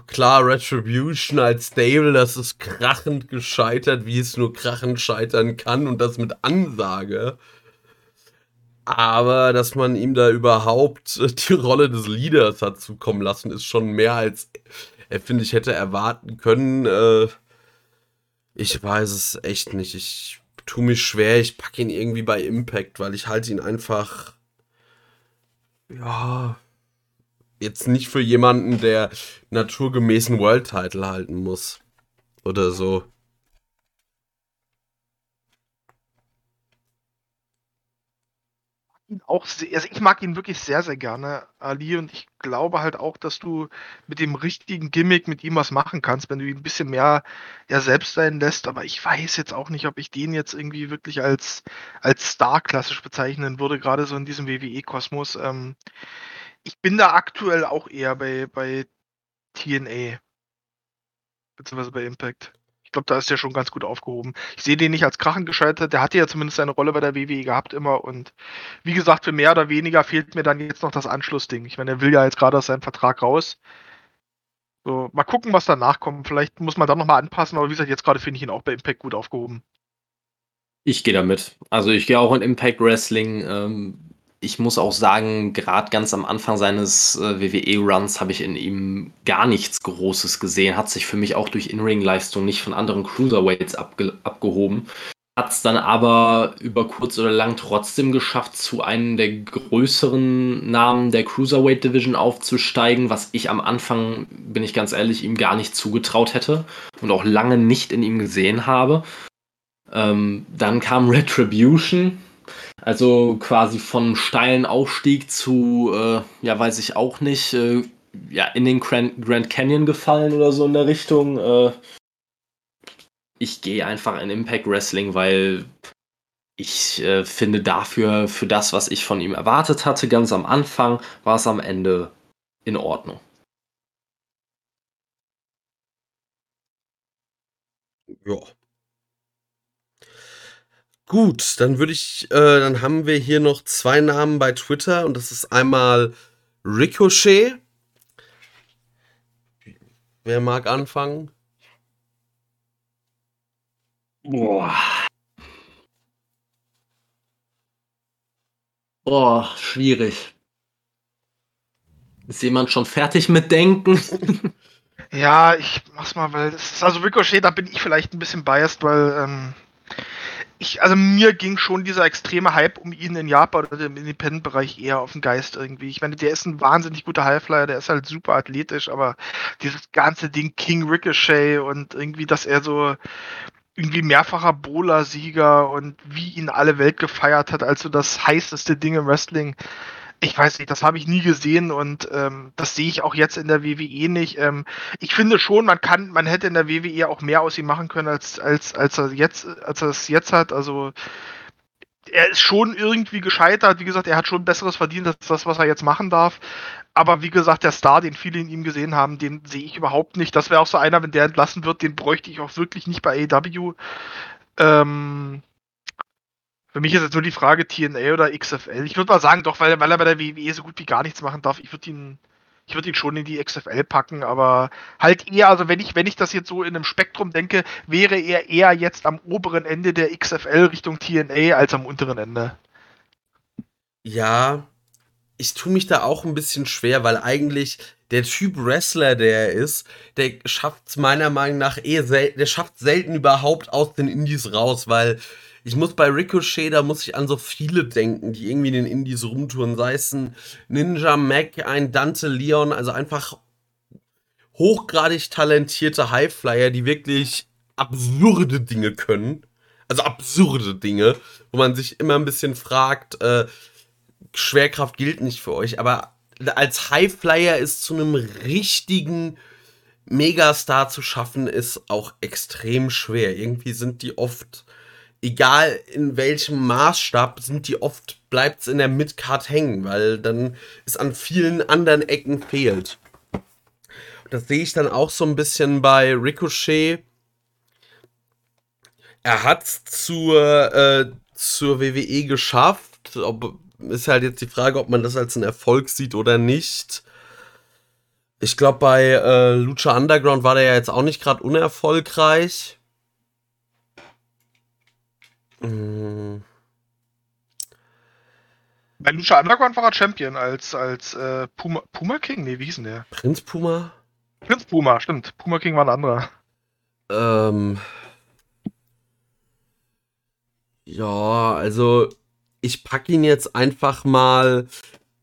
klar, Retribution als Stable, das ist krachend gescheitert, wie es nur krachend scheitern kann und das mit Ansage. Aber dass man ihm da überhaupt äh, die Rolle des Leaders hat zukommen lassen, ist schon mehr als er, finde ich, hätte erwarten können. Äh, ich weiß es echt nicht. Ich tue mich schwer. Ich packe ihn irgendwie bei Impact, weil ich halte ihn einfach. Ja. Jetzt nicht für jemanden, der naturgemäßen World Title halten muss. Oder so. Ihn auch sehr, also ich mag ihn wirklich sehr, sehr gerne, Ali, und ich glaube halt auch, dass du mit dem richtigen Gimmick mit ihm was machen kannst, wenn du ihn ein bisschen mehr ja selbst sein lässt, aber ich weiß jetzt auch nicht, ob ich den jetzt irgendwie wirklich als, als Star klassisch bezeichnen würde, gerade so in diesem WWE-Kosmos. Ähm, Ich bin da aktuell auch eher bei, bei TNA. Beziehungsweise bei Impact. Ich glaube, da ist der schon ganz gut aufgehoben. Ich sehe den nicht als Krachen gescheitert. Der hatte ja zumindest seine Rolle bei der WWE gehabt immer. Und wie gesagt, für mehr oder weniger fehlt mir dann jetzt noch das Anschlussding. Ich meine, er will ja jetzt gerade aus seinem Vertrag raus. So, mal gucken, was danach kommt. Vielleicht muss man dann nochmal anpassen, aber wie gesagt, jetzt gerade finde ich ihn auch bei Impact gut aufgehoben. Ich gehe damit. Also ich gehe auch in Impact Wrestling. Ähm, ich muss auch sagen, gerade ganz am Anfang seines äh, WWE-Runs habe ich in ihm gar nichts Großes gesehen. Hat sich für mich auch durch In-Ring-Leistung nicht von anderen Cruiserweights abge abgehoben. Hat es dann aber über kurz oder lang trotzdem geschafft, zu einem der größeren Namen der Cruiserweight Division aufzusteigen, was ich am Anfang, bin ich ganz ehrlich, ihm gar nicht zugetraut hätte und auch lange nicht in ihm gesehen habe. Ähm, dann kam Retribution, also quasi von steilen Aufstieg zu, äh, ja, weiß ich auch nicht, äh, ja, in den Grand, Canyon gefallen oder so in der Richtung. Äh, ich gehe einfach in Impact Wrestling, weil ich äh, finde dafür, für das, was ich von ihm erwartet hatte, ganz am Anfang, war es am Ende in Ordnung. Ja, Gut, dann würde ich, äh, dann haben wir hier noch zwei Namen bei Twitter und das ist einmal Ricochet. Wer mag anfangen? Boah. Boah, schwierig. Ist jemand schon fertig mit Denken? ja, ich mach's mal, weil das ist also Ricochet, da bin ich vielleicht ein bisschen biased, weil ähm, ich, also mir ging schon dieser extreme Hype um ihn in Japan oder im Independent-Bereich eher auf den Geist irgendwie. Ich meine, der ist ein wahnsinnig guter Highflyer, der ist halt super athletisch, aber dieses ganze Ding King Ricochet und irgendwie, dass er so irgendwie mehrfacher Bowler-Sieger und wie ihn alle Welt gefeiert hat, als so das heißeste Ding im Wrestling ich weiß nicht, das habe ich nie gesehen und ähm, das sehe ich auch jetzt in der WWE nicht. Ähm, ich finde schon, man kann, man hätte in der WWE auch mehr aus ihm machen können, als, als, als er jetzt, als er es jetzt hat. Also er ist schon irgendwie gescheitert. Wie gesagt, er hat schon Besseres verdient als das, was er jetzt machen darf. Aber wie gesagt, der Star, den viele in ihm gesehen haben, den sehe ich überhaupt nicht. Das wäre auch so einer, wenn der entlassen wird, den bräuchte ich auch wirklich nicht bei AEW. Ähm, für mich ist jetzt nur die Frage TNA oder XFL. Ich würde mal sagen, doch, weil, weil er bei der WWE so gut wie gar nichts machen darf. Ich würde ihn, ich ihn schon in die XFL packen, aber halt eher, also wenn ich, wenn ich das jetzt so in einem Spektrum denke, wäre er eher jetzt am oberen Ende der XFL Richtung TNA als am unteren Ende. Ja, ich tue mich da auch ein bisschen schwer, weil eigentlich der Typ Wrestler, der er ist, der schafft es meiner Meinung nach eh selten, der schafft selten überhaupt aus den Indies raus, weil ich muss bei Ricochet, da muss ich an so viele denken, die irgendwie in den Indies rumtouren. Sei es ein Ninja Mac, ein Dante Leon, also einfach hochgradig talentierte Highflyer, die wirklich absurde Dinge können. Also absurde Dinge, wo man sich immer ein bisschen fragt, äh, Schwerkraft gilt nicht für euch, aber als Highflyer ist zu einem richtigen Megastar zu schaffen, ist auch extrem schwer. Irgendwie sind die oft egal in welchem Maßstab, sind die oft, bleibt es in der Midcard hängen, weil dann es an vielen anderen Ecken fehlt. Das sehe ich dann auch so ein bisschen bei Ricochet. Er hat es zur, äh, zur WWE geschafft. Ob, ist halt jetzt die Frage, ob man das als einen Erfolg sieht oder nicht. Ich glaube, bei äh, Lucha Underground war der ja jetzt auch nicht gerade unerfolgreich. Mhm. Bei Lucha Underground war er Champion als, als äh, Puma, Puma King? Nee, wie hieß denn der? Prinz Puma? Prinz Puma, stimmt. Puma King war ein anderer. Ähm. Ja, also ich packe ihn jetzt einfach mal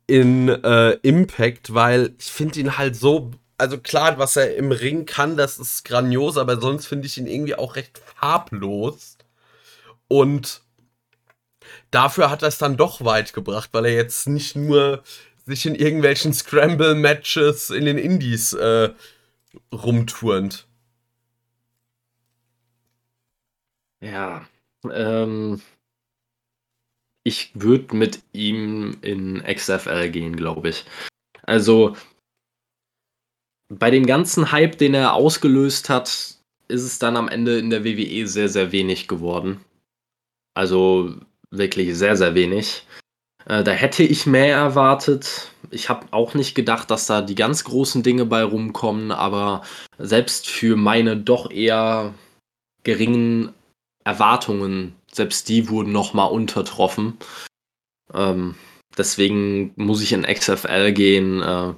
in äh, Impact, weil ich finde ihn halt so. Also klar, was er im Ring kann, das ist grandios, aber sonst finde ich ihn irgendwie auch recht farblos. Und dafür hat er es dann doch weit gebracht, weil er jetzt nicht nur sich in irgendwelchen Scramble-Matches in den Indies äh, rumturnt. Ja, ähm, ich würde mit ihm in XFL gehen, glaube ich. Also bei dem ganzen Hype, den er ausgelöst hat, ist es dann am Ende in der WWE sehr, sehr wenig geworden. Also wirklich sehr, sehr wenig. Äh, da hätte ich mehr erwartet. Ich habe auch nicht gedacht, dass da die ganz großen Dinge bei rumkommen, aber selbst für meine doch eher geringen Erwartungen, selbst die wurden nochmal untertroffen. Ähm, deswegen muss ich in XFL gehen. Äh,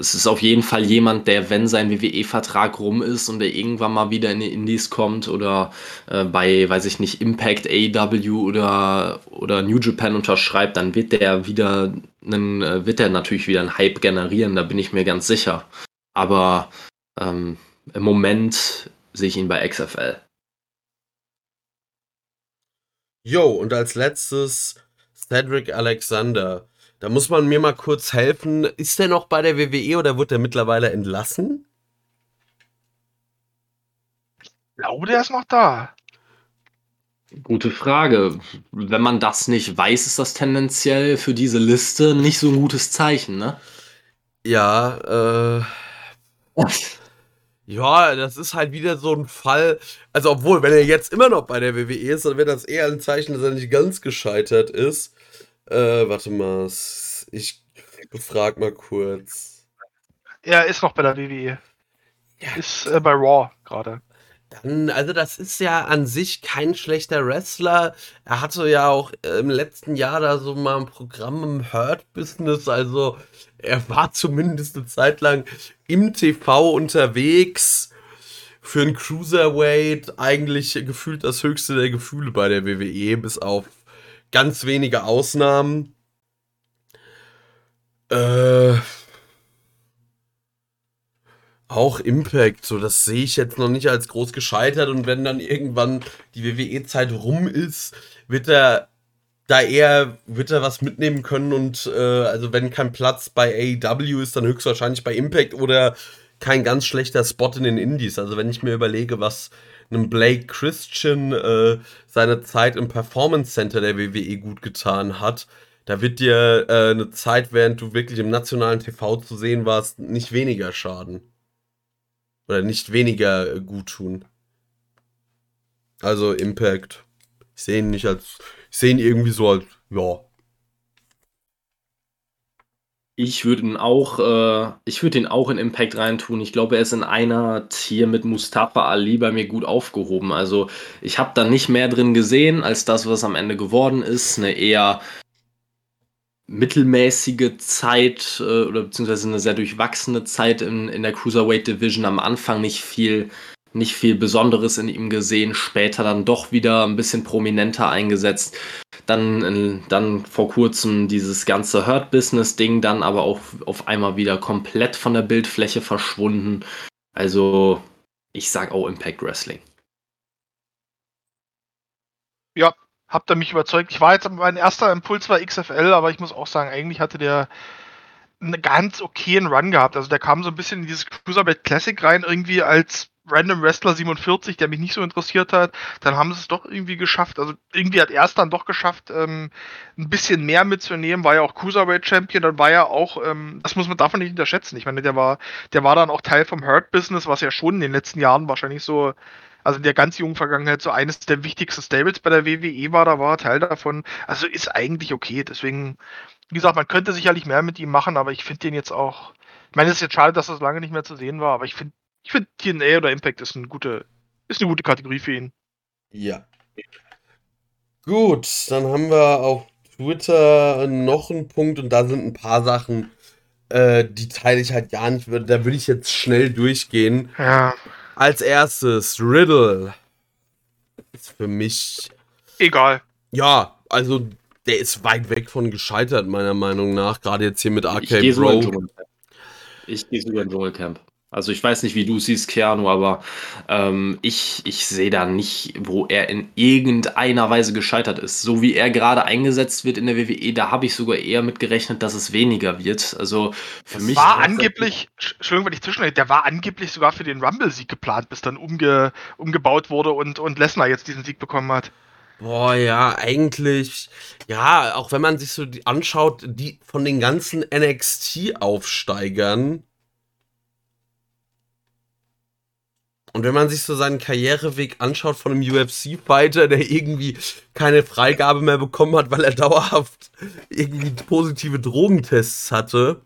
das ist auf jeden Fall jemand, der, wenn sein WWE-Vertrag rum ist und der irgendwann mal wieder in die Indies kommt oder äh, bei, weiß ich nicht, Impact AEW oder, oder New Japan unterschreibt, dann wird der wieder einen, äh, wird der natürlich wieder einen Hype generieren, da bin ich mir ganz sicher. Aber ähm, im Moment sehe ich ihn bei XFL. Jo, und als letztes Cedric Alexander. Da muss man mir mal kurz helfen. Ist der noch bei der WWE oder wird der mittlerweile entlassen? Ich glaube, der ist noch da. Gute Frage. Wenn man das nicht weiß, ist das tendenziell für diese Liste nicht so ein gutes Zeichen, ne? Ja, äh. Ja, das ist halt wieder so ein Fall. Also, obwohl, wenn er jetzt immer noch bei der WWE ist, dann wäre das eher ein Zeichen, dass er nicht ganz gescheitert ist. Äh, warte mal. Ich frag mal kurz. Er ist noch bei der WWE. Ja. Ist äh, bei Raw gerade. Dann, also das ist ja an sich kein schlechter Wrestler. Er hatte ja auch im letzten Jahr da so mal ein Programm im Hurt-Business. Also er war zumindest eine Zeit lang im TV unterwegs. Für einen Cruiserweight eigentlich gefühlt das höchste der Gefühle bei der WWE, bis auf ganz wenige Ausnahmen. Äh, auch Impact, so das sehe ich jetzt noch nicht als groß gescheitert und wenn dann irgendwann die WWE-Zeit rum ist, wird er da eher, wird er was mitnehmen können und äh, also wenn kein Platz bei AEW ist, dann höchstwahrscheinlich bei Impact oder kein ganz schlechter Spot in den Indies. Also wenn ich mir überlege, was einem Blake Christian äh, seine Zeit im Performance Center der WWE gut getan hat. Da wird dir äh, eine Zeit, während du wirklich im nationalen TV zu sehen warst, nicht weniger schaden. Oder nicht weniger äh, gut tun. Also Impact. Ich sehe ihn nicht als. Ich sehe ihn irgendwie so als. Ja, ich würde ihn auch, äh, ich würde ihn auch in Impact reintun. Ich glaube, er ist in einer Tier mit Mustafa Ali bei mir gut aufgehoben. Also ich habe da nicht mehr drin gesehen als das, was am Ende geworden ist. Eine eher mittelmäßige Zeit äh, oder beziehungsweise eine sehr durchwachsene Zeit in, in der Cruiserweight Division. Am Anfang nicht viel, nicht viel Besonderes in ihm gesehen. Später dann doch wieder ein bisschen prominenter eingesetzt. Dann, dann vor kurzem dieses ganze Hurt-Business-Ding, dann aber auch auf einmal wieder komplett von der Bildfläche verschwunden. Also, ich sag auch Impact Wrestling. Ja, habt ihr mich überzeugt. Ich war jetzt, mein erster Impuls war XFL, aber ich muss auch sagen, eigentlich hatte der einen ganz okayen Run gehabt. Also der kam so ein bisschen in dieses Cruiserweight Classic rein, irgendwie als Random Wrestler 47, der mich nicht so interessiert hat. Dann haben sie es doch irgendwie geschafft. Also irgendwie hat er es dann doch geschafft, ähm, ein bisschen mehr mitzunehmen. War ja auch Cruiserweight Champion. Dann war ja auch, ähm, das muss man davon nicht unterschätzen. Ich meine, der war, der war dann auch Teil vom Hurt Business, was ja schon in den letzten Jahren wahrscheinlich so also in der ganz jungen Vergangenheit so eines der wichtigsten Stables bei der WWE war, da war er Teil davon. Also ist eigentlich okay. Deswegen, wie gesagt, man könnte sicherlich mehr mit ihm machen, aber ich finde den jetzt auch. Ich meine, es ist jetzt schade, dass das lange nicht mehr zu sehen war, aber ich finde ich finde TNA oder Impact ist eine gute, ist eine gute Kategorie für ihn. Ja. Gut, dann haben wir auf Twitter noch einen Punkt und da sind ein paar Sachen, äh, die teile ich halt gar nicht. Da würde ich jetzt schnell durchgehen. Ja. Als erstes, Riddle. Ist für mich. Egal. Ja, also der ist weit weg von gescheitert, meiner Meinung nach. Gerade jetzt hier mit Arcade ich Bro. Ich gehe sogar in Dschungelcamp. Also ich weiß nicht, wie du siehst, Keanu, aber ähm, ich, ich sehe da nicht, wo er in irgendeiner Weise gescheitert ist. So wie er gerade eingesetzt wird in der WWE, da habe ich sogar eher mit gerechnet, dass es weniger wird. Also für das mich. War angeblich, Entschuldigung, wenn ich zwischenrede, der war angeblich sogar für den Rumble-Sieg geplant, bis dann umge, umgebaut wurde und, und Lesnar jetzt diesen Sieg bekommen hat. Boah, ja, eigentlich, ja, auch wenn man sich so die anschaut, die von den ganzen NXT-Aufsteigern. Und wenn man sich so seinen Karriereweg anschaut von einem UFC-Fighter, der irgendwie keine Freigabe mehr bekommen hat, weil er dauerhaft irgendwie positive Drogentests hatte.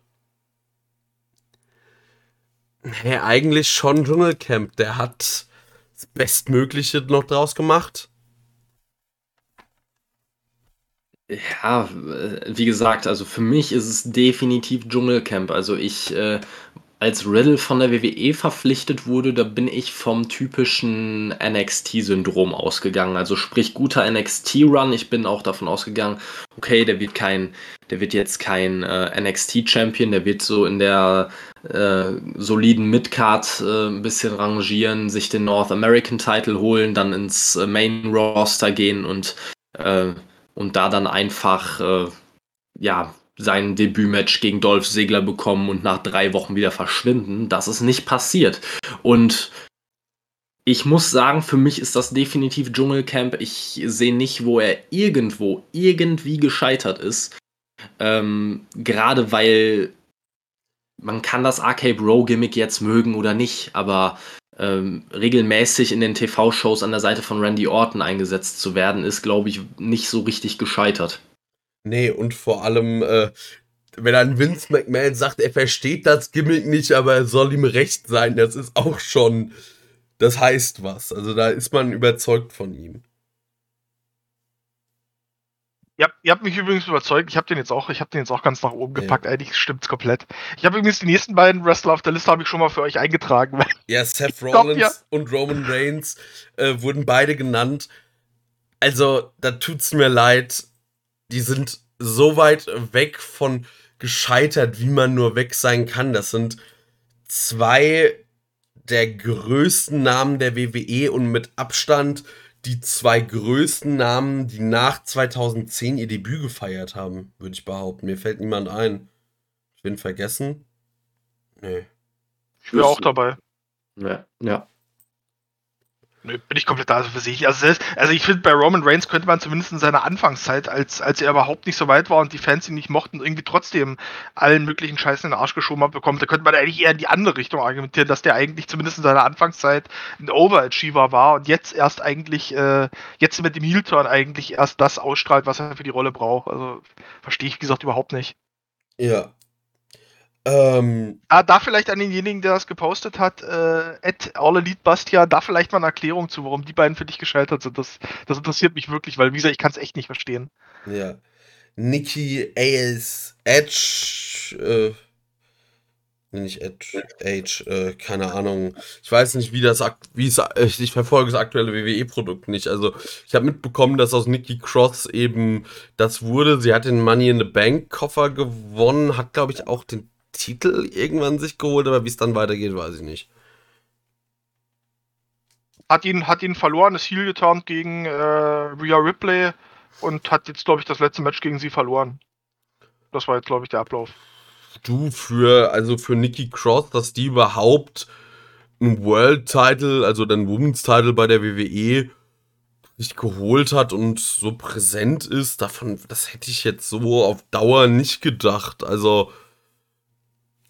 Nee, eigentlich schon Dschungelcamp. Der hat das Bestmögliche noch draus gemacht. Ja, äh, wie gesagt, also für mich ist es definitiv Dschungelcamp. Also ich, äh, als Riddle von der WWE verpflichtet wurde, da bin ich vom typischen NXT-Syndrom ausgegangen. Also sprich guter NXT-Run. Ich bin auch davon ausgegangen, okay, der wird kein, der wird jetzt kein äh, NXT-Champion, der wird so in der äh, soliden Midcard äh, ein bisschen rangieren, sich den North American Title holen, dann ins äh, Main Roster gehen und äh, und da dann einfach äh, ja sein Debütmatch gegen Dolph Segler bekommen und nach drei Wochen wieder verschwinden. Das ist nicht passiert. Und ich muss sagen, für mich ist das definitiv Dschungelcamp. Ich sehe nicht, wo er irgendwo irgendwie gescheitert ist. Ähm, Gerade weil man kann das RK Bro Gimmick jetzt mögen oder nicht, aber ähm, regelmäßig in den TV-Shows an der Seite von Randy Orton eingesetzt zu werden, ist, glaube ich, nicht so richtig gescheitert. Nee, und vor allem, äh, wenn dann Vince McMahon sagt, er versteht das Gimmick nicht, aber er soll ihm recht sein, das ist auch schon, das heißt was. Also da ist man überzeugt von ihm. Ihr habt, ihr habt mich übrigens überzeugt. Ich habe den jetzt auch, ich habe den jetzt auch ganz nach oben gepackt. Ja. Eigentlich stimmt's komplett. Ich habe übrigens die nächsten beiden Wrestler auf der Liste habe ich schon mal für euch eingetragen. Ja, Seth Rollins ja. und Roman Reigns äh, wurden beide genannt. Also, da tut's mir leid. Die sind so weit weg von gescheitert, wie man nur weg sein kann. Das sind zwei der größten Namen der WWE und mit Abstand die zwei größten Namen, die nach 2010 ihr Debüt gefeiert haben, würde ich behaupten. Mir fällt niemand ein. Ich bin vergessen. Nee. Ich bin auch dabei. Ja, ja. Nö, bin ich komplett da also für sich. Also, selbst, also ich finde, bei Roman Reigns könnte man zumindest in seiner Anfangszeit, als, als er überhaupt nicht so weit war und die Fans ihn nicht mochten, irgendwie trotzdem allen möglichen Scheiß in den Arsch geschoben hat bekommen, da könnte man eigentlich eher in die andere Richtung argumentieren, dass der eigentlich zumindest in seiner Anfangszeit ein Overachiever war und jetzt erst eigentlich, äh, jetzt mit dem Heel-Turn eigentlich erst das ausstrahlt, was er für die Rolle braucht. Also verstehe ich, wie gesagt, überhaupt nicht. Ja, ähm, ah, da vielleicht an denjenigen, der das gepostet hat, äh, at All Elite Bastia, da vielleicht mal eine Erklärung zu, warum die beiden für dich gescheitert sind. Das, das interessiert mich wirklich, weil, wie gesagt, ich kann es echt nicht verstehen. Ja. Nikki AS Edge, äh, nicht Edge, Age, äh, keine Ahnung. Ich weiß nicht, wie das, wie es, ich verfolge das aktuelle WWE-Produkt nicht. Also, ich habe mitbekommen, dass aus Nikki Cross eben das wurde. Sie hat den Money in the Bank Koffer gewonnen, hat, glaube ich, auch den Titel irgendwann sich geholt, aber wie es dann weitergeht, weiß ich nicht. Hat ihn, hat ihn verloren, ist Heal geturnt gegen äh, Rhea Ripley und hat jetzt, glaube ich, das letzte Match gegen sie verloren. Das war jetzt, glaube ich, der Ablauf. Du für, also für Nikki Cross, dass die überhaupt einen World Title, also den Women's Title bei der WWE sich geholt hat und so präsent ist, davon, das hätte ich jetzt so auf Dauer nicht gedacht. Also,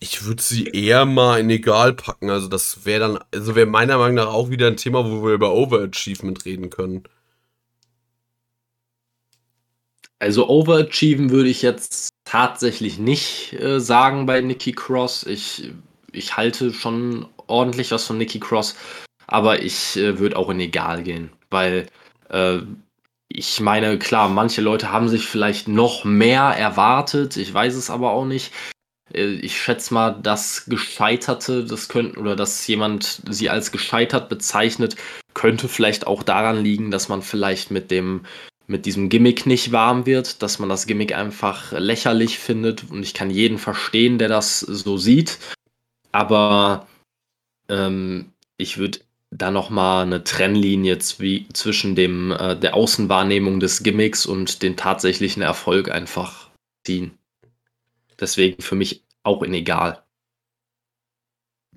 ich würde sie eher mal in egal packen. Also das wäre dann, also wäre meiner Meinung nach auch wieder ein Thema, wo wir über Overachievement reden können. Also Overachieven würde ich jetzt tatsächlich nicht äh, sagen bei Nikki Cross. Ich, ich halte schon ordentlich was von Nikki Cross, aber ich äh, würde auch in egal gehen, weil äh, ich meine, klar, manche Leute haben sich vielleicht noch mehr erwartet, ich weiß es aber auch nicht. Äh, ich schätze mal, das Gescheiterte, das könnten, oder dass jemand sie als gescheitert bezeichnet, könnte vielleicht auch daran liegen, dass man vielleicht mit dem, mit diesem Gimmick nicht warm wird, dass man das Gimmick einfach lächerlich findet. Und ich kann jeden verstehen, der das so sieht. Aber ähm, ich würde da nochmal eine Trennlinie zwischen dem, äh, der Außenwahrnehmung des Gimmicks und dem tatsächlichen Erfolg einfach ziehen. Deswegen für mich auch in egal.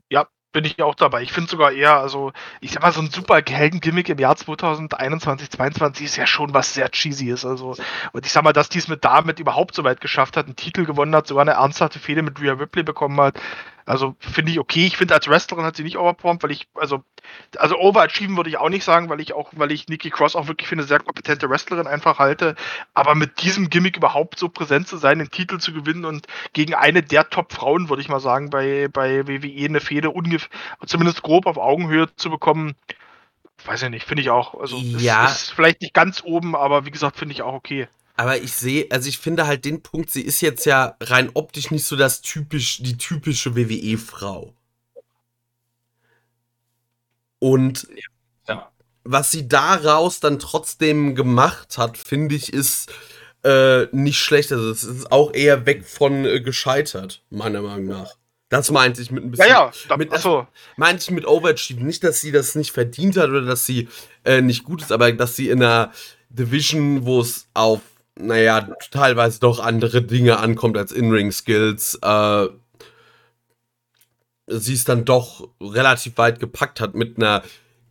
Ja, bin ich auch dabei. Ich finde sogar eher, also, ich sag mal, so ein super Helden-Gimmick im Jahr 2021, 2022 ist ja schon was sehr cheesy ist. Also, und ich sag mal, dass die es mit damit überhaupt so weit geschafft hat, einen Titel gewonnen hat, sogar eine ernsthafte Fehde mit Rhea Ripley bekommen hat, also finde ich okay. Ich finde als Wrestlerin hat sie nicht overperformed, weil ich, also, also overachieven würde ich auch nicht sagen, weil ich auch, weil ich Nikki Cross auch wirklich für eine sehr kompetente Wrestlerin einfach halte. Aber mit diesem Gimmick überhaupt so präsent zu sein, den Titel zu gewinnen und gegen eine der Top-Frauen, würde ich mal sagen, bei, bei WWE eine Fehde ungefähr, zumindest grob auf Augenhöhe zu bekommen, weiß ich nicht, finde ich auch. Also ja. ist, ist vielleicht nicht ganz oben, aber wie gesagt, finde ich auch okay. Aber ich sehe, also ich finde halt den Punkt, sie ist jetzt ja rein optisch nicht so das typisch, die typische WWE-Frau. Und ja. was sie daraus dann trotzdem gemacht hat, finde ich, ist äh, nicht schlecht. Also es ist auch eher weg von äh, gescheitert, meiner Meinung nach. Das meinte ich mit ein bisschen. Ja, ja, da, mit, achso. Meinte ich mit Overachieving. Nicht, dass sie das nicht verdient hat oder dass sie äh, nicht gut ist, aber dass sie in einer Division, wo es auf naja, teilweise doch andere Dinge ankommt als In-Ring-Skills, äh, sie es dann doch relativ weit gepackt hat mit einer,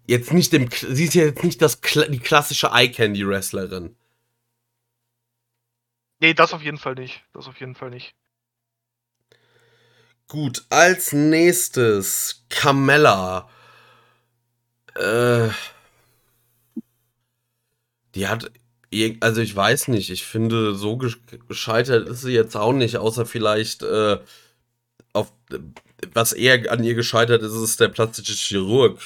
jetzt nicht dem, sie ist ja jetzt nicht das, die klassische Eye-Candy-Wrestlerin. Nee, das auf jeden Fall nicht. Das auf jeden Fall nicht. Gut, als nächstes Carmella. Äh, die hat also ich weiß nicht, ich finde, so gescheitert ist sie jetzt auch nicht, außer vielleicht äh, auf was eher an ihr gescheitert ist, ist der plastische Chirurg.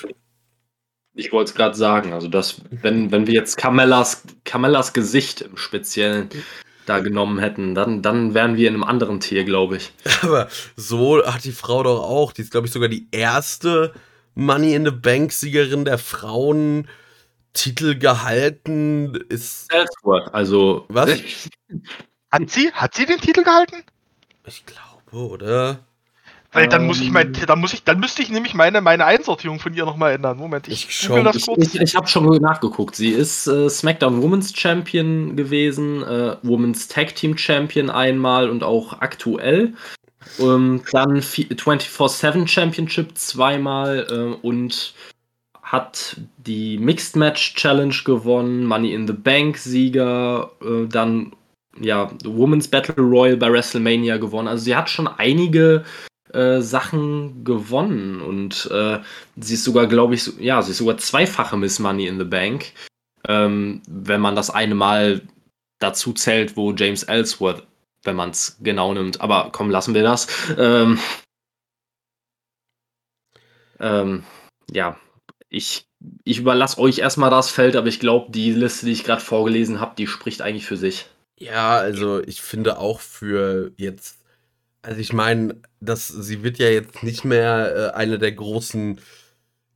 Ich wollte es gerade sagen, also das, wenn, wenn wir jetzt Camellas, Camellas Gesicht im Speziellen da genommen hätten, dann, dann wären wir in einem anderen Tier, glaube ich. Aber so hat die Frau doch auch, die ist, glaube ich, sogar die erste Money in the Bank-Siegerin der Frauen Titel gehalten ist. Ellsworth, also. Was? Hat sie? Hat sie den Titel gehalten? Ich glaube, oder? Weil dann muss ich mein, ähm. dann muss ich, dann müsste ich nämlich meine, meine Einsortierung von ihr nochmal ändern. Moment, ich, ich google das kurz. Ich, ich, ich habe schon nachgeguckt. Sie ist äh, SmackDown Women's Champion gewesen, äh, Women's Tag Team Champion einmal und auch aktuell. Ähm, dann 24-7 Championship zweimal äh, und hat die Mixed Match Challenge gewonnen, Money in the Bank Sieger, äh, dann ja, Women's Battle Royal bei WrestleMania gewonnen. Also sie hat schon einige äh, Sachen gewonnen und äh, sie ist sogar, glaube ich, so, ja, sie ist sogar zweifache Miss Money in the Bank, ähm, wenn man das eine Mal dazu zählt, wo James Ellsworth, wenn man es genau nimmt. Aber komm, lassen wir das. Ähm, ähm, ja, ich, ich überlasse euch erstmal das Feld, aber ich glaube, die Liste, die ich gerade vorgelesen habe, die spricht eigentlich für sich. Ja, also ich finde auch für jetzt, also ich meine, dass sie wird ja jetzt nicht mehr äh, eine der großen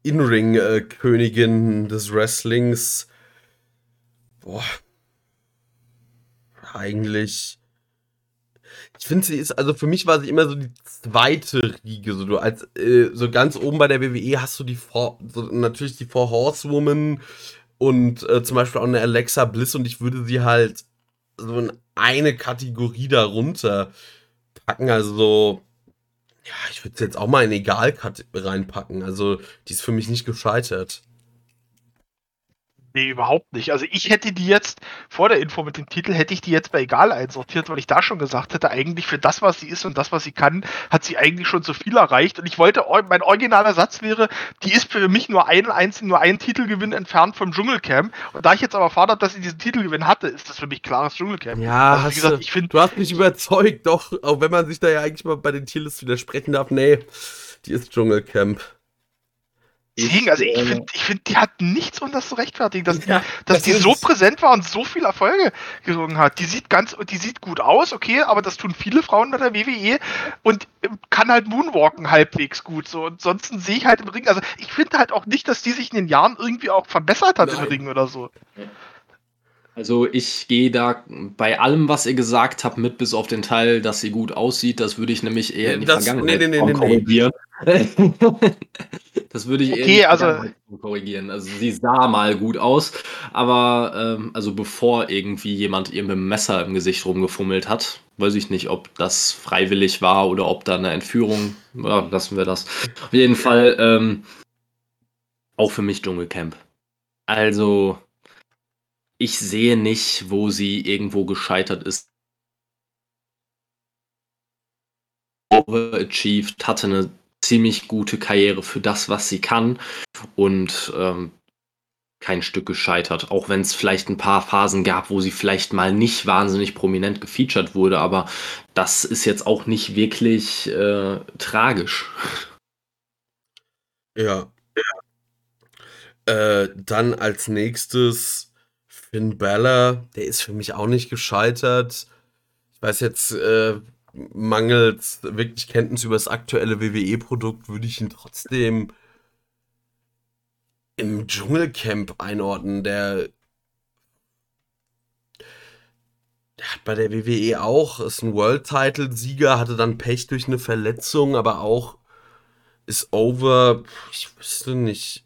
In-Ring-Königinnen des Wrestlings. Boah. Eigentlich ich finde, sie ist, also für mich war sie immer so die zweite Riege. So, du als, äh, so ganz oben bei der WWE hast du die Four, so natürlich die Four Horsewoman und äh, zum Beispiel auch eine Alexa Bliss und ich würde sie halt so in eine Kategorie darunter packen. Also so, ja, ich würde sie jetzt auch mal in Egal reinpacken. Also die ist für mich nicht gescheitert. Nee, überhaupt nicht. Also ich hätte die jetzt, vor der Info mit dem Titel, hätte ich die jetzt bei egal einsortiert, weil ich da schon gesagt hätte, eigentlich für das, was sie ist und das, was sie kann, hat sie eigentlich schon zu viel erreicht. Und ich wollte, mein originaler Satz wäre, die ist für mich nur ein einzigen, nur ein Titelgewinn entfernt vom Dschungelcamp. Und da ich jetzt aber erfahren habe, dass sie diesen Titelgewinn hatte, ist das für mich klares Dschungelcamp. Ja, also, gesagt, ich finde. Du hast mich überzeugt, doch, auch wenn man sich da ja eigentlich mal bei den Tierlisten widersprechen darf, nee, die ist Dschungelcamp. Deswegen, also ich finde, ich find, die hat nichts, um das zu rechtfertigen, dass, ja, dass das die so präsent war und so viele Erfolge gesungen hat. Die sieht ganz, die sieht gut aus, okay, aber das tun viele Frauen bei der WWE und kann halt Moonwalken halbwegs gut. So, und sonst sehe ich halt im Ring, also ich finde halt auch nicht, dass die sich in den Jahren irgendwie auch verbessert hat Nein. im Ring oder so. Also ich gehe da bei allem, was ihr gesagt habt, mit, bis auf den Teil, dass sie gut aussieht. Das würde ich nämlich eher in die das, Vergangenheit nee, nee, nee, korrigieren. Das würde ich Okay, eher also- korrigieren. Also sie sah mal gut aus, aber ähm, also bevor irgendwie jemand ihr mit dem Messer im Gesicht rumgefummelt hat, weiß ich nicht, ob das freiwillig war oder ob da eine Entführung. Ja, lassen wir das. Auf jeden Fall ähm, auch für mich Dschungelcamp. Also ich sehe nicht, wo sie irgendwo gescheitert ist. Overachieved, hatte eine ziemlich gute Karriere für das, was sie kann und ähm, kein Stück gescheitert. Auch wenn es vielleicht ein paar Phasen gab, wo sie vielleicht mal nicht wahnsinnig prominent gefeatured wurde, aber das ist jetzt auch nicht wirklich äh, tragisch. Ja. Äh, dann als nächstes Finn Balor, der ist für mich auch nicht gescheitert. Ich weiß jetzt, äh, mangels wirklich Kenntnis über das aktuelle WWE-Produkt, würde ich ihn trotzdem im Dschungelcamp einordnen. Der, der hat bei der WWE auch, ist ein World-Title-Sieger, hatte dann Pech durch eine Verletzung, aber auch ist over. Ich wüsste nicht,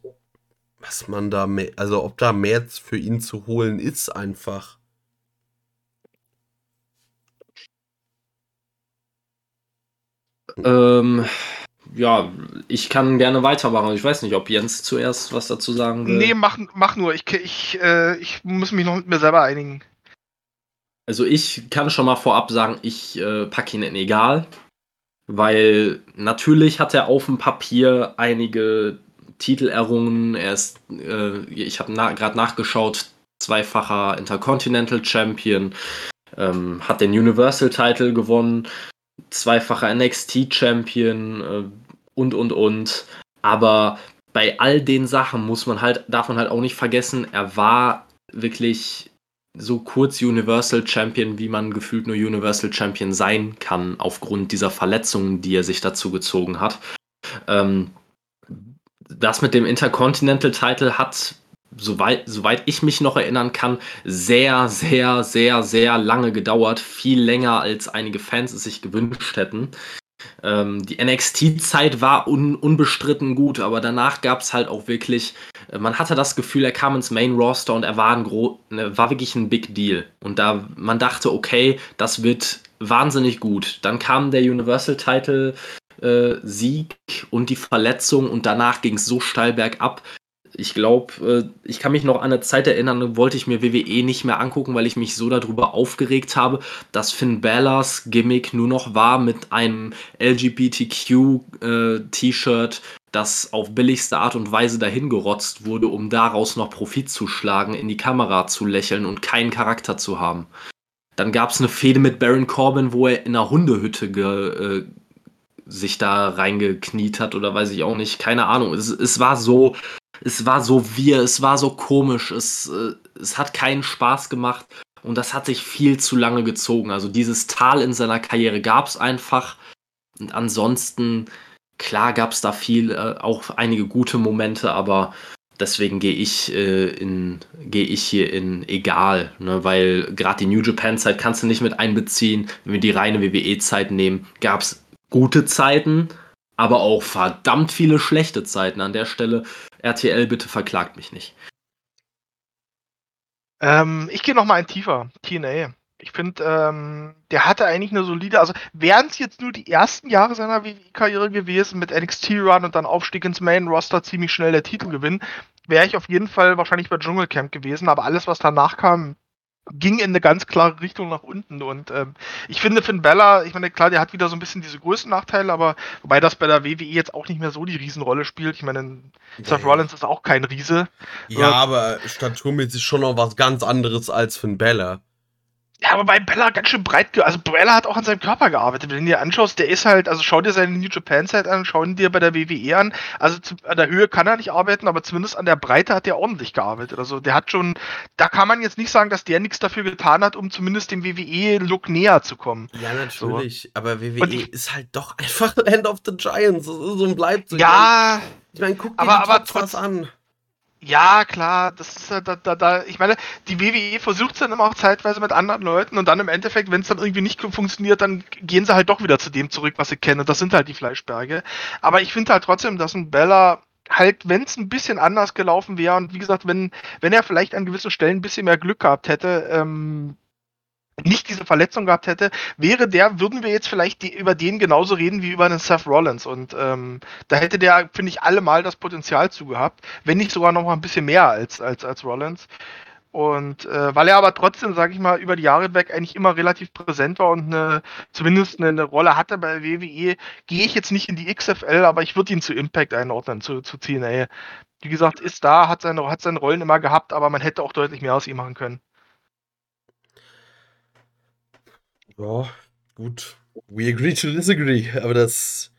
was man da mehr, also ob da mehr für ihn zu holen ist, einfach. Ähm, ja, ich kann gerne weitermachen. Ich weiß nicht, ob Jens zuerst was dazu sagen will. Nee, mach, mach nur. Ich, ich, äh, ich muss mich noch mit mir selber einigen. Also ich kann schon mal vorab sagen, ich äh, packe ihn in egal, weil natürlich hat er auf dem Papier einige Titel errungen. Er ist, äh, ich habe na, gerade nachgeschaut, zweifacher Intercontinental Champion, ähm, hat den Universal Title gewonnen, zweifacher NXT Champion äh, und und und. Aber bei all den Sachen muss man halt, darf man halt auch nicht vergessen, er war wirklich so kurz Universal Champion, wie man gefühlt nur Universal Champion sein kann, aufgrund dieser Verletzungen, die er sich dazu gezogen hat. Ähm, das mit dem Intercontinental Title hat, soweit, soweit ich mich noch erinnern kann, sehr, sehr, sehr, sehr lange gedauert. Viel länger, als einige Fans es sich gewünscht hätten. Ähm, die NXT-Zeit war un unbestritten gut, aber danach gab es halt auch wirklich, äh, man hatte das Gefühl, er kam ins Main Roster und er war, ein gro ne, war wirklich ein Big Deal. Und da man dachte, okay, das wird wahnsinnig gut. Dann kam der Universal Title äh, Sieg und die Verletzung und danach ging es so steil bergab. Ich glaube, äh, ich kann mich noch an eine Zeit erinnern, wollte ich mir WWE nicht mehr angucken, weil ich mich so darüber aufgeregt habe, dass Finn Balors Gimmick nur noch war mit einem LGBTQ-T-Shirt, das auf billigste Art und Weise dahingerotzt wurde, um daraus noch Profit zu schlagen, in die Kamera zu lächeln und keinen Charakter zu haben. Dann gab es eine Fehde mit Baron Corbin, wo er in einer Hundehütte ge, äh, sich da reingekniet hat oder weiß ich auch nicht, keine Ahnung. Es, es war so, es war so wir, es war so komisch, es, äh, es hat keinen Spaß gemacht und das hat sich viel zu lange gezogen. Also dieses Tal in seiner Karriere gab es einfach und ansonsten, klar gab es da viel, äh, auch einige gute Momente, aber deswegen gehe ich äh, in ich hier in egal, ne? weil gerade die New Japan Zeit kannst du nicht mit einbeziehen. Wenn wir die reine WWE Zeit nehmen, gab es gute Zeiten, aber auch verdammt viele schlechte Zeiten an der Stelle. RTL, bitte verklagt mich nicht. Ähm, ich gehe noch mal ein tiefer. TNA. Ich finde, ähm, der hatte eigentlich eine solide, also wären es jetzt nur die ersten Jahre seiner WWE-Karriere gewesen mit NXT-Run und dann Aufstieg ins Main-Roster, ziemlich schnell der Titelgewinn, wäre ich auf jeden Fall wahrscheinlich bei Dschungelcamp gewesen, aber alles, was danach kam, ging in eine ganz klare Richtung nach unten und ähm, ich finde Finn Bella, ich meine, klar, der hat wieder so ein bisschen diese Größennachteile, aber wobei das bei der WWE jetzt auch nicht mehr so die Riesenrolle spielt. Ich meine, Seth Rollins ist auch kein Riese. Ja, aber staturmäßig schon noch was ganz anderes als Finn Balor. Ja, aber bei Bella ganz schön breit, also Bella hat auch an seinem Körper gearbeitet. Wenn du dir anschaust, der ist halt, also schau dir seine New Japan Zeit an, schau ihn dir bei der WWE an. Also zu, an der Höhe kann er nicht arbeiten, aber zumindest an der Breite hat er ordentlich gearbeitet. Also der hat schon, da kann man jetzt nicht sagen, dass der nichts dafür getan hat, um zumindest dem WWE-Look näher zu kommen. Ja, natürlich. Aber WWE ich- ist halt doch einfach Land of the Giants. So so bleibt so. Ja, Ich meine, guck dir aber- die aber trotz- an. Ja, klar, das ist da, da, da, ich meine, die WWE versucht es dann immer auch zeitweise mit anderen Leuten und dann im Endeffekt, wenn es dann irgendwie nicht funktioniert, dann gehen sie halt doch wieder zu dem zurück, was sie kennen. Und das sind halt die Fleischberge. Aber ich finde halt trotzdem, dass ein Bella halt, wenn es ein bisschen anders gelaufen wäre und wie gesagt, wenn, wenn er vielleicht an gewissen Stellen ein bisschen mehr Glück gehabt hätte, ähm, nicht diese Verletzung gehabt hätte, wäre der, würden wir jetzt vielleicht die, über den genauso reden wie über einen Seth Rollins. Und ähm, da hätte der, finde ich, allemal das Potenzial zu gehabt, wenn nicht sogar noch mal ein bisschen mehr als, als, als Rollins. Und äh, weil er aber trotzdem, sage ich mal, über die Jahre weg eigentlich immer relativ präsent war und eine, zumindest eine, eine Rolle hatte bei WWE, gehe ich jetzt nicht in die XFL, aber ich würde ihn zu Impact einordnen, zu, zu TNA. Wie gesagt, ist da, hat seine, hat seine Rollen immer gehabt, aber man hätte auch deutlich mehr aus ihm machen können. Ja, gut. We agree to disagree, aber das,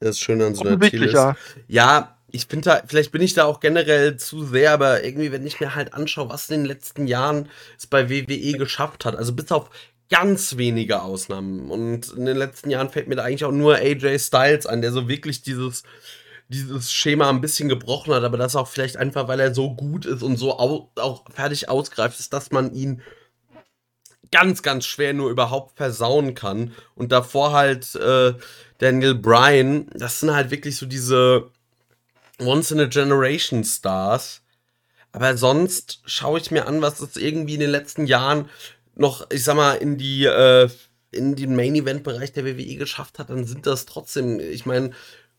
das ist schön an so einer Offensichtlich, ja. Ja, ich bin da, vielleicht bin ich da auch generell zu sehr, aber irgendwie, wenn ich mir halt anschaue, was in den letzten Jahren es bei WWE geschafft hat, also bis auf ganz wenige Ausnahmen. Und in den letzten Jahren fällt mir da eigentlich auch nur AJ Styles an, der so wirklich dieses, dieses Schema ein bisschen gebrochen hat, aber das auch vielleicht einfach, weil er so gut ist und so au auch fertig ausgreift ist, dass man ihn ganz, ganz schwer nur überhaupt versauen kann. Und davor halt äh, Daniel Bryan, das sind halt wirklich so diese Once in a Generation Stars. Aber sonst schaue ich mir an, was es irgendwie in den letzten Jahren noch, ich sag mal, in die, äh, in den Main Event Bereich der WWE geschafft hat, dann sind das trotzdem, ich meine,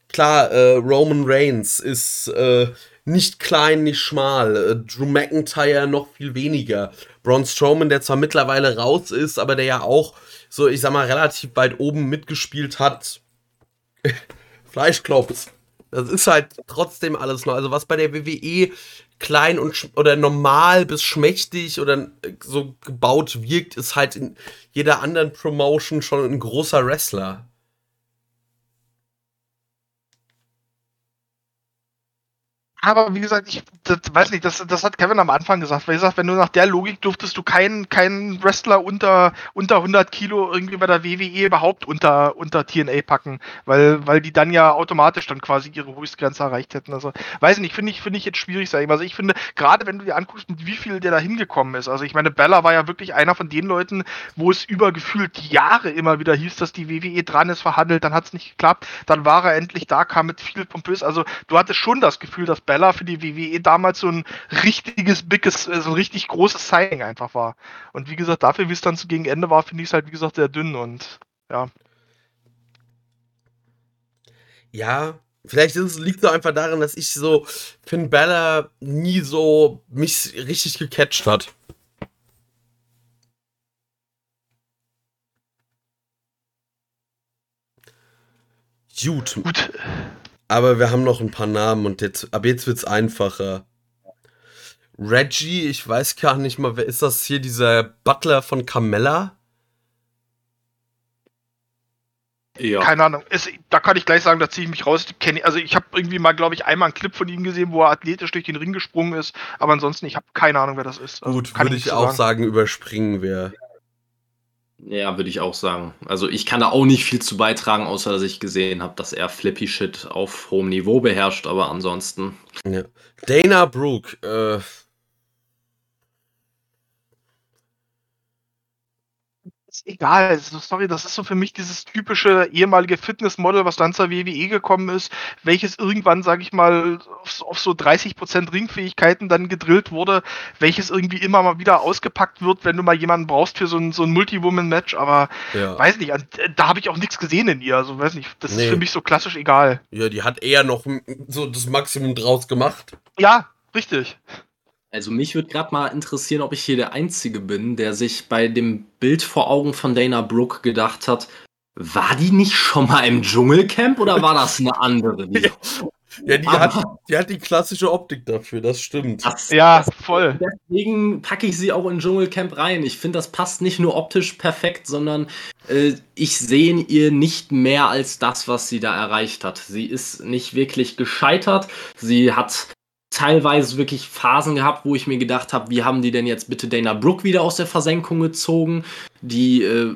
klar, äh, Roman Reigns ist äh, nicht klein, nicht schmal. Äh, Drew McIntyre noch viel weniger. Braun Strowman, der zwar mittlerweile raus ist, aber der ja auch so, ich sag mal, relativ weit oben mitgespielt hat. Fleischklops. Das ist halt trotzdem alles noch. Also was bei der WWE klein und oder normal bis schmächtig oder so gebaut wirkt, ist halt in jeder anderen Promotion schon ein großer Wrestler. Aber wie gesagt, ich das, weiß nicht, das, das hat Kevin am Anfang gesagt. Weil gesagt, wenn du nach der Logik durftest du keinen keinen Wrestler unter, unter 100 Kilo irgendwie bei der WWE überhaupt unter, unter TNA packen, weil, weil die dann ja automatisch dann quasi ihre Höchstgrenze erreicht hätten. Also, weiß nicht, finde ich, finde ich jetzt schwierig, sag ich mal. Also ich finde, gerade wenn du dir anguckst, mit wie viel der da hingekommen ist. Also ich meine, Bella war ja wirklich einer von den Leuten, wo es über gefühlt Jahre immer wieder hieß, dass die WWE dran ist, verhandelt, dann hat es nicht geklappt, dann war er endlich da, kam mit viel pompös. Also du hattest schon das Gefühl, dass Bella Bella für die WWE damals so ein richtiges, biges, äh, so ein richtig großes Signing einfach war. Und wie gesagt, dafür, wie es dann gegen Ende war, finde ich es halt, wie gesagt, sehr dünn und ja. Ja, vielleicht liegt es einfach daran, dass ich so Finn Bella nie so mich richtig gecatcht hat. Gut. Gut. Aber wir haben noch ein paar Namen und jetzt, ab jetzt wird es einfacher. Reggie, ich weiß gar nicht mal, wer ist das hier, dieser Butler von Carmella? Ja. Keine Ahnung. Es, da kann ich gleich sagen, da ziehe ich mich raus. also ich habe irgendwie mal, glaube ich, einmal einen Clip von ihm gesehen, wo er athletisch durch den Ring gesprungen ist. Aber ansonsten, ich habe keine Ahnung, wer das ist. Also Gut, würde ich, ich auch sagen. sagen, überspringen wir. Ja, würde ich auch sagen. Also ich kann da auch nicht viel zu beitragen, außer dass ich gesehen habe, dass er Flippy Shit auf hohem Niveau beherrscht, aber ansonsten. Ja. Dana Brooke, äh, ist egal. Also, sorry, das ist so für mich dieses typische ehemalige Fitnessmodel, was dann zur WWE gekommen ist, welches irgendwann, sage ich mal, auf, auf so 30% Ringfähigkeiten dann gedrillt wurde, welches irgendwie immer mal wieder ausgepackt wird, wenn du mal jemanden brauchst für so ein, so ein Multi-Woman-Match, aber ja. weiß nicht, da habe ich auch nichts gesehen in ihr, also weiß nicht, das nee. ist für mich so klassisch egal. Ja, die hat eher noch so das Maximum draus gemacht. Ja, richtig. Also mich würde gerade mal interessieren, ob ich hier der Einzige bin, der sich bei dem Bild vor Augen von Dana Brooke gedacht hat, war die nicht schon mal im Dschungelcamp oder war das eine andere? ja. ja, die, hat, die hat die klassische Optik dafür, das stimmt. Das, ja, das, voll. Deswegen packe ich sie auch in Dschungelcamp rein. Ich finde, das passt nicht nur optisch perfekt, sondern äh, ich sehe in ihr nicht mehr als das, was sie da erreicht hat. Sie ist nicht wirklich gescheitert. Sie hat teilweise wirklich Phasen gehabt, wo ich mir gedacht habe, wie haben die denn jetzt bitte Dana Brooke wieder aus der Versenkung gezogen? Die, äh,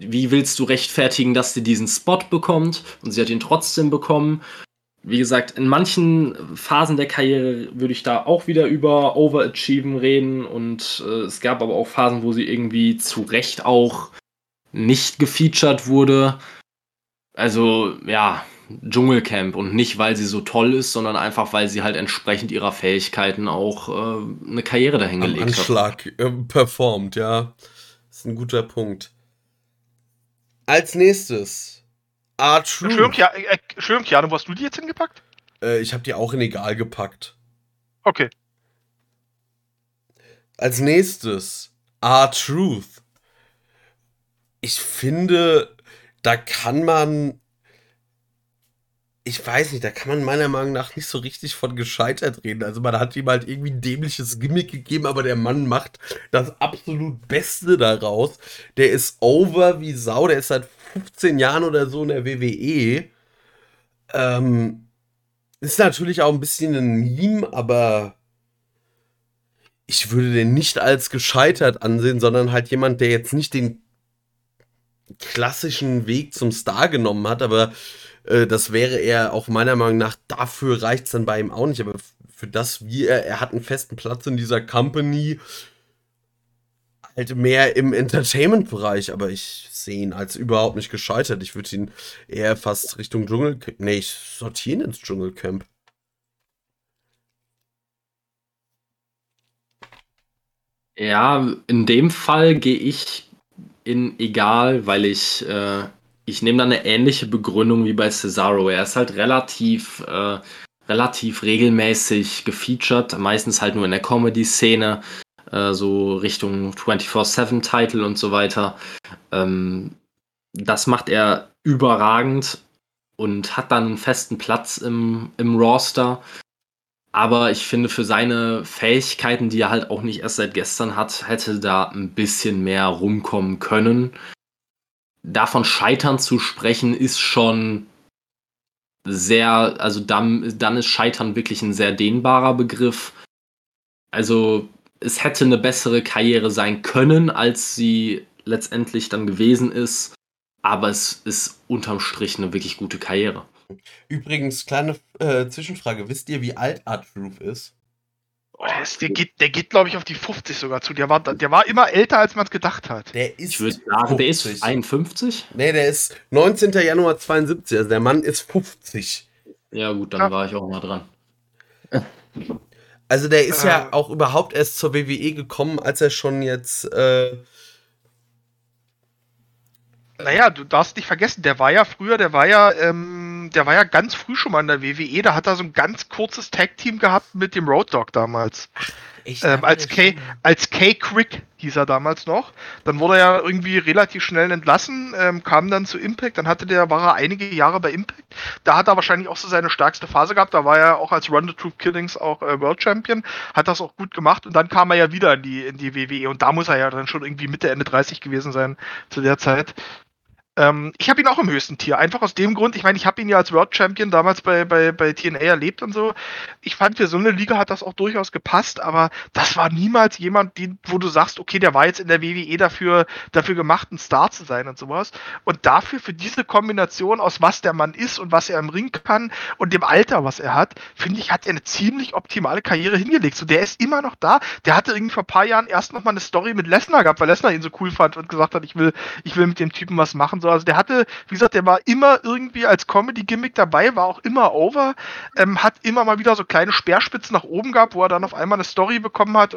wie willst du rechtfertigen, dass sie diesen Spot bekommt? Und sie hat ihn trotzdem bekommen. Wie gesagt, in manchen Phasen der Karriere würde ich da auch wieder über Overachieven reden und äh, es gab aber auch Phasen, wo sie irgendwie zu Recht auch nicht gefeatured wurde. Also, ja, Dschungelcamp und nicht, weil sie so toll ist, sondern einfach, weil sie halt entsprechend ihrer Fähigkeiten auch äh, eine Karriere dahin Am gelegt hat. Anschlag äh, performt, ja. Das ist ein guter Punkt. Als nächstes. Entschuldigung, ja, äh, Entschuldigung, wo hast du die jetzt hingepackt? Äh, ich habe die auch in egal gepackt. Okay. Als nächstes. R-Truth. Ich finde, da kann man. Ich weiß nicht, da kann man meiner Meinung nach nicht so richtig von gescheitert reden. Also man hat ihm halt irgendwie ein dämliches Gimmick gegeben, aber der Mann macht das absolut Beste daraus. Der ist over wie Sau, der ist seit 15 Jahren oder so in der WWE. Ähm, ist natürlich auch ein bisschen ein Meme, aber ich würde den nicht als gescheitert ansehen, sondern halt jemand, der jetzt nicht den klassischen Weg zum Star genommen hat, aber äh, das wäre er auch meiner Meinung nach, dafür reicht es dann bei ihm auch nicht, aber für das, wie er, er hat einen festen Platz in dieser Company, halt mehr im Entertainment-Bereich, aber ich sehe ihn als überhaupt nicht gescheitert. Ich würde ihn eher fast Richtung Dschungelcamp, nee, ich sortiere ihn ins Dschungelcamp. Ja, in dem Fall gehe ich in egal, weil ich, äh, ich nehme da eine ähnliche Begründung wie bei Cesaro. Er ist halt relativ, äh, relativ regelmäßig gefeatured, meistens halt nur in der Comedy-Szene, äh, so Richtung 24-7-Title und so weiter. Ähm, das macht er überragend und hat dann einen festen Platz im, im Roster. Aber ich finde, für seine Fähigkeiten, die er halt auch nicht erst seit gestern hat, hätte da ein bisschen mehr rumkommen können. Davon Scheitern zu sprechen, ist schon sehr, also dann, dann ist Scheitern wirklich ein sehr dehnbarer Begriff. Also es hätte eine bessere Karriere sein können, als sie letztendlich dann gewesen ist. Aber es ist unterm Strich eine wirklich gute Karriere. Übrigens, kleine äh, Zwischenfrage. Wisst ihr, wie alt R-Truth ist? Oh, der, ist, der geht, der geht glaube ich, auf die 50 sogar zu. Der war, der war immer älter, als man es gedacht hat. Der ist Ich würde sagen, der ist 50. 51. Nee, der ist 19. Januar 72. Also der Mann ist 50. Ja, gut, dann Ja. war ich auch mal dran. Also der ist ja Äh. auch überhaupt erst zur WWE gekommen, als er schon jetzt. Äh, Naja, du darfst nicht vergessen, der war ja früher, der war ja, ähm, der war ja ganz früh schon mal in der WWE. Da hat er so ein ganz kurzes Tag-Team gehabt mit dem Road Dog damals. echt, Ähm, als K, als K Quick hieß er damals noch. Dann wurde er ja irgendwie relativ schnell entlassen, ähm, kam dann zu Impact. Dann hatte der, war er einige Jahre bei Impact. Da hat er wahrscheinlich auch so seine stärkste Phase gehabt. Da war er auch als Run the Truth Killings auch äh, World Champion. Hat das auch gut gemacht. Und dann kam er ja wieder in die, in die WWE. Und da muss er ja dann schon irgendwie Mitte, Ende 30 gewesen sein zu der Zeit. Ähm, ich habe ihn auch im höchsten Tier. Einfach aus dem Grund, ich meine, ich habe ihn ja als World Champion damals bei, bei, bei TNA erlebt und so. Ich fand, für so eine Liga hat das auch durchaus gepasst, aber das war niemals jemand, den, wo du sagst, okay, der war jetzt in der WWE dafür, dafür gemacht, ein Star zu sein und sowas. Und dafür, für diese Kombination aus was der Mann ist und was er im Ring kann und dem Alter, was er hat, finde ich, hat er eine ziemlich optimale Karriere hingelegt. So, der ist immer noch da. Der hatte irgendwie vor ein paar Jahren erst noch mal eine Story mit Lesnar gehabt, weil Lesnar ihn so cool fand und gesagt hat, ich will, ich will mit dem Typen was machen. So, also der hatte, wie gesagt, der war immer irgendwie als Comedy-Gimmick dabei, war auch immer over, ähm, hat immer mal wieder so kleine Speerspitzen nach oben gehabt, wo er dann auf einmal eine Story bekommen hat,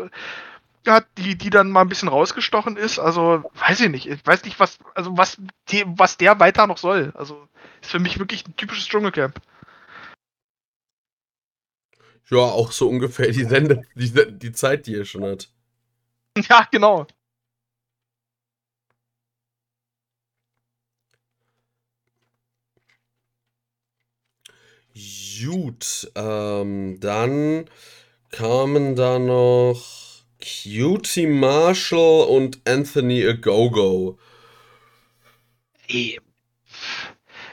hat die, die dann mal ein bisschen rausgestochen ist. Also, weiß ich nicht. Ich weiß nicht, was, also was, die, was der weiter noch soll. Also, ist für mich wirklich ein typisches Dschungelcamp. Ja, auch so ungefähr die, Sende, die, die Zeit, die er schon hat. Ja, genau. Gut, ähm, dann kamen da noch Cutie Marshall und Anthony Agogo. Ey,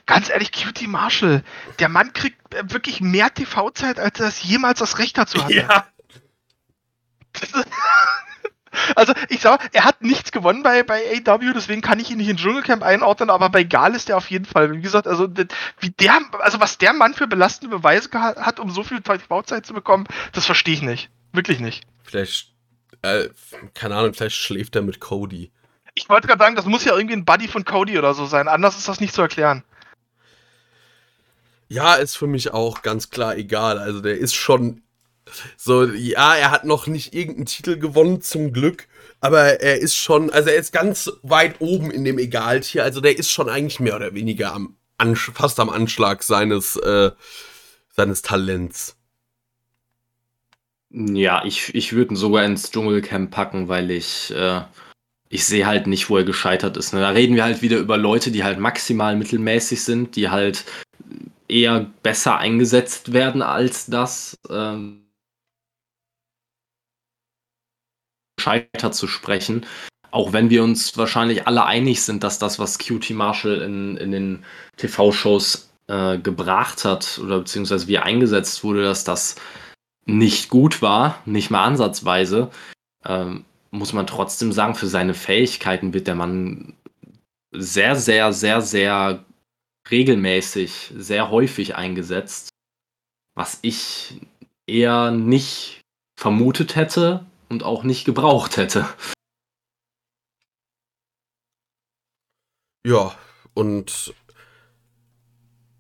ganz ehrlich, Cutie Marshall, der Mann kriegt äh, wirklich mehr TV-Zeit, als er es jemals das Recht dazu hatte. Ist- Also, ich sag, er hat nichts gewonnen bei, bei AW, deswegen kann ich ihn nicht in Dschungelcamp einordnen, aber bei Gal ist er auf jeden Fall. Wie gesagt, also, wie der, also was der Mann für belastende Beweise hat, um so viel TV-Zeit zu bekommen, das verstehe ich nicht. Wirklich nicht. Vielleicht, äh, keine Ahnung, vielleicht schläft er mit Cody. Ich wollte gerade sagen, das muss ja irgendwie ein Buddy von Cody oder so sein, anders ist das nicht zu erklären. Ja, ist für mich auch ganz klar egal. Also der ist schon so, ja, er hat noch nicht irgendeinen Titel gewonnen, zum Glück. Aber er ist schon, also er ist ganz weit oben in dem Egaltier. Also der ist schon eigentlich mehr oder weniger am, fast am Anschlag seines, äh, seines Talents. Ja, ich, ich würde ihn sogar ins Dschungelcamp packen, weil ich, äh, ich sehe halt nicht, wo er gescheitert ist. Ne? Da reden wir halt wieder über Leute, die halt maximal mittelmäßig sind, die halt eher besser eingesetzt werden als das. Ähm, Scheiter zu sprechen. Auch wenn wir uns wahrscheinlich alle einig sind, dass das, was QT Marshall in, in den TV-Shows äh, gebracht hat oder beziehungsweise wie eingesetzt wurde, dass das nicht gut war, nicht mal ansatzweise, ähm, muss man trotzdem sagen, für seine Fähigkeiten wird der Mann sehr, sehr, sehr, sehr regelmäßig, sehr häufig eingesetzt, was ich eher nicht vermutet hätte und auch nicht gebraucht hätte. Ja, und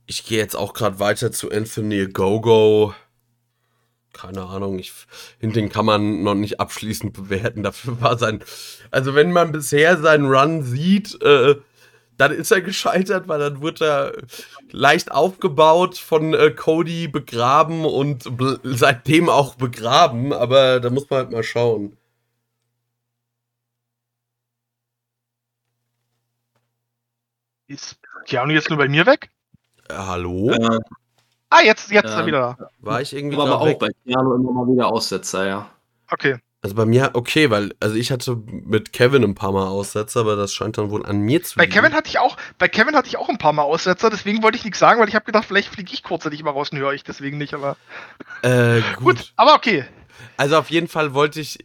ich gehe jetzt auch gerade weiter zu Anthony Gogo. Keine Ahnung, ich finde, den kann man noch nicht abschließend bewerten. Dafür war sein. Also, wenn man bisher seinen Run sieht, äh, dann ist er gescheitert, weil dann wird er leicht aufgebaut, von äh, Cody begraben und seitdem auch begraben. Aber da muss man halt mal schauen. Ist Keanu jetzt nur bei mir weg? Äh, hallo? Äh, ah, jetzt, jetzt äh, ist er wieder da. War ich irgendwie. Aber auch weg? bei Keanu immer mal wieder Aussetzer, ja. Okay. Also bei mir, okay, weil, also ich hatte mit Kevin ein paar Mal Aussetzer, aber das scheint dann wohl an mir zu liegen. Bei Kevin hatte ich auch, bei Kevin hatte ich auch ein paar Mal Aussetzer, deswegen wollte ich nichts sagen, weil ich habe gedacht, vielleicht fliege ich kurzzeitig mal raus und höre ich deswegen nicht, aber. Äh, gut. gut. aber okay. Also auf jeden Fall wollte ich.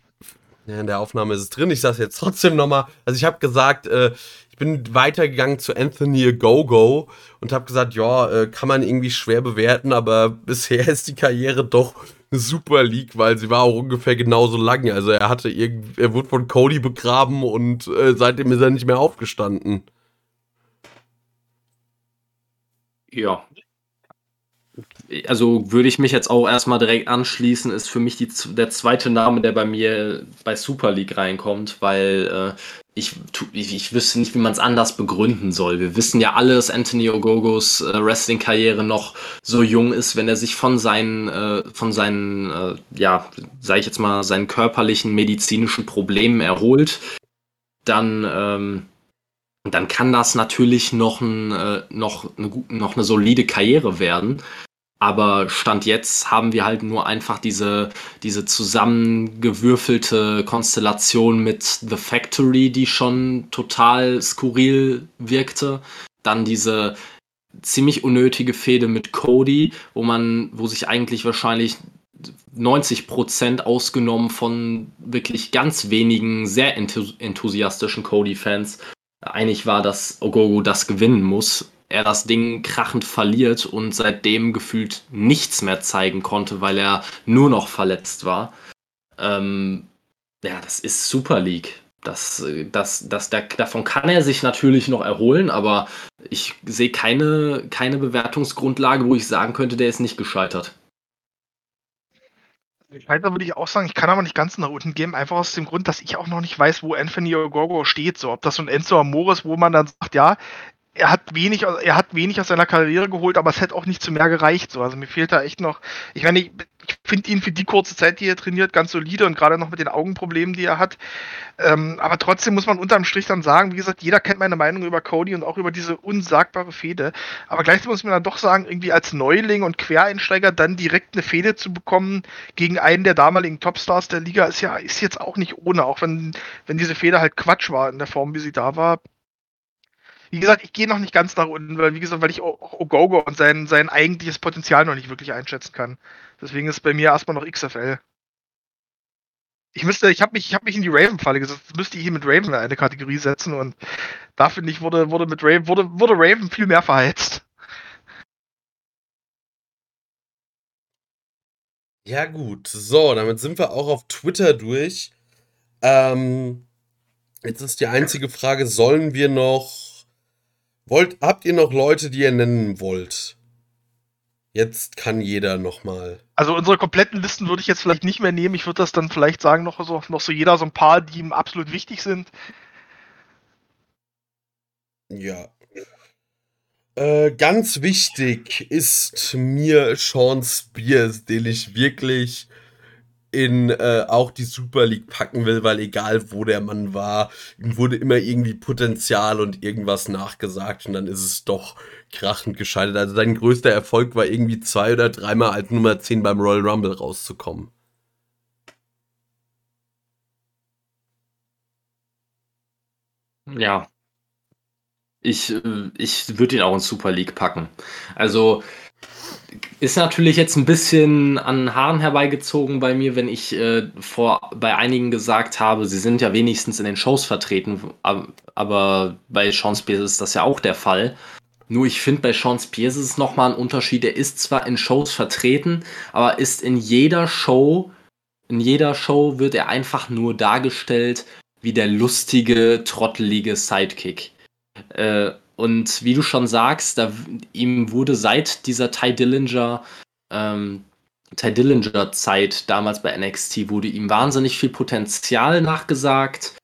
Ja, in der Aufnahme ist es drin, ich sage jetzt trotzdem nochmal. Also ich habe gesagt, äh, ich bin weitergegangen zu Anthony Gogo und habe gesagt, ja, äh, kann man irgendwie schwer bewerten, aber bisher ist die Karriere doch Super League, weil sie war auch ungefähr genauso lang. Also er hatte irgend, er wurde von Cody begraben und äh, seitdem ist er nicht mehr aufgestanden. Ja. Also würde ich mich jetzt auch erstmal direkt anschließen, ist für mich die, der zweite Name, der bei mir bei Super League reinkommt, weil äh, ich, ich, ich wüsste nicht, wie man es anders begründen soll. Wir wissen ja alle, dass Anthony Ogogos äh, Wrestling-Karriere noch so jung ist, wenn er sich von seinen, äh, von seinen, äh, ja, sag ich jetzt mal, seinen körperlichen, medizinischen Problemen erholt, dann, ähm, dann kann das natürlich noch, ein, äh, noch, eine, noch eine solide Karriere werden. Aber Stand jetzt haben wir halt nur einfach diese, diese zusammengewürfelte Konstellation mit The Factory, die schon total skurril wirkte. Dann diese ziemlich unnötige Fehde mit Cody, wo man, wo sich eigentlich wahrscheinlich 90 Prozent ausgenommen von wirklich ganz wenigen sehr enthusiastischen Cody-Fans einig war, dass Ogogo das gewinnen muss er das Ding krachend verliert und seitdem gefühlt nichts mehr zeigen konnte, weil er nur noch verletzt war. Ähm, ja, das ist Super League. Das, das, das, der, davon kann er sich natürlich noch erholen, aber ich sehe keine, keine Bewertungsgrundlage, wo ich sagen könnte, der ist nicht gescheitert. Gescheitert würde ich auch sagen, ich kann aber nicht ganz nach unten gehen, einfach aus dem Grund, dass ich auch noch nicht weiß, wo Anthony Ogogo steht. So, ob das so ein Enzo Amore ist, wo man dann sagt, ja, er hat wenig, er hat wenig aus seiner Karriere geholt, aber es hätte auch nicht zu mehr gereicht. So. Also mir fehlt da echt noch. Ich meine, ich, ich finde ihn für die kurze Zeit, die er trainiert, ganz solide und gerade noch mit den Augenproblemen, die er hat. Ähm, aber trotzdem muss man unterm Strich dann sagen, wie gesagt, jeder kennt meine Meinung über Cody und auch über diese unsagbare Fehde. Aber gleichzeitig muss man dann doch sagen, irgendwie als Neuling und Quereinsteiger dann direkt eine Fehde zu bekommen gegen einen der damaligen Topstars der Liga ist ja ist jetzt auch nicht ohne, auch wenn, wenn diese Fehde halt Quatsch war in der Form, wie sie da war wie gesagt, ich gehe noch nicht ganz nach unten, weil, wie gesagt, weil ich Ogogo und sein, sein eigentliches Potenzial noch nicht wirklich einschätzen kann. Deswegen ist bei mir erstmal noch XFL. Ich müsste, ich habe mich, ich habe mich in die Raven-Falle gesetzt. Müsste ich hier mit Raven in eine Kategorie setzen und da finde ich, wurde, wurde mit Raven, wurde, wurde Raven viel mehr verheizt. Ja, gut. So, damit sind wir auch auf Twitter durch. Ähm, jetzt ist die einzige Frage, sollen wir noch Wollt, habt ihr noch Leute, die ihr nennen wollt? Jetzt kann jeder nochmal. Also unsere kompletten Listen würde ich jetzt vielleicht nicht mehr nehmen. Ich würde das dann vielleicht sagen, noch so, noch so jeder so ein paar, die ihm absolut wichtig sind. Ja. Äh, ganz wichtig ist mir Sean Spears, den ich wirklich in äh, auch die Super League packen will, weil egal wo der Mann war, ihm wurde immer irgendwie Potenzial und irgendwas nachgesagt und dann ist es doch krachend gescheitert. Also sein größter Erfolg war irgendwie zwei oder dreimal als Nummer 10 beim Royal Rumble rauszukommen. Ja. Ich, äh, ich würde ihn auch in Super League packen. Also ist natürlich jetzt ein bisschen an Haaren herbeigezogen bei mir, wenn ich äh, vor bei einigen gesagt habe, sie sind ja wenigstens in den Shows vertreten, aber bei Sean Spears ist das ja auch der Fall. Nur ich finde, bei Sean Spears ist es nochmal ein Unterschied. Er ist zwar in Shows vertreten, aber ist in jeder Show, in jeder Show wird er einfach nur dargestellt wie der lustige, trottelige Sidekick. Äh, und wie du schon sagst, da, ihm wurde seit dieser Ty Dillinger, ähm, Ty Dillinger Zeit damals bei NXT, wurde ihm wahnsinnig viel Potenzial nachgesagt.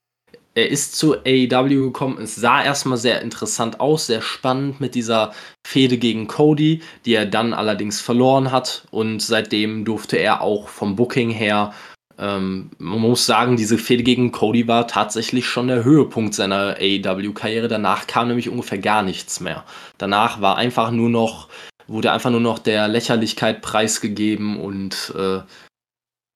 Er ist zu AEW gekommen, es sah erstmal sehr interessant aus, sehr spannend mit dieser Fehde gegen Cody, die er dann allerdings verloren hat. Und seitdem durfte er auch vom Booking her ähm, man muss sagen, diese Fehde gegen Cody war tatsächlich schon der Höhepunkt seiner AEW-Karriere. Danach kam nämlich ungefähr gar nichts mehr. Danach war einfach nur noch, wurde einfach nur noch der Lächerlichkeit preisgegeben und äh,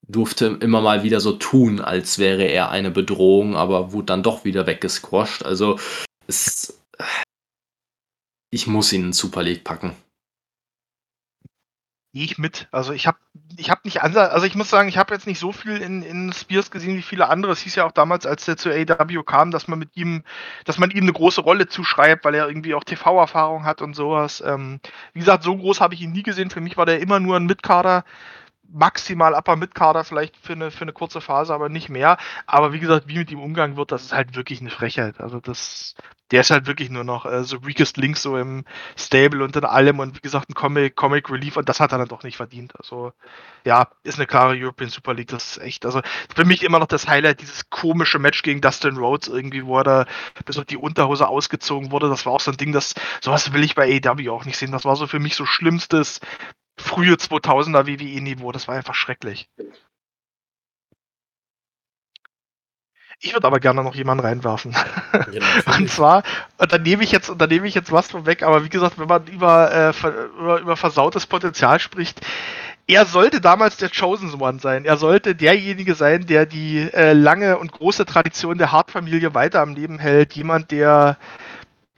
durfte immer mal wieder so tun, als wäre er eine Bedrohung, aber wurde dann doch wieder weggesquasht. Also es, ich muss ihn in Super League packen gehe ich mit. Also ich habe ich hab nicht ansatz, also ich muss sagen, ich habe jetzt nicht so viel in, in Spears gesehen wie viele andere. Es hieß ja auch damals, als der zu AW kam, dass man mit ihm, dass man ihm eine große Rolle zuschreibt, weil er irgendwie auch TV-Erfahrung hat und sowas. Ähm, wie gesagt, so groß habe ich ihn nie gesehen. Für mich war der immer nur ein Mitkader maximal Upper Mid-Kader vielleicht für eine, für eine kurze Phase, aber nicht mehr. Aber wie gesagt, wie mit ihm umgegangen wird, das ist halt wirklich eine Frechheit. Also das, der ist halt wirklich nur noch äh, so weakest Link so im Stable und in allem und wie gesagt ein Comic, Comic Relief und das hat er dann doch nicht verdient. Also ja, ist eine klare European Super League, das ist echt, also für mich immer noch das Highlight, dieses komische Match gegen Dustin Rhodes irgendwie, wo er da bis auf die Unterhose ausgezogen wurde, das war auch so ein Ding, das, sowas will ich bei AEW auch nicht sehen, das war so für mich so schlimmstes frühe 2000er WWE-Niveau. Das war einfach schrecklich. Ich würde aber gerne noch jemanden reinwerfen. Ja, und zwar, und dann nehme ich jetzt, und dann nehme ich jetzt was vorweg, aber wie gesagt, wenn man über, äh, über, über versautes Potenzial spricht, er sollte damals der Chosen One sein. Er sollte derjenige sein, der die äh, lange und große Tradition der Hart-Familie weiter am Leben hält. Jemand, der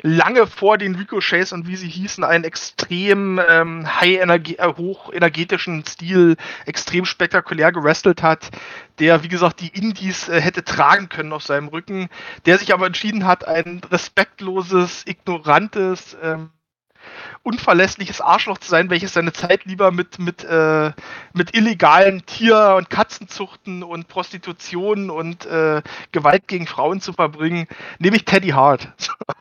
lange vor den Ricochets und wie sie hießen, einen extrem ähm, high -energie äh, hochenergetischen Stil extrem spektakulär gewrestelt hat, der, wie gesagt, die Indies äh, hätte tragen können auf seinem Rücken, der sich aber entschieden hat, ein respektloses, ignorantes, ähm, unverlässliches Arschloch zu sein, welches seine Zeit lieber mit, mit, äh, mit illegalen Tier- und Katzenzuchten und Prostitution und äh, Gewalt gegen Frauen zu verbringen, nämlich Teddy Hart.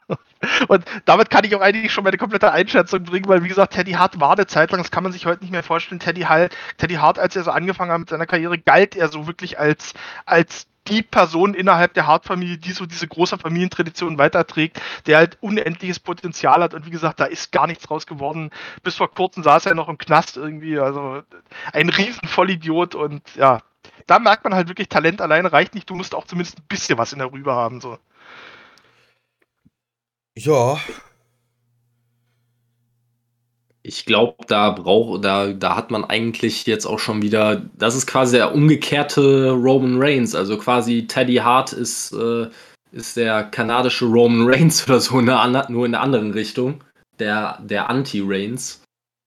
und damit kann ich auch eigentlich schon meine komplette Einschätzung bringen, weil wie gesagt, Teddy Hart war eine Zeit lang, das kann man sich heute nicht mehr vorstellen, Teddy Hart, Teddy Hart, als er so angefangen hat mit seiner Karriere, galt er so wirklich als, als die Person innerhalb der Hart-Familie, die so diese große Familientradition weiterträgt, der halt unendliches Potenzial hat und wie gesagt, da ist gar nichts draus geworden. Bis vor kurzem saß er noch im Knast irgendwie, also ein riesen Vollidiot und ja, da merkt man halt wirklich, Talent alleine reicht nicht, du musst auch zumindest ein bisschen was in der Rübe haben, so. Ja, ich glaube, da braucht, da, da hat man eigentlich jetzt auch schon wieder, das ist quasi der umgekehrte Roman Reigns. Also quasi Teddy Hart ist, äh, ist der kanadische Roman Reigns oder so, in der, nur in der anderen Richtung. Der, der Anti-Reigns.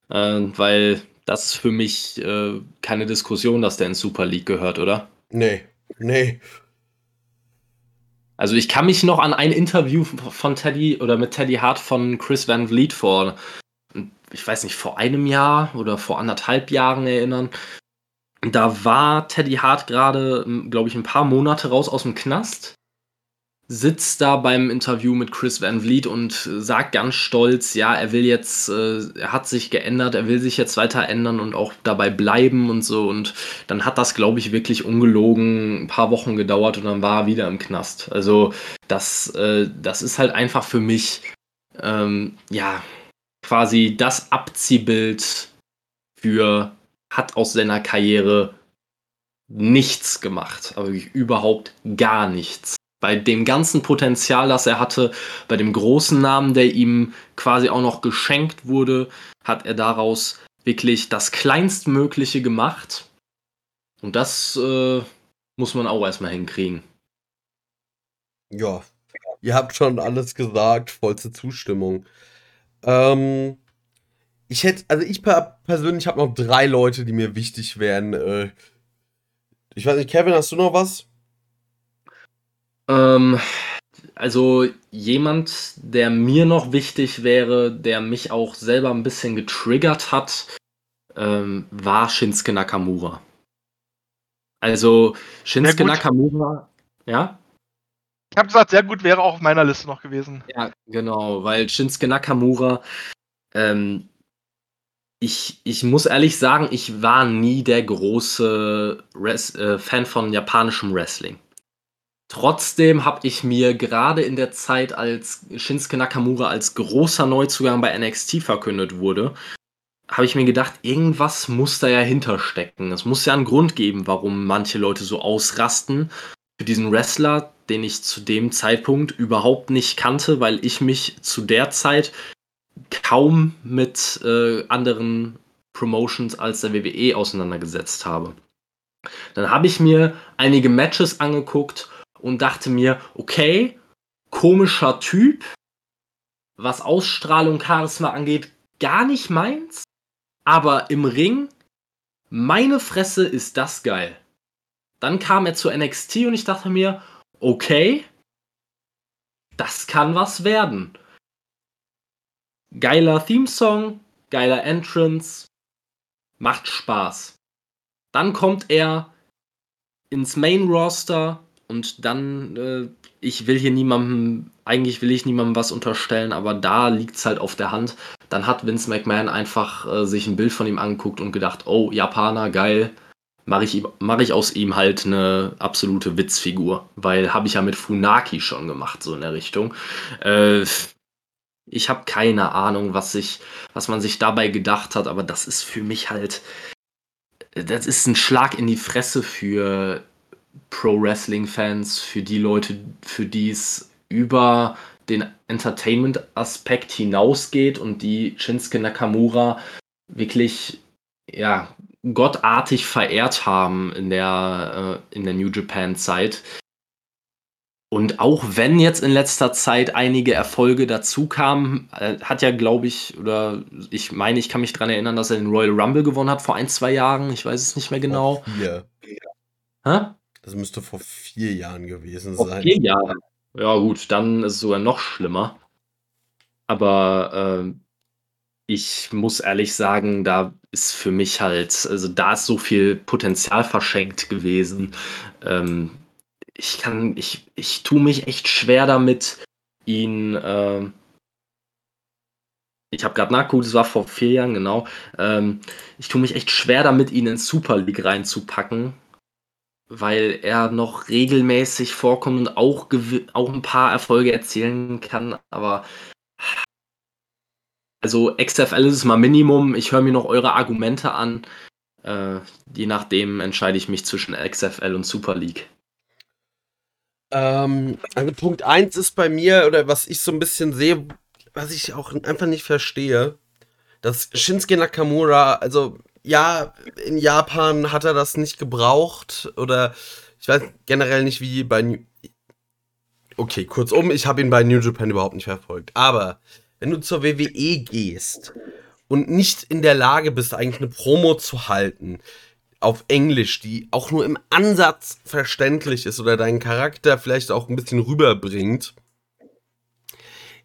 Äh, weil das ist für mich äh, keine Diskussion, dass der in Super League gehört, oder? Nee, nee. Also ich kann mich noch an ein Interview von Teddy oder mit Teddy Hart von Chris Van Vliet vor ich weiß nicht, vor einem Jahr oder vor anderthalb Jahren erinnern. Da war Teddy Hart gerade, glaube ich, ein paar Monate raus aus dem Knast. sitzt da beim Interview mit Chris Van Vliet und sagt ganz stolz, ja, er will jetzt, äh, er hat sich geändert, er will sich jetzt weiter ändern und auch dabei bleiben und so. Und dann hat das, glaube ich, wirklich ungelogen ein paar Wochen gedauert und dann war er wieder im Knast. Also das, äh, das ist halt einfach für mich, ähm, ja, quasi das Abziehbild für, hat aus seiner Karriere nichts gemacht, aber überhaupt gar nichts bei dem ganzen Potenzial, das er hatte, bei dem großen Namen, der ihm quasi auch noch geschenkt wurde, hat er daraus wirklich das Kleinstmögliche gemacht. Und das äh, muss man auch erstmal hinkriegen. Ja, ihr habt schon alles gesagt, vollste Zustimmung. Ähm, ich hätte, also ich persönlich habe noch drei Leute, die mir wichtig wären. Äh, ich weiß nicht, Kevin, hast du noch was? Ähm, also jemand, der mir noch wichtig wäre, der mich auch selber ein bisschen getriggert hat, ähm, war Shinsuke Nakamura. Also Shinsuke Nakamura, ja? Ich habe gesagt, sehr gut wäre auch auf meiner Liste noch gewesen. Ja, genau, weil Shinsuke Nakamura, ähm, ich, ich muss ehrlich sagen, ich war nie der große Res äh, Fan von japanischem Wrestling. Trotzdem habe ich mir gerade in der Zeit, als Shinsuke Nakamura als großer Neuzugang bei NXT verkündet wurde, habe ich mir gedacht, irgendwas muss da ja hinterstecken. Es muss ja einen Grund geben, warum manche Leute so ausrasten für diesen Wrestler, den ich zu dem Zeitpunkt überhaupt nicht kannte, weil ich mich zu der Zeit kaum mit äh, anderen Promotions als der WWE auseinandergesetzt habe. Dann habe ich mir einige Matches angeguckt und dachte mir, okay, komischer Typ, was Ausstrahlung, Charisma angeht, gar nicht meins, aber im Ring, meine Fresse ist das geil. Dann kam er zu NXT und ich dachte mir, okay, das kann was werden. Geiler Themesong, geiler Entrance, macht Spaß. Dann kommt er ins Main Roster, und dann, äh, ich will hier niemandem, eigentlich will ich niemandem was unterstellen, aber da liegt es halt auf der Hand. Dann hat Vince McMahon einfach äh, sich ein Bild von ihm angeguckt und gedacht, oh, Japaner, geil, mache ich, mach ich aus ihm halt eine absolute Witzfigur. Weil habe ich ja mit Funaki schon gemacht, so in der Richtung. Äh, ich habe keine Ahnung, was, sich, was man sich dabei gedacht hat, aber das ist für mich halt, das ist ein Schlag in die Fresse für Pro-Wrestling-Fans, für die Leute, für die es über den Entertainment-Aspekt hinausgeht und die Shinsuke Nakamura wirklich ja, gottartig verehrt haben in der, äh, in der New Japan-Zeit. Und auch wenn jetzt in letzter Zeit einige Erfolge dazu kamen, äh, hat ja, glaube ich, oder ich meine, ich kann mich daran erinnern, dass er den Royal Rumble gewonnen hat vor ein, zwei Jahren. Ich weiß es nicht mehr genau. Oh, vier. Hä? Das müsste vor vier Jahren gewesen vor sein. Vier Jahre. Ja, gut, dann ist es sogar noch schlimmer. Aber äh, ich muss ehrlich sagen, da ist für mich halt, also da ist so viel Potenzial verschenkt gewesen. Ähm, ich kann, ich, ich tue mich echt schwer damit, ihn. Äh, ich habe gerade nachgeguckt, es war vor vier Jahren, genau. Ähm, ich tue mich echt schwer damit, ihn in Super League reinzupacken, weil er noch regelmäßig vorkommt und auch, auch ein paar Erfolge erzielen kann, aber also XFL ist es mal Minimum. Ich höre mir noch eure Argumente an. Äh, je nachdem entscheide ich mich zwischen XFL und Super League. Ähm, also Punkt 1 ist bei mir, oder was ich so ein bisschen sehe, was ich auch einfach nicht verstehe, dass Shinsuke Nakamura, also ja, in Japan hat er das nicht gebraucht oder ich weiß generell nicht, wie bei New Okay, kurzum, ich habe ihn bei New Japan überhaupt nicht verfolgt. Aber wenn du zur WWE gehst und nicht in der Lage bist, eigentlich eine Promo zu halten auf Englisch, die auch nur im Ansatz verständlich ist oder deinen Charakter vielleicht auch ein bisschen rüberbringt,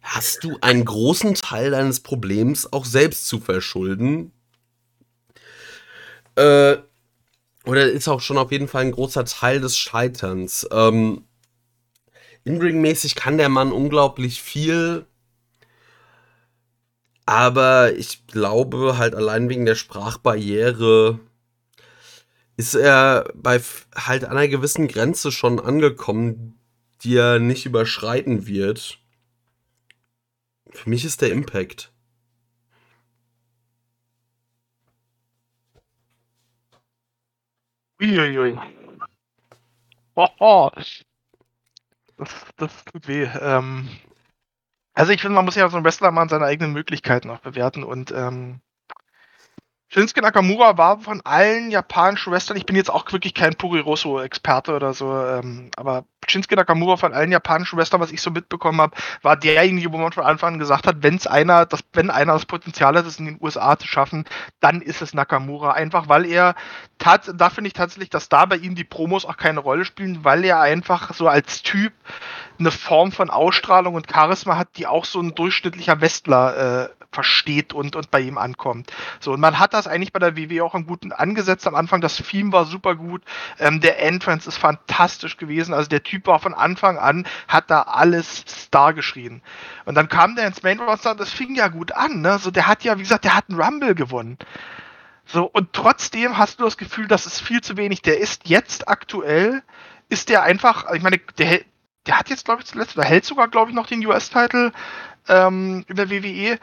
hast du einen großen Teil deines Problems auch selbst zu verschulden, äh, oder ist auch schon auf jeden Fall ein großer Teil des Scheiterns. Ähm, In-Ring-mäßig kann der Mann unglaublich viel. Aber ich glaube halt allein wegen der Sprachbarriere ist er bei halt einer gewissen Grenze schon angekommen, die er nicht überschreiten wird. Für mich ist der Impact. Uiuiui. Hoho. Das, das tut weh. Ähm, also ich finde, man muss ja so einen Wrestler mal an seine eigenen Möglichkeiten auch bewerten und ähm, Shinsuke Nakamura war von allen japanischen Wrestlern, ich bin jetzt auch wirklich kein Puriroso-Experte oder so, ähm, aber Shinsuke Nakamura von allen japanischen Wrestlern, was ich so mitbekommen habe, war derjenige, wo man von Anfang an gesagt hat, wenn's einer, das, wenn einer das Potenzial hat, es in den USA zu schaffen, dann ist es Nakamura. Einfach weil er, tat, da finde ich tatsächlich, dass da bei ihm die Promos auch keine Rolle spielen, weil er einfach so als Typ eine Form von Ausstrahlung und Charisma hat, die auch so ein durchschnittlicher Westler äh, versteht und, und bei ihm ankommt. So, und man hat das eigentlich bei der WWE auch einen guten angesetzt am Anfang. Das Theme war super gut. Ähm, der Entrance ist fantastisch gewesen. Also der Typ war von Anfang an, hat da alles Star geschrien. Und dann kam der ins Main Roster das fing ja gut an. Ne? So, der hat ja, wie gesagt, der hat einen Rumble gewonnen. So, und trotzdem hast du das Gefühl, das ist viel zu wenig. Der ist jetzt aktuell, ist der einfach, ich meine, der, der hat jetzt, glaube ich, zuletzt, oder hält sogar, glaube ich, noch den US-Titel ähm, in der WWE.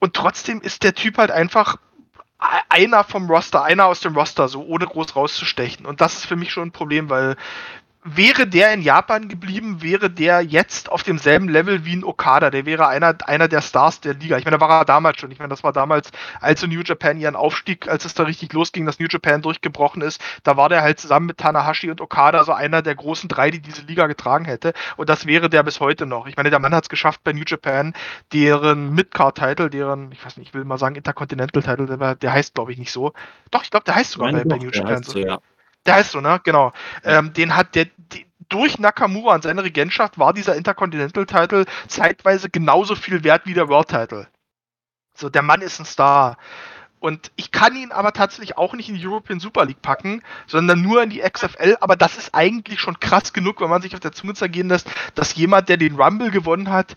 Und trotzdem ist der Typ halt einfach einer vom Roster, einer aus dem Roster, so ohne groß rauszustechen. Und das ist für mich schon ein Problem, weil wäre der in Japan geblieben, wäre der jetzt auf demselben Level wie ein Okada. Der wäre einer, einer der Stars der Liga. Ich meine, da war er damals schon. Ich meine, das war damals, als so New Japan ihren Aufstieg, als es da richtig losging, dass New Japan durchgebrochen ist, da war der halt zusammen mit Tanahashi und Okada so einer der großen drei, die diese Liga getragen hätte. Und das wäre der bis heute noch. Ich meine, der Mann hat es geschafft bei New Japan, deren Midcard-Title, deren, ich weiß nicht, ich will mal sagen Intercontinental-Title, der, der heißt, glaube ich, nicht so. Doch, ich glaube, der heißt sogar bei, bei New Japan so. Ja. Der heißt so, ne? Genau. Ähm, den hat der, die, durch Nakamura und seine Regentschaft war dieser Intercontinental-Title zeitweise genauso viel wert wie der World-Title. So, der Mann ist ein Star. Und ich kann ihn aber tatsächlich auch nicht in die European Super League packen, sondern nur in die XFL. Aber das ist eigentlich schon krass genug, wenn man sich auf der Zunge zergehen lässt, dass jemand, der den Rumble gewonnen hat,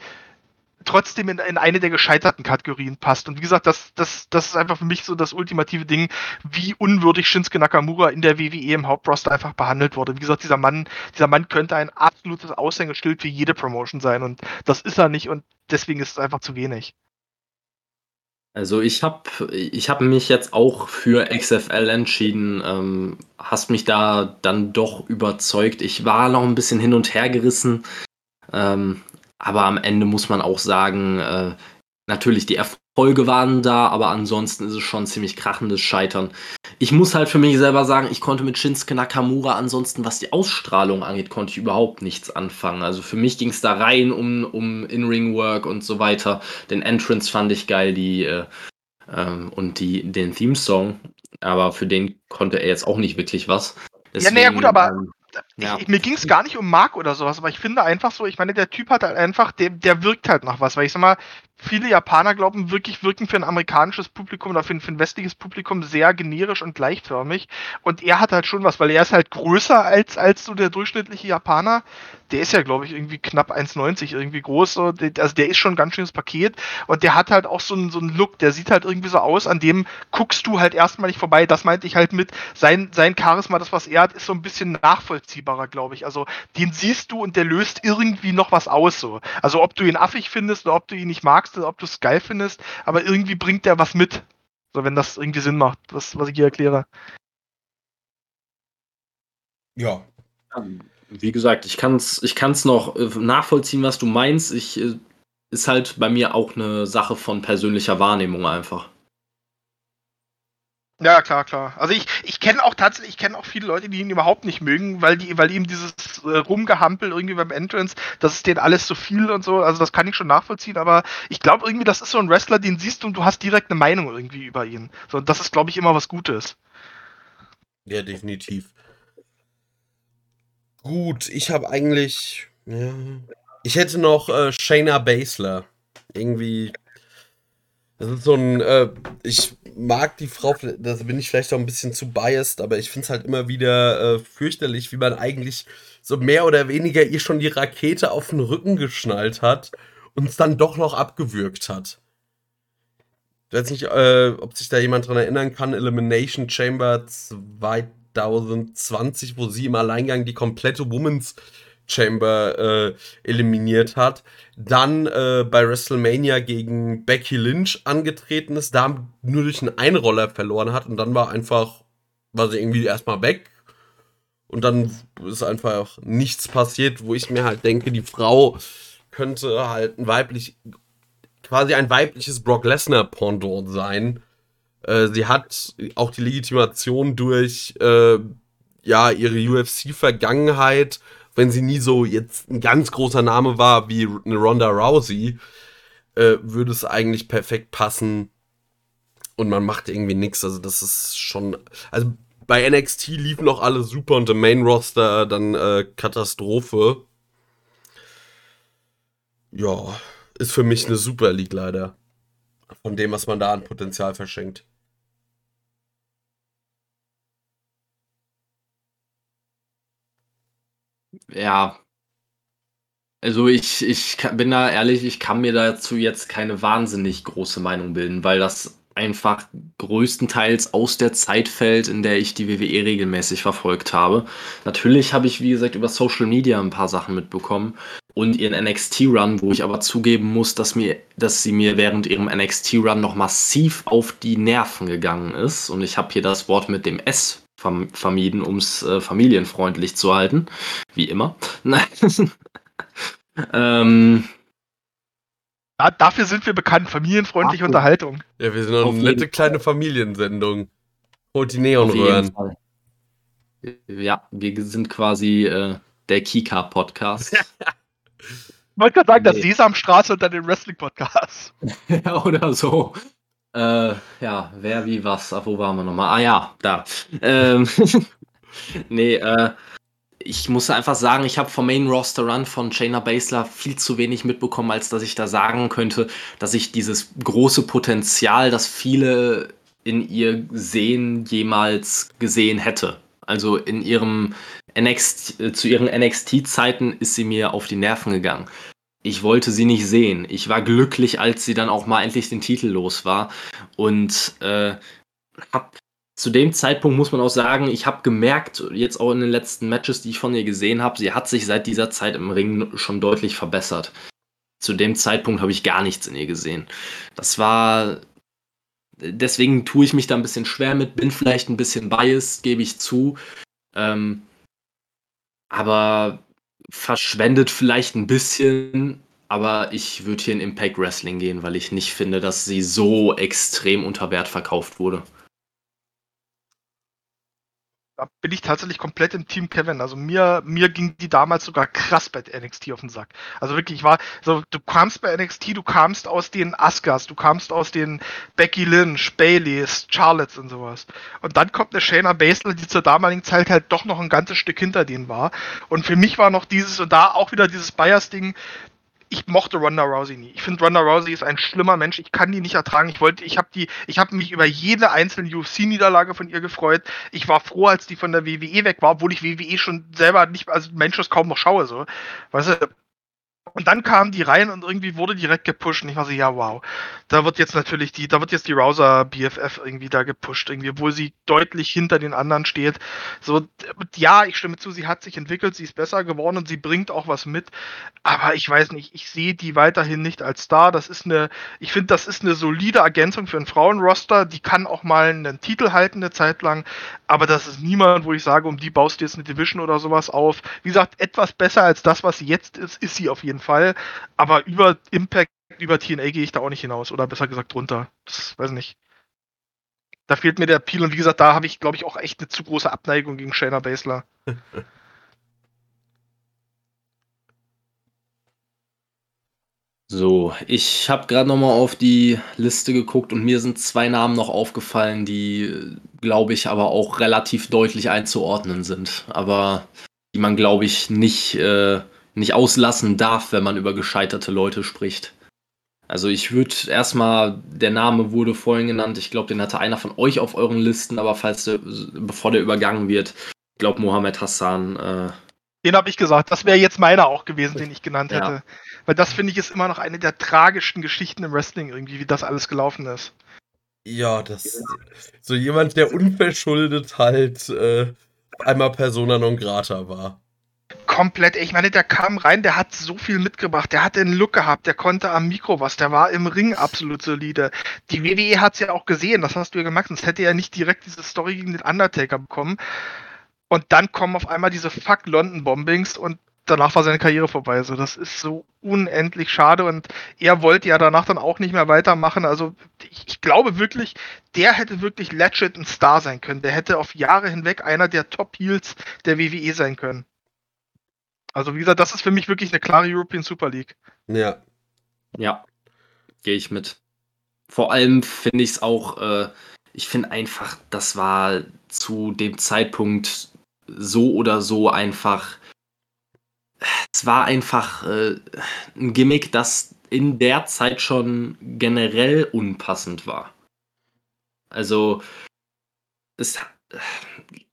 trotzdem in, in eine der gescheiterten Kategorien passt. Und wie gesagt, das, das, das ist einfach für mich so das ultimative Ding, wie unwürdig Shinsuke Nakamura in der WWE im Hauptroster einfach behandelt wurde. Wie gesagt, dieser Mann, dieser Mann könnte ein absolutes Aushängeschild für jede Promotion sein und das ist er nicht und deswegen ist es einfach zu wenig. Also ich habe ich hab mich jetzt auch für XFL entschieden, ähm, hast mich da dann doch überzeugt. Ich war noch ein bisschen hin und her gerissen. Ähm, aber am Ende muss man auch sagen, äh, natürlich die Erfolge waren da, aber ansonsten ist es schon ziemlich krachendes Scheitern. Ich muss halt für mich selber sagen, ich konnte mit Shinsuke Nakamura ansonsten, was die Ausstrahlung angeht, konnte ich überhaupt nichts anfangen. Also für mich ging es da rein um, um In-Ring-Work und so weiter. Den Entrance fand ich geil, die äh, ähm, und die, den Theme-Song, aber für den konnte er jetzt auch nicht wirklich was. Deswegen, ja, naja, gut, aber ähm, ja. Ich, mir ging es gar nicht um Mark oder sowas, aber ich finde einfach so, ich meine, der Typ hat halt einfach, der, der wirkt halt nach was, weil ich sag mal, viele Japaner glauben wirklich, wirken für ein amerikanisches Publikum oder für ein, für ein westliches Publikum sehr generisch und gleichförmig. Und er hat halt schon was, weil er ist halt größer als, als so der durchschnittliche Japaner. Der ist ja, glaube ich, irgendwie knapp 1,90 irgendwie groß. So. Also der ist schon ein ganz schönes Paket. Und der hat halt auch so einen, so einen Look, der sieht halt irgendwie so aus, an dem guckst du halt erstmal nicht vorbei. Das meinte ich halt mit, sein, sein Charisma, das, was er hat, ist so ein bisschen nachvollziehbarer, glaube ich. Also den siehst du und der löst irgendwie noch was aus. So. Also ob du ihn affig findest oder ob du ihn nicht magst, magst, ob du es geil findest, aber irgendwie bringt der was mit. So, wenn das irgendwie Sinn macht, was, was ich hier erkläre. Ja. Wie gesagt, ich kann es ich kann's noch äh, nachvollziehen, was du meinst. Ich, äh, ist halt bei mir auch eine Sache von persönlicher Wahrnehmung einfach. Ja, klar, klar. Also ich, ich kenne auch tatsächlich, ich kenne auch viele Leute, die ihn überhaupt nicht mögen, weil die, weil ihm dieses äh, Rumgehampel irgendwie beim Entrance, das ist denen alles zu viel und so, also das kann ich schon nachvollziehen, aber ich glaube irgendwie, das ist so ein Wrestler, den siehst du und du hast direkt eine Meinung irgendwie über ihn. So, das ist, glaube ich, immer was Gutes. Ja, definitiv. Gut, ich habe eigentlich, ja, ich hätte noch äh, Shayna Baszler. Irgendwie, das ist so ein, äh, ich mag die Frau, da bin ich vielleicht auch ein bisschen zu biased, aber ich finde es halt immer wieder äh, fürchterlich, wie man eigentlich so mehr oder weniger ihr schon die Rakete auf den Rücken geschnallt hat und es dann doch noch abgewürgt hat. Ich weiß nicht, äh, ob sich da jemand dran erinnern kann. Elimination Chamber 2020, wo sie im Alleingang die komplette Women's Chamber äh, eliminiert hat. Dann äh, bei WrestleMania gegen Becky Lynch angetreten ist, da nur durch einen Einroller verloren hat und dann war einfach, war sie irgendwie erstmal weg. Und dann ist einfach nichts passiert, wo ich mir halt denke, die Frau könnte halt ein weiblich, quasi ein weibliches Brock Lesnar Pendant sein. Äh, sie hat auch die Legitimation durch äh, ja ihre UFC-Vergangenheit, wenn sie nie so jetzt ein ganz großer Name war wie eine Ronda Rousey, äh, würde es eigentlich perfekt passen. Und man macht irgendwie nichts. Also das ist schon, also bei NXT liefen noch alle super und im Main Roster dann äh, Katastrophe. Ja, ist für mich eine Super League leider. Von dem, was man da an Potenzial verschenkt. Ja. Also ich, ich bin da ehrlich, ich kann mir dazu jetzt keine wahnsinnig große Meinung bilden, weil das einfach größtenteils aus der Zeit fällt, in der ich die WWE regelmäßig verfolgt habe. Natürlich habe ich, wie gesagt, über Social Media ein paar Sachen mitbekommen und ihren NXT-Run, wo ich aber zugeben muss, dass, mir, dass sie mir während ihrem NXT-Run noch massiv auf die Nerven gegangen ist. Und ich habe hier das Wort mit dem S vermieden, um es äh, familienfreundlich zu halten. Wie immer. ähm, ja, dafür sind wir bekannt, familienfreundliche Ach, Unterhaltung. Ja, wir sind noch eine nette kleine Familiensendung. Holt die Neonröhren. Ja, wir sind quasi äh, der Kika-Podcast. ich wollte gerade sagen, nee. das Sesamstraße dann den Wrestling-Podcast. ja, oder so. Äh, ja, wer, wie, was, wo waren wir nochmal? Ah ja, da. Ähm, nee, äh, ich muss einfach sagen, ich habe vom Main Roster Run von Shayna Baszler viel zu wenig mitbekommen, als dass ich da sagen könnte, dass ich dieses große Potenzial, das viele in ihr sehen, jemals gesehen hätte. Also in ihrem NXT, äh, zu ihren NXT-Zeiten ist sie mir auf die Nerven gegangen. Ich wollte sie nicht sehen. Ich war glücklich, als sie dann auch mal endlich den Titel los war und äh, habe zu dem Zeitpunkt muss man auch sagen, ich habe gemerkt, jetzt auch in den letzten Matches, die ich von ihr gesehen habe, sie hat sich seit dieser Zeit im Ring schon deutlich verbessert. Zu dem Zeitpunkt habe ich gar nichts in ihr gesehen. Das war. Deswegen tue ich mich da ein bisschen schwer mit, bin vielleicht ein bisschen biased, gebe ich zu. Ähm, aber verschwendet vielleicht ein bisschen. Aber ich würde hier in Impact Wrestling gehen, weil ich nicht finde, dass sie so extrem unter Wert verkauft wurde da bin ich tatsächlich komplett im Team Kevin. Also mir, mir ging die damals sogar krass bei NXT auf den Sack. Also wirklich, ich war, so, du kamst bei NXT, du kamst aus den Askas, du kamst aus den Becky Lynch, Baileys, Charlottes und sowas. Und dann kommt eine Shayna Baszler, die zur damaligen Zeit halt doch noch ein ganzes Stück hinter denen war. Und für mich war noch dieses, und da auch wieder dieses Bias-Ding, ich mochte Ronda Rousey nie. Ich finde Ronda Rousey ist ein schlimmer Mensch. Ich kann die nicht ertragen. Ich wollte, ich habe die, ich habe mich über jede einzelne UFC-Niederlage von ihr gefreut. Ich war froh, als die von der WWE weg war, obwohl ich WWE schon selber nicht, also Mensch, kaum noch schaue so. Weißt du, und dann kamen die rein und irgendwie wurde direkt gepusht. Und ich war so, ja, wow. Da wird jetzt natürlich die, da wird jetzt die Rouser BFF irgendwie da gepusht, irgendwie, obwohl sie deutlich hinter den anderen steht. So, ja, ich stimme zu, sie hat sich entwickelt, sie ist besser geworden und sie bringt auch was mit. Aber ich weiß nicht, ich sehe die weiterhin nicht als Star. Das ist eine, ich finde, das ist eine solide Ergänzung für einen Frauenroster. Die kann auch mal einen Titel halten eine Zeit lang. Aber das ist niemand, wo ich sage, um die baust du jetzt eine Division oder sowas auf. Wie gesagt, etwas besser als das, was sie jetzt ist, ist sie auf jeden Fall. Fall. Aber über Impact, über TNA gehe ich da auch nicht hinaus. Oder besser gesagt drunter. Das weiß nicht. Da fehlt mir der Peel und wie gesagt, da habe ich, glaube ich, auch echt eine zu große Abneigung gegen Shayna Baszler. So, ich habe gerade noch mal auf die Liste geguckt und mir sind zwei Namen noch aufgefallen, die, glaube ich, aber auch relativ deutlich einzuordnen sind. Aber die man, glaube ich, nicht äh, nicht auslassen darf, wenn man über gescheiterte Leute spricht. Also ich würde erstmal, der Name wurde vorhin genannt, ich glaube, den hatte einer von euch auf euren Listen, aber falls der, bevor der übergangen wird, ich glaube Mohamed Hassan. Äh, den habe ich gesagt, das wäre jetzt meiner auch gewesen, den ich genannt Ja. hätte. Weil das finde ich ist immer noch eine der tragischsten Geschichten im Wrestling irgendwie, wie das alles gelaufen ist. Ja, das. So jemand, der unverschuldet halt äh, einmal Persona non grata war. Komplett, ich meine, der kam rein, der hat so viel mitgebracht, der hatte einen Look gehabt, der konnte am Mikro was, der war im Ring absolut solide. Die WWE hat es ja auch gesehen, das hast du ja gemacht, sonst hätte er nicht direkt diese Story gegen den Undertaker bekommen. Und dann kommen auf einmal diese Fuck London Bombings und danach war seine Karriere vorbei. Also das ist so unendlich schade und er wollte ja danach dann auch nicht mehr weitermachen. Also ich, ich glaube wirklich, der hätte wirklich legit ein Star sein können. Der hätte auf Jahre hinweg einer der Top Heels der WWE sein können. Also wie gesagt, das ist für mich wirklich eine klare European Super League. Ja. Ja, gehe ich mit. Vor allem finde ich es auch, äh, ich finde einfach, das war zu dem Zeitpunkt so oder so einfach, es war einfach äh, ein Gimmick, das in der Zeit schon generell unpassend war. Also, es,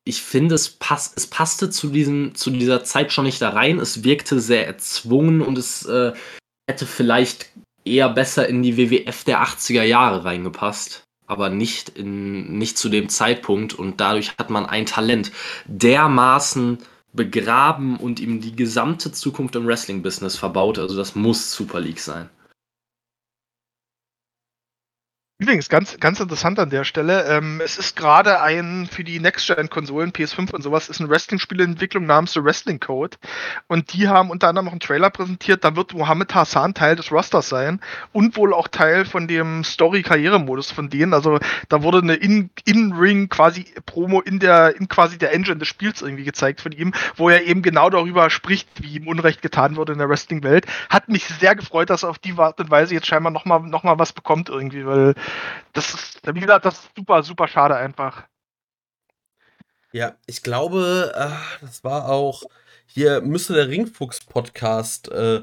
ich finde, es, pass, es passte zu, diesem, zu dieser Zeit schon nicht da rein. Es wirkte sehr erzwungen und es äh, hätte vielleicht eher besser in die WWF der 80er Jahre reingepasst, aber nicht, in, nicht zu dem Zeitpunkt und dadurch hat man ein Talent dermaßen begraben und ihm die gesamte Zukunft im Wrestling-Business verbaut. Also das muss Super League sein. Übrigens, ganz, ganz interessant an der Stelle, ähm, es ist gerade ein, für die Next-Gen-Konsolen, PS5 und sowas, ist eine Wrestling-Spielentwicklung namens The Wrestling Code. Und die haben unter anderem auch einen Trailer präsentiert, da wird Mohammed Hassan Teil des Rosters sein und wohl auch Teil von dem Story-Karrieremodus von denen. Also da wurde eine In- In-Ring quasi Promo in der, in quasi der Engine des Spiels irgendwie gezeigt von ihm, wo er eben genau darüber spricht, wie ihm Unrecht getan wurde in der Wrestling-Welt. Hat mich sehr gefreut, dass er auf die Art und Weise jetzt scheinbar nochmal noch mal was bekommt irgendwie, weil das ist, wie gesagt, das ist super, super schade einfach. Ja, ich glaube, äh, das war auch. Hier müsste der Ringfuchs-Podcast äh,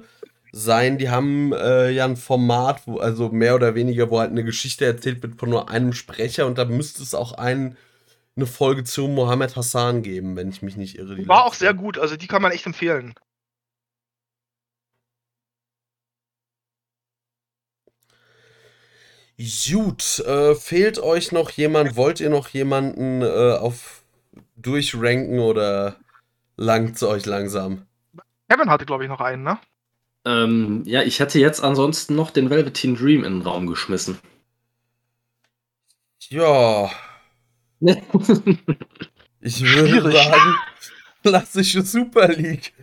sein. Die haben äh, ja ein Format, wo, also mehr oder weniger, wo halt eine Geschichte erzählt wird von nur einem Sprecher und da müsste es auch ein, eine Folge zu Mohammed Hassan geben, wenn ich mich nicht irre. die War auch letzte. sehr gut, also die kann man echt empfehlen. Gut, äh, fehlt euch noch jemand? Wollt ihr noch jemanden äh, auf durchranken oder langt's euch langsam? Kevin hatte, glaube ich, noch einen, ne? Ähm, ja, ich hätte jetzt ansonsten noch den Velveteen Dream in den Raum geschmissen. Ja, ich würde sagen, klassische Super League.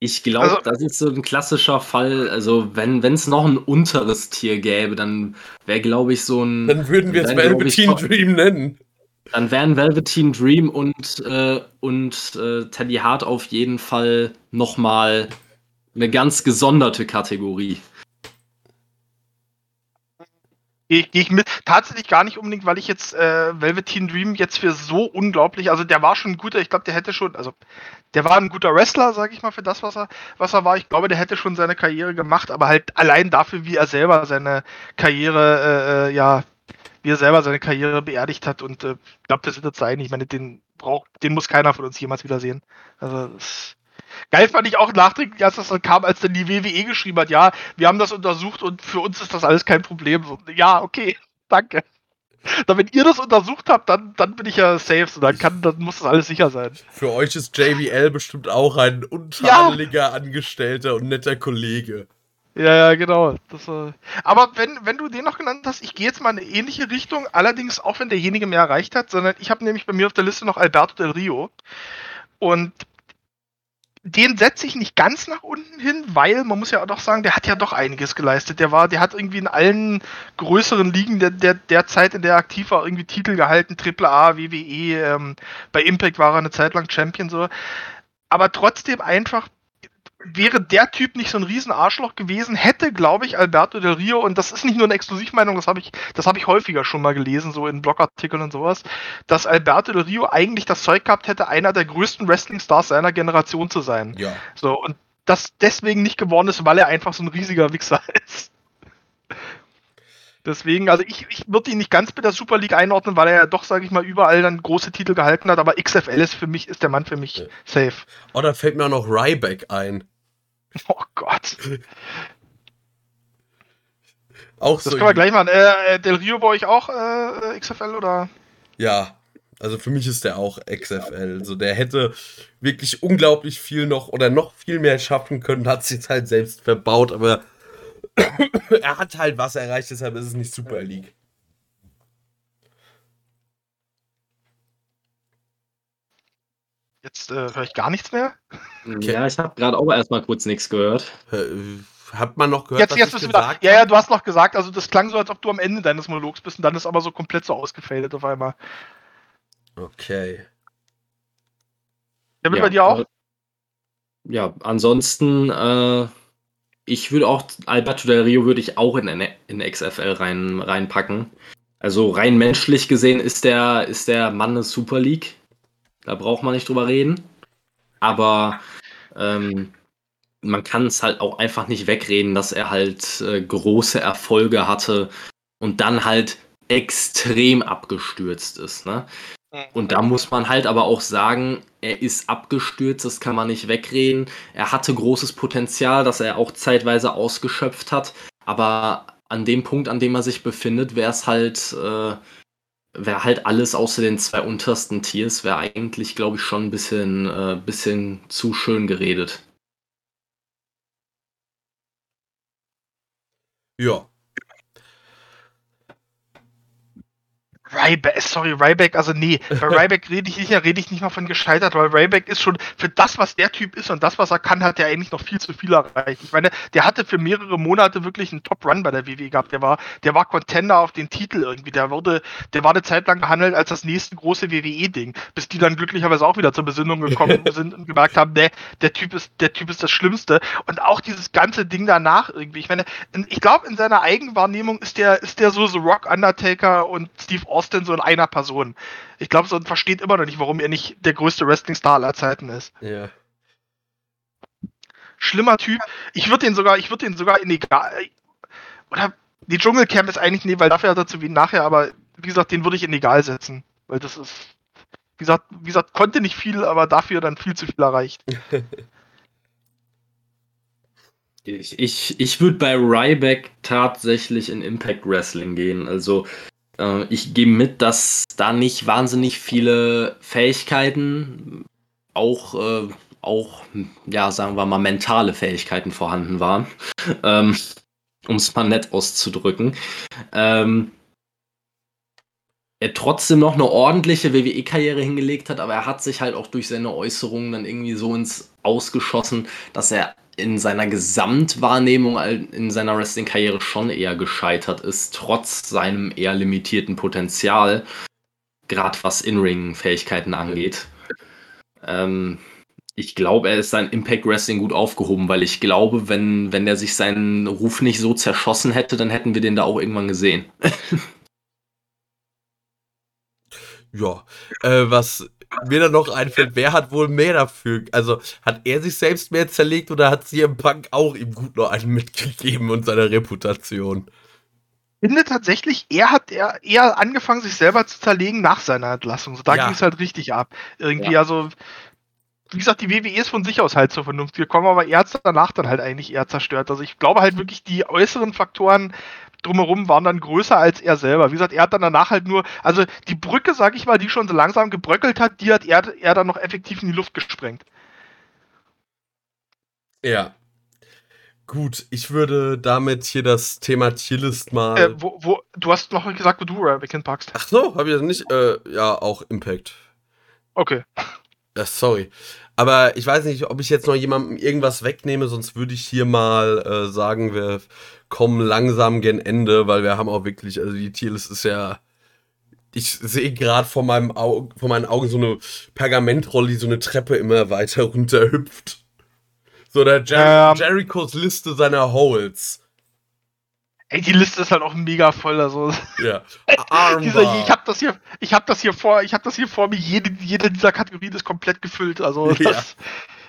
Ich glaube, Also- das ist so ein klassischer Fall. Also, wenn es noch ein unteres Tier gäbe, dann wäre, glaube ich, so ein. Dann würden wir es ich Velveteen Dream nennen. Dann wären Velveteen Dream und, äh, und äh, Teddy Hart auf jeden Fall nochmal eine ganz gesonderte Kategorie. Gehe geh ich mit. Tatsächlich gar nicht unbedingt, weil ich jetzt äh, Velveteen Dream jetzt für so unglaublich, also der war schon ein guter, ich glaube, der hätte schon, also der war ein guter Wrestler, sage ich mal, für das, was er, was er war. Ich glaube, der hätte schon seine Karriere gemacht, aber halt allein dafür, wie er selber seine Karriere, äh, äh, ja, wie er selber seine Karriere beerdigt hat und äh, ich glaube, das wird jetzt sein. Ich meine, den braucht, den muss keiner von uns jemals wiedersehen. Also das, Geil fand ich auch nachträglich, als das dann kam, als dann die WWE geschrieben hat, ja, wir haben das untersucht und für uns ist das alles kein Problem. So, ja, okay, danke. Da, wenn ihr das untersucht habt, dann, dann bin ich ja safe. So, dann, kann, dann muss das alles sicher sein. Für euch ist JBL bestimmt auch ein untadeliger Angestellter und netter Kollege. Ja, ja, genau. Das, äh, aber wenn, wenn du den noch genannt hast, ich gehe jetzt mal in eine ähnliche Richtung, allerdings auch wenn derjenige mehr erreicht hat, sondern ich habe nämlich bei mir auf der Liste noch Alberto Del Rio. Und den setze ich nicht ganz nach unten hin, weil man muss ja auch doch sagen, der hat ja doch einiges geleistet. Der war, der hat irgendwie in allen größeren Ligen der, der, der Zeit, in der er aktiv war, irgendwie Titel gehalten, AAA, WWE, ähm, bei Impact war er eine Zeit lang Champion so. Aber trotzdem einfach wäre der Typ nicht so ein riesen Arschloch gewesen, hätte, glaube ich, Alberto Del Rio, und das ist nicht nur eine Exklusivmeinung, das habe ich, das habe ich häufiger schon mal gelesen, so in Blogartikeln und sowas, dass Alberto Del Rio eigentlich das Zeug gehabt hätte, einer der größten Wrestling-Stars seiner Generation zu sein. Ja. So, und das deswegen nicht geworden ist, weil er einfach so ein riesiger Wichser ist. Deswegen, also ich, ich würde ihn nicht ganz mit der Super League einordnen, weil er ja doch, sage ich mal, überall dann große Titel gehalten hat, aber XFL ist für mich, ist der Mann für mich Ja. safe. Oh, da fällt mir auch noch Ryback ein. Oh Gott. Auch Das so. können wir gleich machen. Äh, äh, Del Rio bei euch auch äh, XFL oder? Ja, also für mich ist der auch XFL. Also der hätte wirklich unglaublich viel noch oder noch viel mehr schaffen können, hat sich jetzt halt selbst verbaut, aber er hat halt was erreicht, deshalb ist es nicht Super League. Jetzt äh, höre ich gar nichts mehr. Ja, ich habe gerade auch erstmal kurz nichts gehört. Äh, Hat man noch gehört, Jetzt, was jetzt ich bist du wieder. gesagt Ja, ja, du hast noch gesagt, also das klang so, als ob du am Ende deines Monologs bist und dann ist aber so komplett so ausgefadet auf einmal. Okay. Der wird ja, bei dir auch? äh, Ja, ansonsten, äh, ich würde auch, Alberto Del Rio würde ich auch in, in XFL rein, reinpacken. Also rein menschlich gesehen ist der, ist der Mann eine Super League. Da braucht man nicht drüber reden. Aber ähm, man kann es halt auch einfach nicht wegreden, dass er halt äh, große Erfolge hatte und dann halt extrem abgestürzt ist. Ne? Und da muss man halt aber auch sagen, er ist abgestürzt, das kann man nicht wegreden. Er hatte großes Potenzial, das er auch zeitweise ausgeschöpft hat. Aber an dem Punkt, an dem er sich befindet, wäre es halt, äh, wäre halt alles außer den zwei untersten Tiers, wäre eigentlich, glaube ich, schon ein bisschen, äh, bisschen zu schön geredet. Ja. Ryback, sorry, Ryback, also nee, bei Ryback rede ich nicht, rede ich nicht mal von gescheitert, weil Ryback ist schon für das, was der Typ ist und das, was er kann, hat er eigentlich noch viel zu viel erreicht. Ich meine, der hatte für mehrere Monate wirklich einen Top-Run bei der WWE gehabt. Der war, der war Contender auf den Titel irgendwie. Der wurde, der war eine Zeit lang gehandelt als das nächste große WWE-Ding, bis die dann glücklicherweise auch wieder zur Besinnung gekommen sind und gemerkt haben, nee, der Typ ist, der Typ ist das Schlimmste. Und auch dieses ganze Ding danach irgendwie. Ich meine, in, ich glaube, in seiner Eigenwahrnehmung ist der, ist der so The Rock, Undertaker und Steve Austin so in einer Person. Ich glaube, so versteht immer noch nicht, warum er nicht der größte Wrestling-Star aller Zeiten ist. Ja. Schlimmer Typ. Ich würde den sogar, ich würde den sogar in egal. Oder die Dschungelcamp ist eigentlich, nee, weil dafür hat er zu wenig nachher, aber wie gesagt, den würde ich in egal setzen. Weil das ist, wie gesagt, wie gesagt, konnte nicht viel, aber dafür dann viel zu viel erreicht. Ich, ich, ich würde bei Ryback tatsächlich in Impact Wrestling gehen. Also äh, ich gehe mit, dass da nicht wahnsinnig viele Fähigkeiten, auch, äh, auch, ja, sagen wir mal, mentale Fähigkeiten vorhanden waren. Ähm, um es mal nett auszudrücken. Ähm, er trotzdem noch eine ordentliche WWE-Karriere hingelegt hat, aber er hat sich halt auch durch seine Äußerungen dann irgendwie so ins Ausgeschossen, dass er in seiner Gesamtwahrnehmung in seiner Wrestling-Karriere schon eher gescheitert ist, trotz seinem eher limitierten Potenzial, gerade was In-Ring-Fähigkeiten angeht. Ähm, ich glaube, er ist sein Impact Wrestling gut aufgehoben, weil ich glaube, wenn, wenn er sich seinen Ruf nicht so zerschossen hätte, dann hätten wir den da auch irgendwann gesehen. Ja. Äh, was mir dann noch einfällt, wer hat wohl mehr dafür? Also, hat er sich selbst mehr zerlegt oder hat CM Punk auch ihm gut noch einen mitgegeben und seiner Reputation? Ich finde tatsächlich, er hat eher, eher angefangen, sich selber zu zerlegen nach seiner Entlassung. So, da Ja. ging es halt richtig ab. Irgendwie, also, wie gesagt, die WWE ist von sich aus halt zur Vernunft gekommen, aber er hat es danach dann halt eigentlich eher zerstört. Also ich glaube halt wirklich, die äußeren Faktoren drumherum waren dann größer als er selber. Wie gesagt, er hat dann danach halt nur, also die Brücke, sag ich mal, die schon so langsam gebröckelt hat, die hat er, er dann noch effektiv in die Luft gesprengt. Ja. Gut, ich würde damit hier das Thema Tierlist mal. Äh, wo, wo, du hast noch gesagt, wo du Rabbit hinpackst. Ach so, habe ich das nicht? Äh, ja, auch Impact. Okay. Ja, sorry. Aber ich weiß nicht, ob ich jetzt noch jemandem irgendwas wegnehme, sonst würde ich hier mal äh, sagen, wir kommen langsam gen Ende, weil wir haben auch wirklich, also die Tierlist ist ja. Ich sehe gerade vor meinem Au vor meinen Augen so eine Pergamentrolle, die so eine Treppe immer weiter runter hüpft. So der Jer Ähm. Jerichos Liste seiner Holes. Ey, die Liste ist halt auch mega voll. Also Ja. Dieser, ich habe das hier, ich habe das hier vor, ich habe das hier vor mir. Jede, jede dieser Kategorien ist komplett gefüllt. Also Ja. das,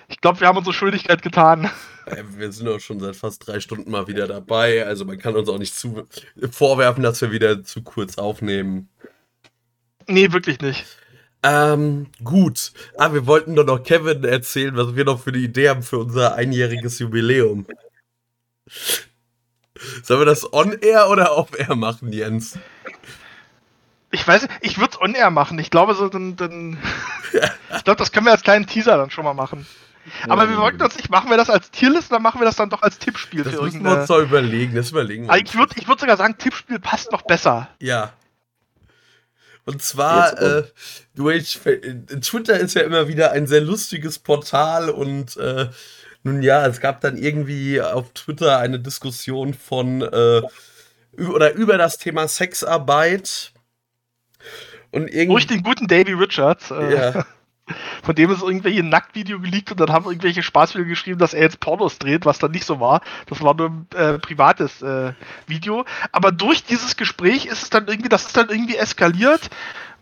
Ich glaube, wir haben unsere Schuldigkeit getan. Wir sind auch schon seit fast drei Stunden mal wieder dabei. Also man kann uns auch nicht zu vorwerfen, dass wir wieder zu kurz aufnehmen. Nee, wirklich nicht. Ähm, gut. Ah, wir wollten doch noch Kevin erzählen, was wir noch für eine Idee haben für unser einjähriges Jubiläum. Sollen wir das on-air oder off-air machen, Jens? Ich weiß nicht, ich würde es on-air machen. Ich glaube, so dann, dann ich glaube, das können wir als kleinen Teaser dann schon mal machen. Aber wir wollten uns nicht, machen wir das als Tierlist oder machen wir das dann doch als Tippspiel Das für müssen wir uns doch überlegen. Das überlegen wir Ah. Ich würde ich würd sogar sagen, Tippspiel passt noch besser. Ja. Und zwar, Jetzt äh, durch Twitter ist ja immer wieder ein sehr lustiges Portal und äh, nun ja, es gab dann irgendwie auf Twitter eine Diskussion von äh, oder über das Thema Sexarbeit. Und Durch irgendwie. den guten Davy Richards, äh, Ja, von dem ist irgendwie ein Nacktvideo geleakt und dann haben irgendwelche Spaßvideo geschrieben, dass er jetzt Pornos dreht, was dann nicht so war. Das war nur ein äh, privates äh, Video. Aber durch dieses Gespräch ist es dann irgendwie, das ist dann irgendwie eskaliert.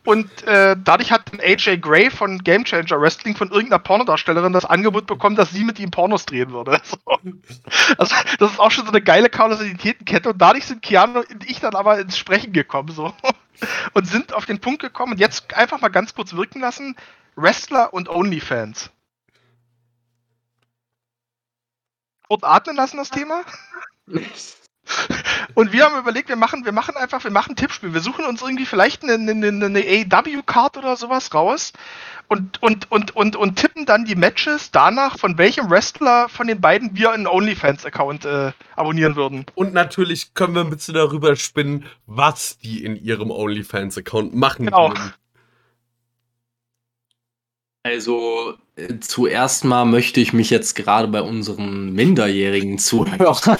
Und äh, dadurch hat dann AJ Gray von Game Changer Wrestling von irgendeiner Pornodarstellerin das Angebot bekommen, dass sie mit ihm Pornos drehen würde. So. Also, das ist auch schon so eine geile Kausalitätenkette. Und dadurch sind Keanu und ich dann aber ins Sprechen gekommen. So. Und sind auf den Punkt gekommen und jetzt einfach mal ganz kurz wirken lassen. Wrestler und Onlyfans. Kurz atmen lassen das Thema. Und wir haben überlegt, wir machen, wir machen einfach, wir machen ein Tippspiel. Wir suchen uns irgendwie vielleicht eine, eine, eine AEW-Card oder sowas raus und, und, und, und, und tippen dann die Matches danach, von welchem Wrestler von den beiden wir einen OnlyFans-Account äh, abonnieren würden. und natürlich können wir ein bisschen darüber spinnen, was die in ihrem OnlyFans-Account machen Genau. würden. Also, äh, zuerst mal möchte ich mich jetzt gerade bei unseren minderjährigen Zuhörern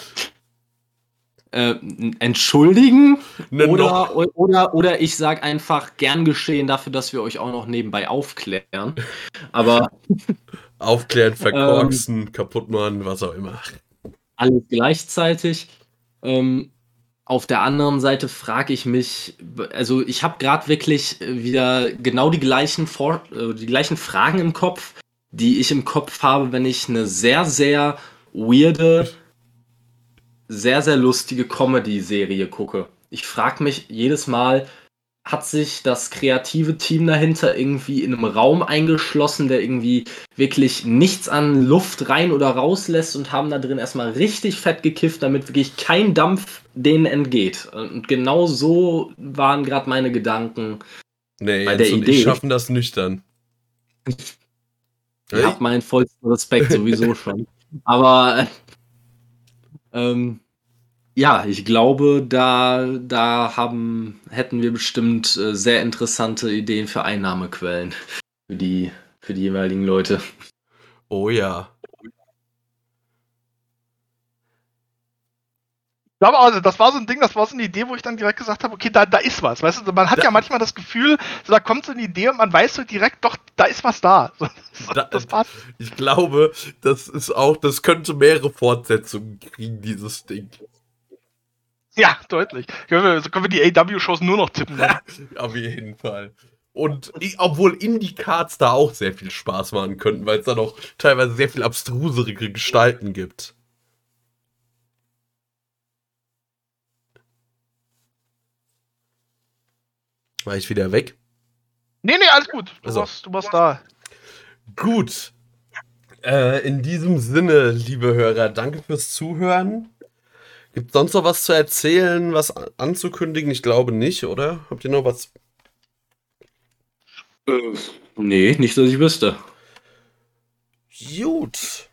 äh, entschuldigen. Ne, Oder, oder, oder ich sage einfach gern geschehen dafür, dass wir euch auch noch nebenbei aufklären. Aber Aufklären, verkorksen, kaputt machen, was auch immer. alles gleichzeitig. Ähm, auf der anderen Seite frage ich mich, also ich habe gerade wirklich äh, wieder genau die gleichen, Vor äh, die gleichen Fragen im Kopf, die ich im Kopf habe, wenn ich eine sehr, sehr weirde, sehr, sehr lustige Comedy-Serie gucke. Ich frage mich jedes Mal, hat sich das kreative Team dahinter irgendwie in einem Raum eingeschlossen, der irgendwie wirklich nichts an Luft rein oder rauslässt und haben da drin erstmal richtig fett gekifft, damit wirklich kein Dampf denen entgeht. Und genau so waren gerade meine Gedanken. Nee, Bei der Idee. ich schaffen das nüchtern. Ich habe meinen vollsten Respekt sowieso schon. Aber äh, ähm, ja, ich glaube, da, da haben, hätten wir bestimmt äh, sehr interessante Ideen für Einnahmequellen für die, für die jeweiligen Leute. Oh ja. Ich glaube also, das war so ein Ding, das war so eine Idee, wo ich dann direkt gesagt habe, okay, da, da ist was. Weißt du, man hat ja, Da- manchmal das Gefühl, so, da kommt so eine Idee und man weiß so direkt, doch, da ist was da. So, Da- das passt. Ich glaube, das ist auch, das könnte mehrere Fortsetzungen kriegen, dieses Ding. Ja, deutlich. Können wir, so können wir die AW-Shows nur noch tippen. Dann. Auf jeden Fall. Und i- obwohl Indie-Cards da auch sehr viel Spaß machen könnten, weil es da noch teilweise sehr viel abstrusere Gestalten gibt. War ich wieder weg? Nee, nee, alles gut. Du, Also. warst, du warst da. Gut. Äh, in diesem Sinne, liebe Hörer, danke fürs Zuhören. Gibt sonst noch was zu erzählen, was anzukündigen? Ich glaube nicht, oder? Habt ihr noch was? Äh, nee, nicht, dass ich wüsste. Gut.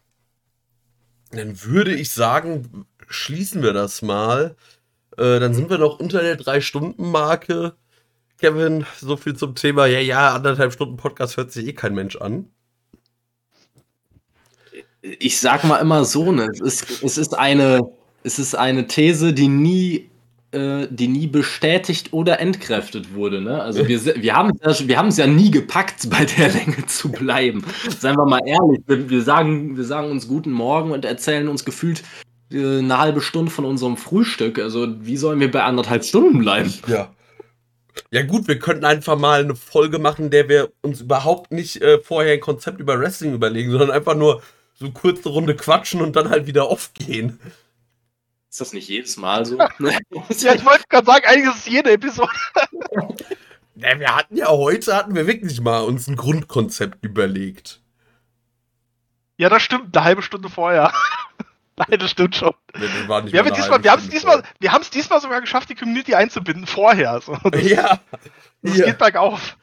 Dann würde ich sagen, schließen wir das mal. Äh, dann sind wir noch unter der 3-Stunden-Marke. Kevin, so viel zum Thema. Ja, ja, anderthalb Stunden Podcast hört sich eh kein Mensch an. Ich sag mal immer so, ne? Es ist, es ist eine, es ist eine These, die nie, äh, die nie bestätigt oder entkräftet wurde, ne? Also wir, wir haben es ja, ja nie gepackt, bei der Länge zu bleiben. Seien wir mal ehrlich, wir, wir sagen, wir sagen uns guten Morgen und erzählen uns gefühlt äh, eine halbe Stunde von unserem Frühstück. Also wie sollen wir bei anderthalb Stunden bleiben? Ja. Ja gut, wir könnten einfach mal eine Folge machen, in der wir uns überhaupt nicht äh, vorher ein Konzept über Wrestling überlegen, sondern einfach nur so kurze Runde quatschen und dann halt wieder aufgehen. Ist das nicht jedes Mal so? Ja, ich wollte gerade sagen, eigentlich ist es jede Episode. Ja, wir hatten ja heute, hatten wir wirklich mal uns ein Grundkonzept überlegt. Ja, das stimmt, eine halbe Stunde vorher. Nein, das stimmt schon. Nee, das Wir haben es diesmal, wir diesmal, wir diesmal sogar geschafft, die Community einzubinden vorher. So, vorher. das, Ja. das Hier. geht bergauf.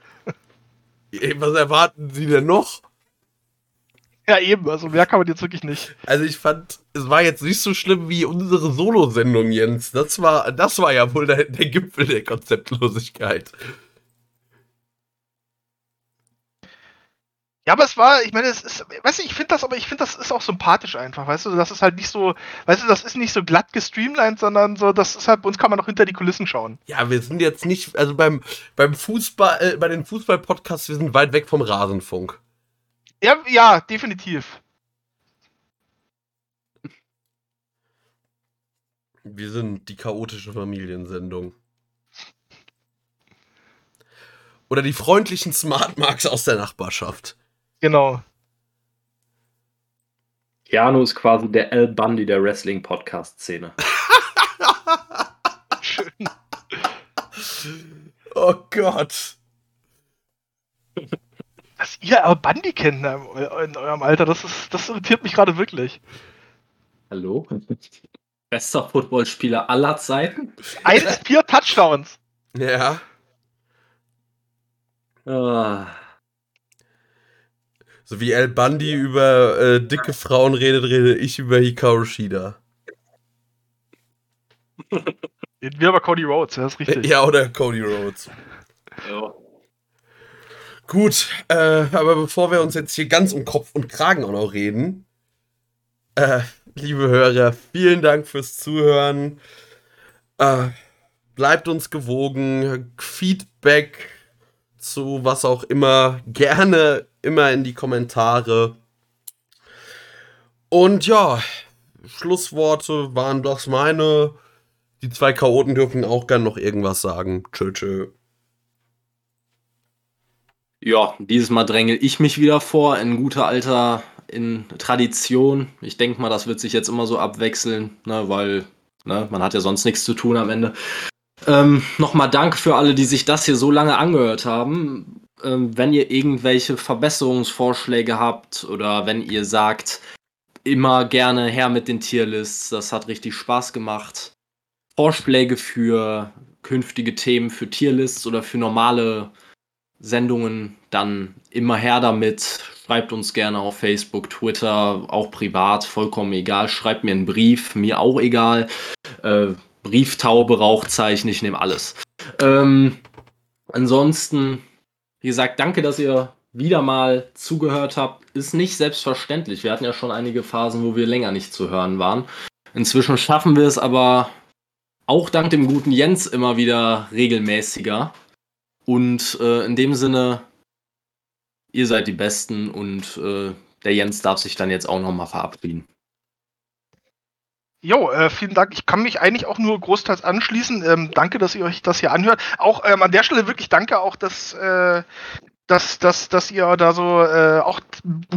Ey, Was erwarten Sie denn noch? Ja, eben, also mehr kann man jetzt wirklich nicht. Also ich fand, es war jetzt nicht so schlimm wie unsere Solo-Sendung, Jens. Das war, das war ja wohl der, der Gipfel der Konzeptlosigkeit. Ja, aber es war, ich meine, es ist, weißt du, ich finde das, aber ich finde, das ist auch sympathisch einfach, weißt du, das ist halt nicht so, weißt du, das ist nicht so glatt gestreamlined, sondern so, das ist halt, bei uns kann man noch hinter die Kulissen schauen. Ja, wir sind jetzt nicht, also beim, beim Fußball, äh, bei den Fußball-Podcasts, wir sind weit weg vom Rasenfunk. Ja, ja, definitiv. Wir sind die chaotische Familiensendung. Oder die freundlichen Smart Marks aus der Nachbarschaft. Genau. Keanu ist quasi der Al Bundy der Wrestling-Podcast-Szene. Schön. Oh Gott. Dass ihr aber Bandy kennt ne, in eurem Alter, das ist, das irritiert mich gerade wirklich. Hallo? Bester Footballspieler aller Zeiten? Eins, vier Touchdowns. Ja. Ah, So wie El Bundy über äh, dicke Frauen redet, rede ich über Hikaru Shida. Wir über Cody Rhodes, ja, das ist richtig. Ja, oder Cody Rhodes. ja. Gut, äh, aber bevor wir uns jetzt hier ganz um Kopf und Kragen auch noch reden, äh, liebe Hörer, vielen Dank fürs Zuhören. Äh, bleibt uns gewogen. Feedback zu was auch immer, gerne immer in die Kommentare. Und ja, Schlussworte waren das meine. Die zwei Chaoten dürfen auch gern noch irgendwas sagen. Tschö, tschö. Ja, dieses Mal drängel ich mich wieder vor in guter alter in Tradition. Ich denke mal, das wird sich jetzt immer so abwechseln, ne, weil ne, man hat ja sonst nichts zu tun am Ende. Ähm, Nochmal Dank für alle, die sich das hier so lange angehört haben. Ähm, wenn ihr irgendwelche Verbesserungsvorschläge habt oder wenn ihr sagt, immer gerne her mit den Tierlists, das hat richtig Spaß gemacht. Vorschläge für künftige Themen für Tierlists oder für normale Sendungen, dann immer her damit. Schreibt uns gerne auf Facebook, Twitter, auch privat, vollkommen egal. Schreibt mir einen Brief, mir auch egal. Äh, Brieftaube, Rauchzeichen, ich nehme alles. Ähm, ansonsten, wie gesagt, danke, dass ihr wieder mal zugehört habt. Ist nicht selbstverständlich. Wir hatten ja schon einige Phasen, wo wir länger nicht zu hören waren. Inzwischen schaffen wir es aber auch dank dem guten Jens immer wieder regelmäßiger. Und äh, in dem Sinne, ihr seid die Besten und äh, der Jens darf sich dann jetzt auch nochmal verabschieden. Jo, äh, vielen Dank. Ich kann mich eigentlich auch nur großteils anschließen. Ähm, danke, dass ihr euch das hier anhört. Auch ähm, an der Stelle wirklich danke auch, dass, äh, dass, dass, dass ihr da so äh, auch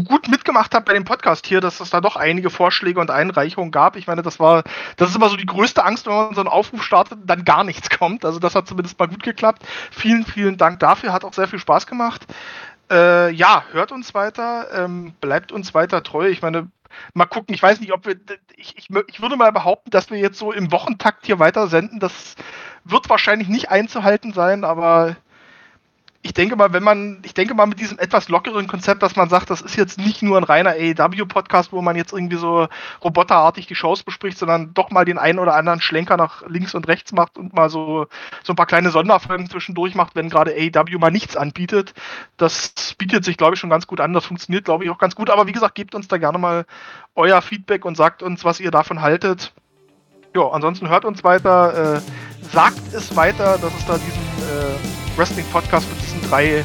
gut mitgemacht habt bei dem Podcast hier, dass es da doch einige Vorschläge und Einreichungen gab. Ich meine, das war, das ist immer so die größte Angst, wenn man so einen Aufruf startet und dann gar nichts kommt. Also das hat zumindest mal gut geklappt. Vielen, vielen Dank dafür. Hat auch sehr viel Spaß gemacht. Äh, ja, hört uns weiter, ähm, bleibt uns weiter treu. Ich meine, mal gucken, ich weiß nicht, ob wir. Ich, ich, ich würde mal behaupten, dass wir jetzt so im Wochentakt hier weiter senden. Das wird wahrscheinlich nicht einzuhalten sein, aber ich denke mal, wenn man, ich denke mal mit diesem etwas lockeren Konzept, dass man sagt, das ist jetzt nicht nur ein reiner AEW-Podcast, wo man jetzt irgendwie so roboterartig die Shows bespricht, sondern doch mal den einen oder anderen Schlenker nach links und rechts macht und mal so, so ein paar kleine Sonderfolgen zwischendurch macht, wenn gerade AEW mal nichts anbietet. Das bietet sich, glaube ich, schon ganz gut an. Das funktioniert, glaube ich, auch ganz gut. Aber wie gesagt, gebt uns da gerne mal euer Feedback und sagt uns, was ihr davon haltet. Ja, ansonsten hört uns weiter, äh, sagt es weiter, dass es da diesen äh, Wrestling-Podcast mit diesen drei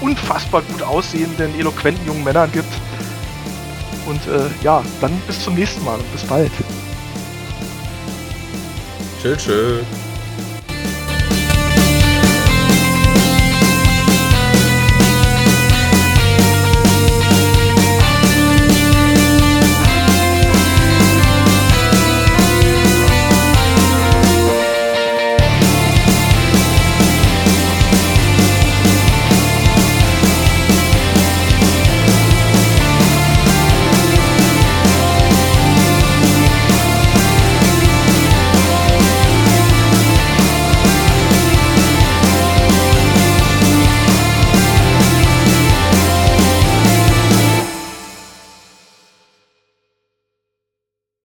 unfassbar gut aussehenden, eloquenten jungen Männern gibt. Und äh, ja, dann bis zum nächsten Mal und bis bald. Tschö, tschö.